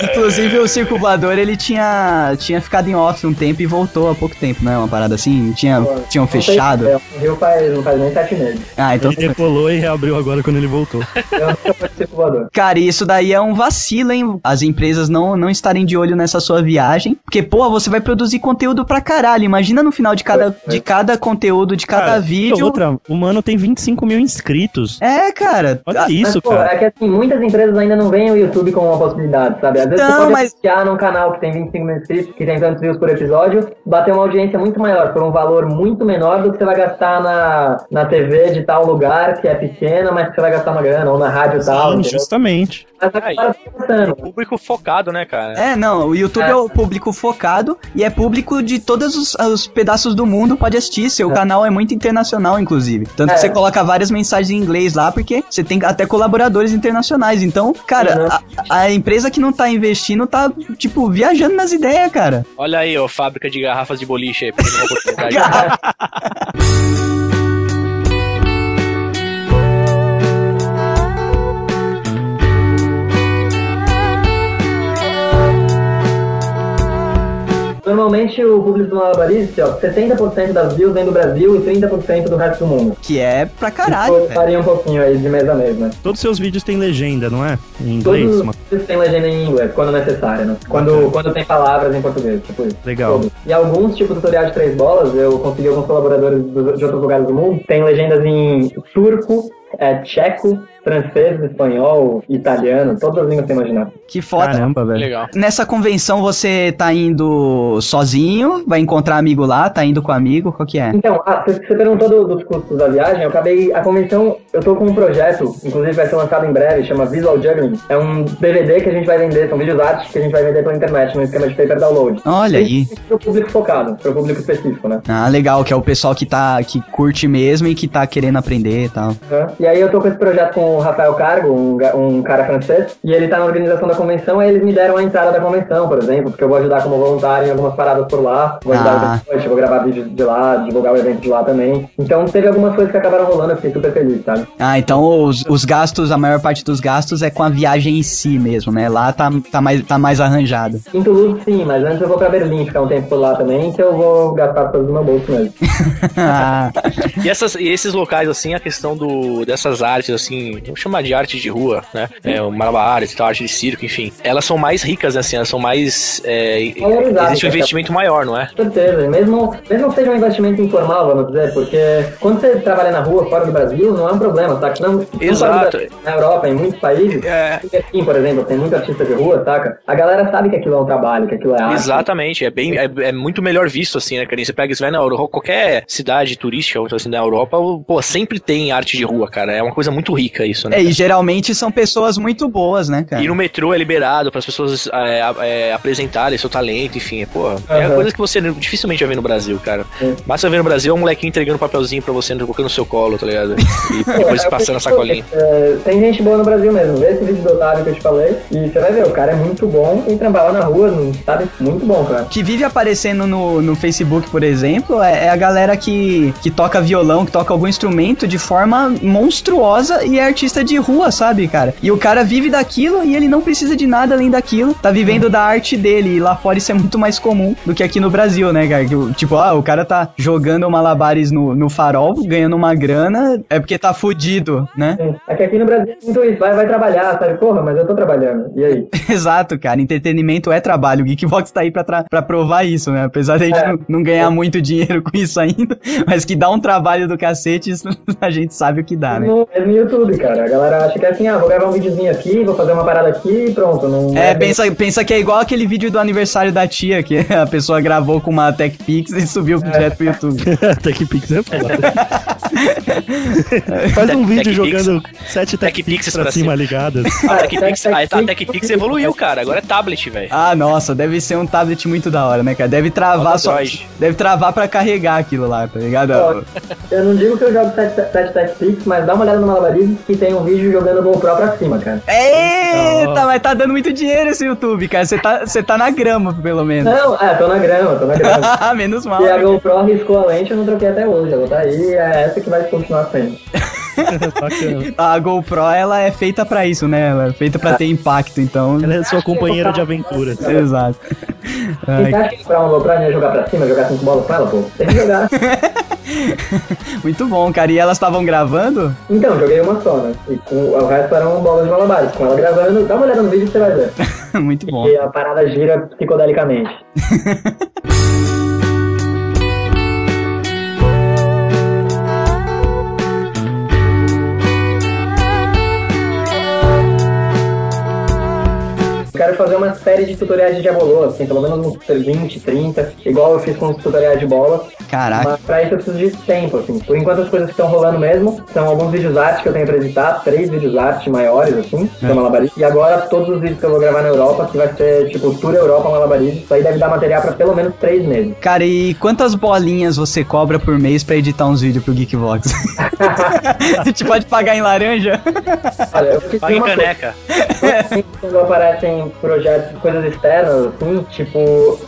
inclusive o Circo Voador ele tinha, tinha ficado em off um tempo e voltou há pouco tempo, né? Uma parada assim. Tinha, tinham Não sei fechado. se é, Rio faz, não faz nem sete meses. Ah, então. Ele decolou e reabriu agora quando ele voltou. Voador. Cara, e isso daí é um vacilo, hein? As empresas não, não estarem de olho nessa sua viagem. Porque, pô, você vai produzir conteúdo pra caralho. Imagina no final de cada, de cada conteúdo, de cada Cara, vídeo. outra, o mano tem 25 mil inscritos. É, cara. Olha Ah, isso, mas, pô, cara. é que assim, muitas empresas ainda não veem o YouTube como uma possibilidade, sabe? Às vezes Não, você pode mas- associar num canal que tem 25 mil inscritos, que tem tantos views por episódio, bater uma audiência muito maior, por um valor muito menor do que você vai gastar na, na TV de tal lugar, que é pequena, mas que você vai gastar uma grana, ou na rádio tal, Sim, entendeu? justamente. Mas a Aí. cara tá pensando. Público focado, né, cara? É, não, o YouTube é. É. o público focado e é público de todos os, os pedaços do mundo pode assistir. Seu canal é muito internacional, inclusive. Tanto que É. você coloca várias mensagens em inglês lá, porque você tem até colaboradores internacionais. Então, cara, Uhum. a, a empresa que não tá investindo tá, tipo, viajando nas ideias, cara. Olha aí, ó, fábrica de garrafas de boliche aí, perdendo uma oportunidade. Normalmente o público do Malabarista, ó, 70% das views vem do Brasil e 30% do resto do mundo. Que é pra caralho, Isso velho. varia um pouquinho aí de mês a mês, né? Todos os seus vídeos têm legenda, não é? Em inglês? Todos Uma... os têm legenda em inglês, quando necessário, né? Quando, quando tem palavras em português, tipo isso. Legal. Todos. E alguns, tipo tutorial de três bolas, eu consegui alguns colaboradores do- de outros lugares do mundo, tem legendas em turco, é, tcheco, francês, espanhol, italiano, todas as línguas que você imaginar. Que foda. Caramba, velho. Legal. Nessa convenção você tá indo sozinho, vai encontrar amigo lá, tá indo com amigo, qual que é? Então, ah, você perguntou do- dos custos da viagem, eu acabei, a convenção, eu tô com um projeto, inclusive vai ser lançado em breve, chama Visual Juggling, é um DVD que a gente vai vender, são vídeos artes que a gente vai vender pela internet, no esquema de paper download. Olha aí. Pro público focado, pro público específico, né? Ah, legal, que é o pessoal que tá que curte mesmo e que tá querendo aprender e tal. Uhum. E aí eu tô com esse projeto com o Rafael Cargo, um, um cara francês, e ele tá na organização da convenção, aí eles me deram a entrada da convenção, por exemplo, porque eu vou ajudar como voluntário em algumas paradas por lá, vou ajudar Ah. o vou gravar vídeos de lá, divulgar o evento de lá também. Então teve algumas coisas que acabaram rolando, eu fiquei super feliz, sabe? Ah, então os, os gastos, a maior parte dos gastos é com a viagem em si mesmo, né? Lá tá, tá, mais, tá mais arranjado. Em Toulouse sim, mas antes eu vou pra Berlim ficar um tempo por lá também, que eu vou gastar coisas do meu bolso mesmo. Ah, E, essas, e esses locais, assim, a questão do, dessas artes, assim, vamos chamar de arte de rua, né? É, o malabares e tal, arte de circo, enfim. Elas são mais ricas, assim, elas são mais. É, existe um investimento maior, não é? Com certeza, mesmo, mesmo que seja um investimento informal, vamos dizer, porque quando você trabalha na rua fora do Brasil, não é um problema, saca? Não, Exato. Na Europa, em muitos países, É. Aqui, por exemplo, tem muito artista de rua, saca? A galera sabe que aquilo é um trabalho, que aquilo é arte. Exatamente, é bem é, é muito melhor visto assim, né, cara? Você pega, você vai na Europa, qualquer cidade turística, ou assim, na Europa, pô, sempre tem arte de rua, cara. É uma coisa muito rica isso. Isso, né? É, e geralmente são pessoas muito boas, né, cara? E no metrô é liberado para as pessoas é, é, apresentarem seu talento, enfim, porra. É Aham. coisa que você dificilmente vai ver no Brasil, cara. Sim. Mas você ver no Brasil é um molequinho entregando papelzinho pra você, colocando no seu colo, tá ligado? E depois É, passando a sacolinha. é, tem gente boa no Brasil mesmo. Vê esse vídeo do Otávio que eu te falei e você vai ver, o cara é muito bom em lá na rua, não- sabe? Muito bom, cara. que vive aparecendo no, no Facebook, por exemplo, é, é a galera que, que toca violão, que toca algum instrumento de forma monstruosa e é artista de rua, sabe, cara? E o cara vive daquilo e ele não precisa de nada além daquilo, tá vivendo da arte dele. E lá fora isso é muito mais comum do que aqui no Brasil, né, cara? Tipo, ah, o cara tá jogando malabares no, no farol, ganhando uma grana, é porque tá fudido, né? Sim. É que aqui no Brasil é muito isso, vai, vai trabalhar, sabe? Porra, mas eu tô trabalhando. E aí? Exato, cara. Entretenimento é trabalho. O Geekbox tá aí pra, pra provar isso, né? Apesar de a gente É. não, não ganhar muito dinheiro com isso ainda, mas que dá um trabalho do cacete, isso a gente sabe o que dá, né? No, é no YouTube, cara. A galera acha que é assim, ah, vou gravar um videozinho aqui, vou fazer uma parada aqui e pronto. Não É, bem- pensa, pensa que é igual aquele vídeo do aniversário da tia, que a pessoa gravou com uma TechPix e subiu direto pro YouTube. TechPix é foda. Faz um vídeo TechPix. jogando sete TechPix TechPix pra pra cima cima. ligadas. A TechPix, Tech- aí tá, Tech- TechPix evoluiu, cara. Agora é tablet, velho. Ah, nossa, deve ser um tablet muito da hora, né, cara? Deve travar só. Deve travar pra carregar aquilo lá, tá ligado? Eu não digo que eu jogo 7 Tech Pix, mas dá uma olhada no Malabarismo que tem um vídeo jogando GoPro pra cima, cara. Eita, mas tá dando muito dinheiro esse YouTube, cara. Você tá, você tá na grama, pelo menos. Não, é, tô na grama, tô na grama. Menos mal. E a né? GoPro riscou a lente, eu não troquei até hoje. Ela tá aí, é essa que vai continuar sendo. A GoPro, ela é feita pra isso, né? Ela é feita pra ter impacto, então... Ela é sua companheira de aventura. Exato. E você acha que pra uma GoPro ia jogar pra cima, jogar cinco bolas com ela, pô? Tem que jogar. muito bom, cara. E elas estavam gravando? Então, joguei uma só, né? E com, o resto eram bolas de malabares. Com ela gravando, dá uma olhada no vídeo que você vai ver. muito bom. E a parada gira psicodelicamente. Quero fazer uma série de tutoriais de Diabolô, assim, pelo menos uns 20, 30, igual eu fiz com os tutoriais de bola. Caraca. Mas pra isso eu preciso de tempo, assim. Por enquanto as coisas que estão rolando mesmo são alguns vídeos arte que eu tenho pra editar, três vídeos arte maiores, assim, É. do malabarismo. E agora todos os vídeos que eu vou gravar na Europa, que vai ser tipo Tour Europa Malabarismo, isso aí deve dar material pra pelo menos três meses. Cara, e quantas bolinhas você cobra por mês pra editar uns vídeos pro Geekvox? A gente pode pagar em laranja? Olha, eu fiz Paga em uma coisa. caneca. Quando aparecem projetos, coisas externas, assim, tipo,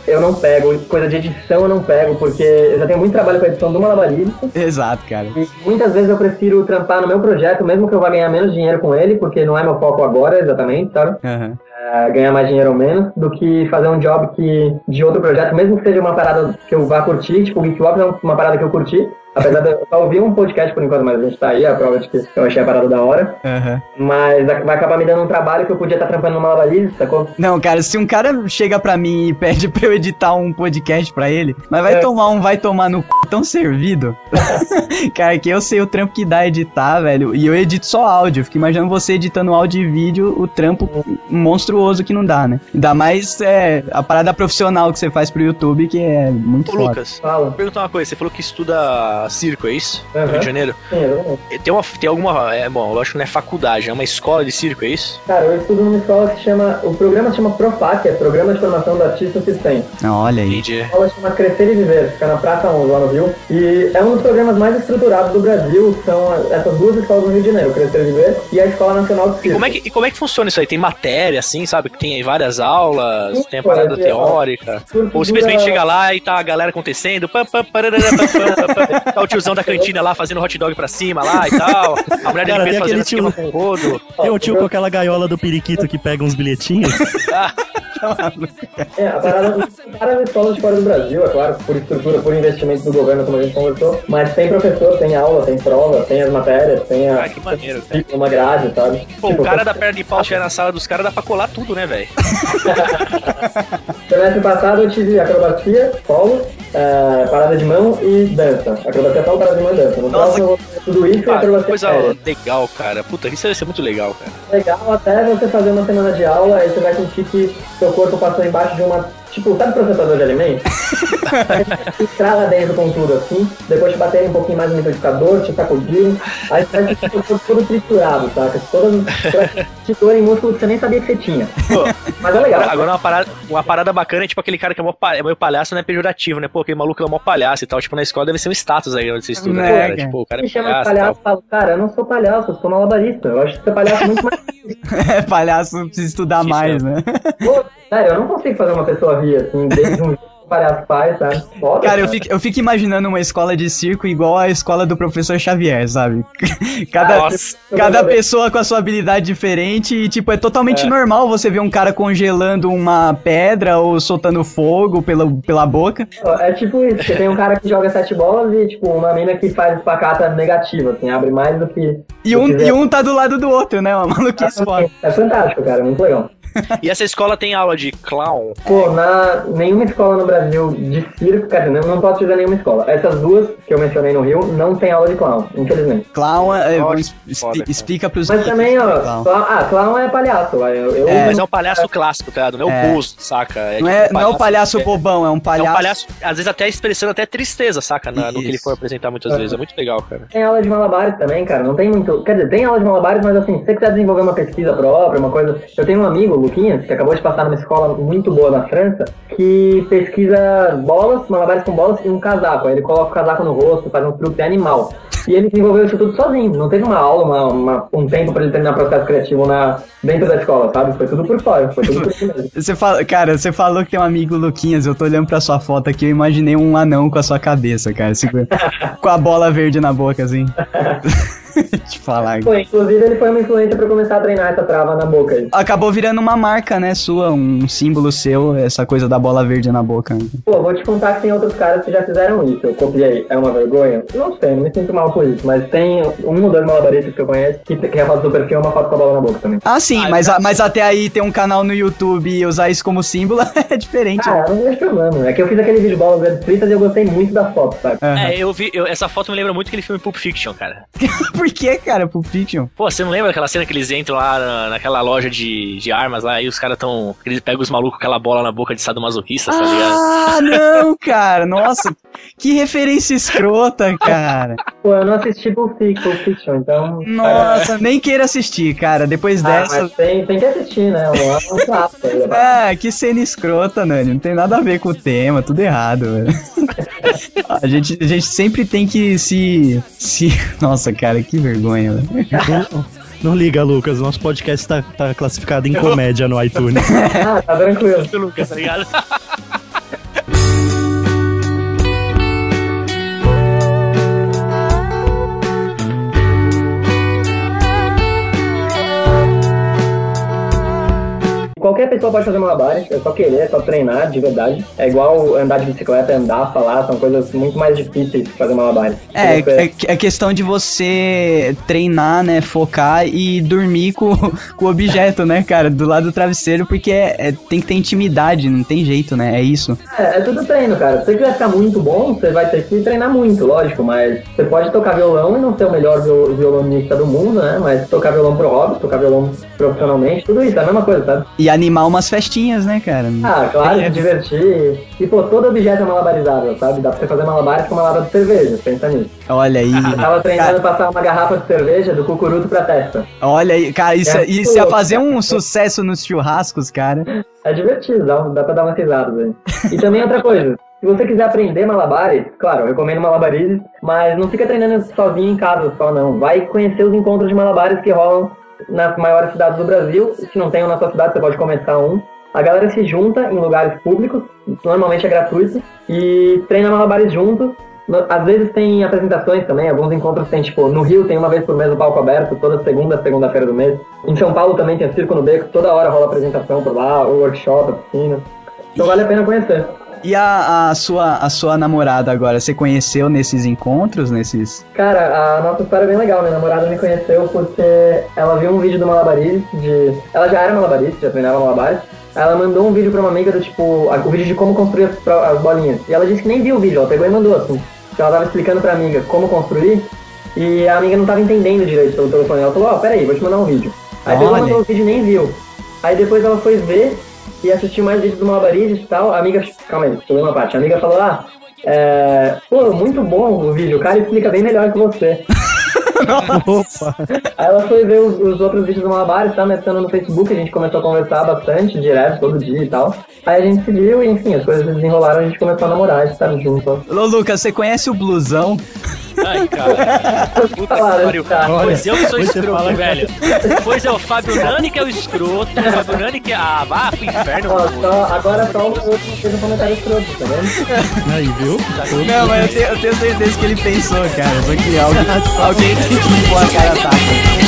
eu não pego, coisa de edição eu não pego, porque eu já tenho muito trabalho com a edição do malabarismo. Exato, cara. E muitas vezes eu prefiro trampar no meu projeto, mesmo que eu vá ganhar menos dinheiro com ele, porque não é meu foco agora, exatamente, sabe? É, ganhar mais dinheiro ou menos, do que fazer um job que, de outro projeto, mesmo que seja uma parada que eu vá curtir, tipo, o Geekbox é uma parada que eu curti, apesar de eu só ouvir um podcast por enquanto, mas a gente tá aí, a prova de que eu achei a parada da hora, Aham. mas vai acabar me dando um trabalho que eu podia estar trampando no malabarismo, sacou? Não, cara, se um cara chega pra mim e pede pra eu editar um podcast pra ele, mas vai É. tomar um vai tomar no c... tão servido. cara, que eu sei o trampo que dá editar, velho, e eu edito só áudio. Fico imaginando você editando áudio e vídeo, o trampo monstruoso que não dá, né? Ainda mais é, a parada profissional que você faz pro YouTube, que é muito Ô, foda. Lucas, Fala. vou perguntar uma coisa. Você falou que estuda circo, é isso? No Aham. Rio de Janeiro? Exatamente. Tem, uma, tem alguma. É, bom, lógico que não é faculdade, é uma escola de circo, é isso? Cara, eu estudo numa escola que chama, o programa se chama PROFAC, é Programa de Formação do Artista Assistente. Ah, olha aí. A escola chama Crescer e Viver, fica na Praça 11, lá no Rio. E é um dos programas mais estruturados do Brasil. São essas duas escolas do Rio de Janeiro, Crescer e Viver e a Escola Nacional de E Circo. como, é que, e como é que funciona isso aí? Tem matéria, assim, sabe? Que tem aí várias aulas, Sim, tem a parada teórica. Ou simplesmente dura- chega lá e tá a galera acontecendo. pam, pam, parará, pam, pam, pam, pam. Tá o tiozão da cantina lá fazendo hot dog pra cima lá e tal. A mulher de Cara, limpeza tem fazendo tio- com rodo. Tem um tio com aquela gaiola do periquito que pega uns bilhetinhos. É, a parada tem várias escolas de fora do Brasil, é claro, por estrutura, por investimento do governo, como a gente conversou. Mas tem professor, tem aula, tem prova, tem as matérias, tem a, Ai, que maneiro, cara. uma grade, sabe? Pô, Tipo, o cara da perna de pau chega na sala dos caras, dá pra colar tudo, né, velho? Semestre passado eu tive acrobacia, solo, é, parada de mão e dança. Acrobacia solo, parada de mão e dança. No Nossa. próximo tudo isso Ah, acrobacia coisa aérea. legal, cara. Puta, isso deve ser muito legal, cara. Legal até você fazer uma semana de aula e você vai sentir que seu corpo passou embaixo de uma Tipo, sabe processador de alimentos? Entrar lá dentro com tudo assim, depois te baterem um pouquinho mais no liquidificador, te sacudirem, aí você ficar todo, todo triturado, saca? Todas te doem músculos que você nem sabia que você tinha. Pô, Mas é legal. Agora uma parada, uma parada bacana é tipo aquele cara que é, mó é meio palhaço, não é pejorativo, né? Pô, aquele maluco é mó palhaço e tal. Tipo, na escola deve ser um status aí onde você estuda, Né, cara? Tipo, o cara é me chama de palhaço e palhaço e falo, cara, eu não sou palhaço, eu sou malabarista. Eu acho que ser palhaço é muito mais. É, palhaço precisa estudar Isso mais, né? Pô, sério, eu não consigo fazer uma pessoa rir assim, desde um palhaço faz, sabe? Foda, Cara, eu fico, eu fico imaginando uma escola de circo igual a escola do professor Xavier, sabe? Cada, Nossa. cada pessoa com a sua habilidade diferente e, tipo, é totalmente É. normal você ver um cara congelando uma pedra ou soltando fogo pela, pela boca. É tipo isso, você tem um cara que joga sete bolas e, tipo, uma mina que faz espacata negativa, assim, abre mais do que. E um, e um tá do lado do outro, né? Uma maluquice foda. É fantástico, cara, muito legal. E essa escola tem aula de clown? Pô, na nenhuma escola no Brasil de circo, quer dizer, não, não posso dizer nenhuma escola. Essas duas que eu mencionei no Rio não tem aula de clown, infelizmente. Clown, é, vamos- expli- foda, cara. explica pros Mas também, ó, Clown. clown, ah, clown é palhaço. Eu, eu, É. Mas é um palhaço clássico, tá ligado? Não é É. o Bozo, saca? É, Não tipo é, um não é o palhaço é- bobão, é um É palhaço. um palhaço, às vezes até expressando até tristeza, saca? Na, no que ele for apresentar muitas vezes. É muito legal, cara. Tem aula de malabares também, cara. Não tem muito. Quer dizer, tem aula de malabares, mas assim, se você quiser desenvolver uma pesquisa própria, uma coisa. Eu tenho um amigo, Luquinhas, que acabou de passar numa escola muito boa na França, que pesquisa bolas, malabares com bolas e um casaco. Aí ele coloca o casaco no rosto, faz um truque animal. E ele desenvolveu isso tudo sozinho. Não teve uma aula, uma, uma- um tempo pra ele terminar o processo criativo na, dentro da escola, sabe? Foi tudo por fora, foi tudo por si mesmo. Você fala, cara, você falou que tem um amigo Luquinhas, eu tô olhando pra sua foto aqui, eu imaginei um anão com a sua cabeça, cara, com a bola verde na boca, assim. Te falar. Foi, inclusive ele foi uma influência pra eu começar a treinar essa trava na boca aí. Acabou virando uma marca, né, sua, um símbolo seu, essa coisa da bola verde na boca. Pô, vou te contar que tem outros caras que já fizeram isso. Eu copiei. É uma vergonha? Não sei, não me sinto mal por isso. Mas tem um ou dois malabaristas que eu conheço que, que a foto do perfil é uma foto com a bola na boca também. Ah, sim, Ah, mas, a- mas até aí ter um canal no YouTube e usar isso como símbolo é diferente. Ah, não vejo problema. É que eu fiz aquele vídeo de bolas verdes fritas e eu gostei muito da foto, sabe? Aham. É, eu vi. eu- essa foto me lembra muito aquele filme Pulp Fiction, cara. Por que, cara, Pulp Fiction? Pô, você não lembra daquela cena que eles entram lá na- naquela loja de, de armas lá e os caras tão. Eles pegam os malucos com aquela bola na boca de sadomasoquista, tá ligado? Ah, não, cara, nossa, que referência escrota, cara. Pô, eu não assisti Pulp Fic- Pulp Fiction, então... Nossa, nem queira assistir, cara, depois Ah, dessa... mas tem, tem que assistir, né? Ah, que cena escrota, Nani. Não tem nada a ver com o tema, tudo errado, velho. A gente, a gente sempre tem que se, se. Nossa, cara, que vergonha, velho. Não, não liga, Lucas. Nosso podcast tá, tá classificado em comédia no iTunes. Ah, tá tranquilo. Lucas, tá ligado? pessoa pode fazer malabares, é só querer, é só treinar de verdade. É igual andar de bicicleta, andar, falar, são coisas muito mais difíceis de fazer malabares. É, é, é questão de você treinar, né? Focar e dormir com, com o objeto, né, cara? Do lado do travesseiro, porque é- é- tem que ter intimidade, não tem jeito, né? É isso. É, é tudo treino, cara. Se você quiser ficar muito bom, você vai ter que treinar muito, lógico, mas você pode tocar violão e não ser o melhor viol- violonista do mundo, né? Mas tocar violão pro hobby, tocar violão profissionalmente, tudo isso, é a mesma coisa, sabe? E animar umas festinhas, né, cara? Ah, claro, se divertir. E, pô, todo objeto é malabarizável, sabe? Dá pra você fazer malabares com uma lata de cerveja, pensa nisso. Olha aí. Eu tava treinando passar uma garrafa de cerveja do cucuruto pra testa. Olha aí, cara, isso, É isso ia louco. fazer um sucesso nos churrascos, cara. É divertido, dá, dá pra dar uma risada, velho. E também outra coisa, se você quiser aprender malabares, claro, eu recomendo malabarizes, mas não fica treinando sozinho em casa só, não. Vai conhecer os encontros de malabares que rolam nas maiores cidades do Brasil. Se não tem um na sua cidade, você pode começar um. A galera se junta em lugares públicos, normalmente é gratuito, e treina malabares junto. No- Às vezes tem apresentações também, alguns encontros tem, tipo, no Rio tem uma vez por mês o palco aberto, toda segunda, segunda-feira do mês. Em São Paulo também tem o Circo no Beco, toda hora rola apresentação por lá, o workshop, a piscina. Então vale a pena conhecer. E a, a sua, a sua namorada agora, você conheceu nesses encontros, nesses... Cara, a nossa história é bem legal. Minha namorada me conheceu porque ela viu um vídeo do Malabaris, de... Ela já era malabarista, já treinava malabares. Aí Ela mandou um vídeo pra uma amiga do tipo, o vídeo de como construir as, as bolinhas. E ela disse que nem viu o vídeo, ela pegou e mandou assim. Ela tava explicando pra amiga como construir, e a amiga não tava entendendo direito pelo telefone. Ela falou, ó, peraí, vou te mandar um vídeo. Aí e Olha. mandou o vídeo e nem viu. Aí depois ela foi ver, e assistiu mais vídeos do Malabaristas e tal. A amiga, calma aí, ver uma parte. A amiga falou, ah, é, pô, muito bom o vídeo, o cara explica bem melhor que você. Opa. Aí ela foi ver os, os outros vídeos do Malabares, tá metendo no Facebook, a gente começou a conversar bastante, direto, todo dia e tal. Aí a gente se viu e, enfim, as coisas se desenrolaram, a gente começou a namorar, estar junto. Ô, Lucas, você conhece o blusão? Ai, cara. Puta que pariu. cara. Pois eu que sou escroto, fala- velho. Pois é o Fábio Nani que é o escroto, o Fábio Nani que é. Ah, vá pro inferno, Ó, mano. só, agora só o outro fez um comentário escroto, tá vendo? Aí, viu? Não, mas eu tenho, eu tenho certeza que ele pensou, cara. Só que alguém, alguém tem que pôr a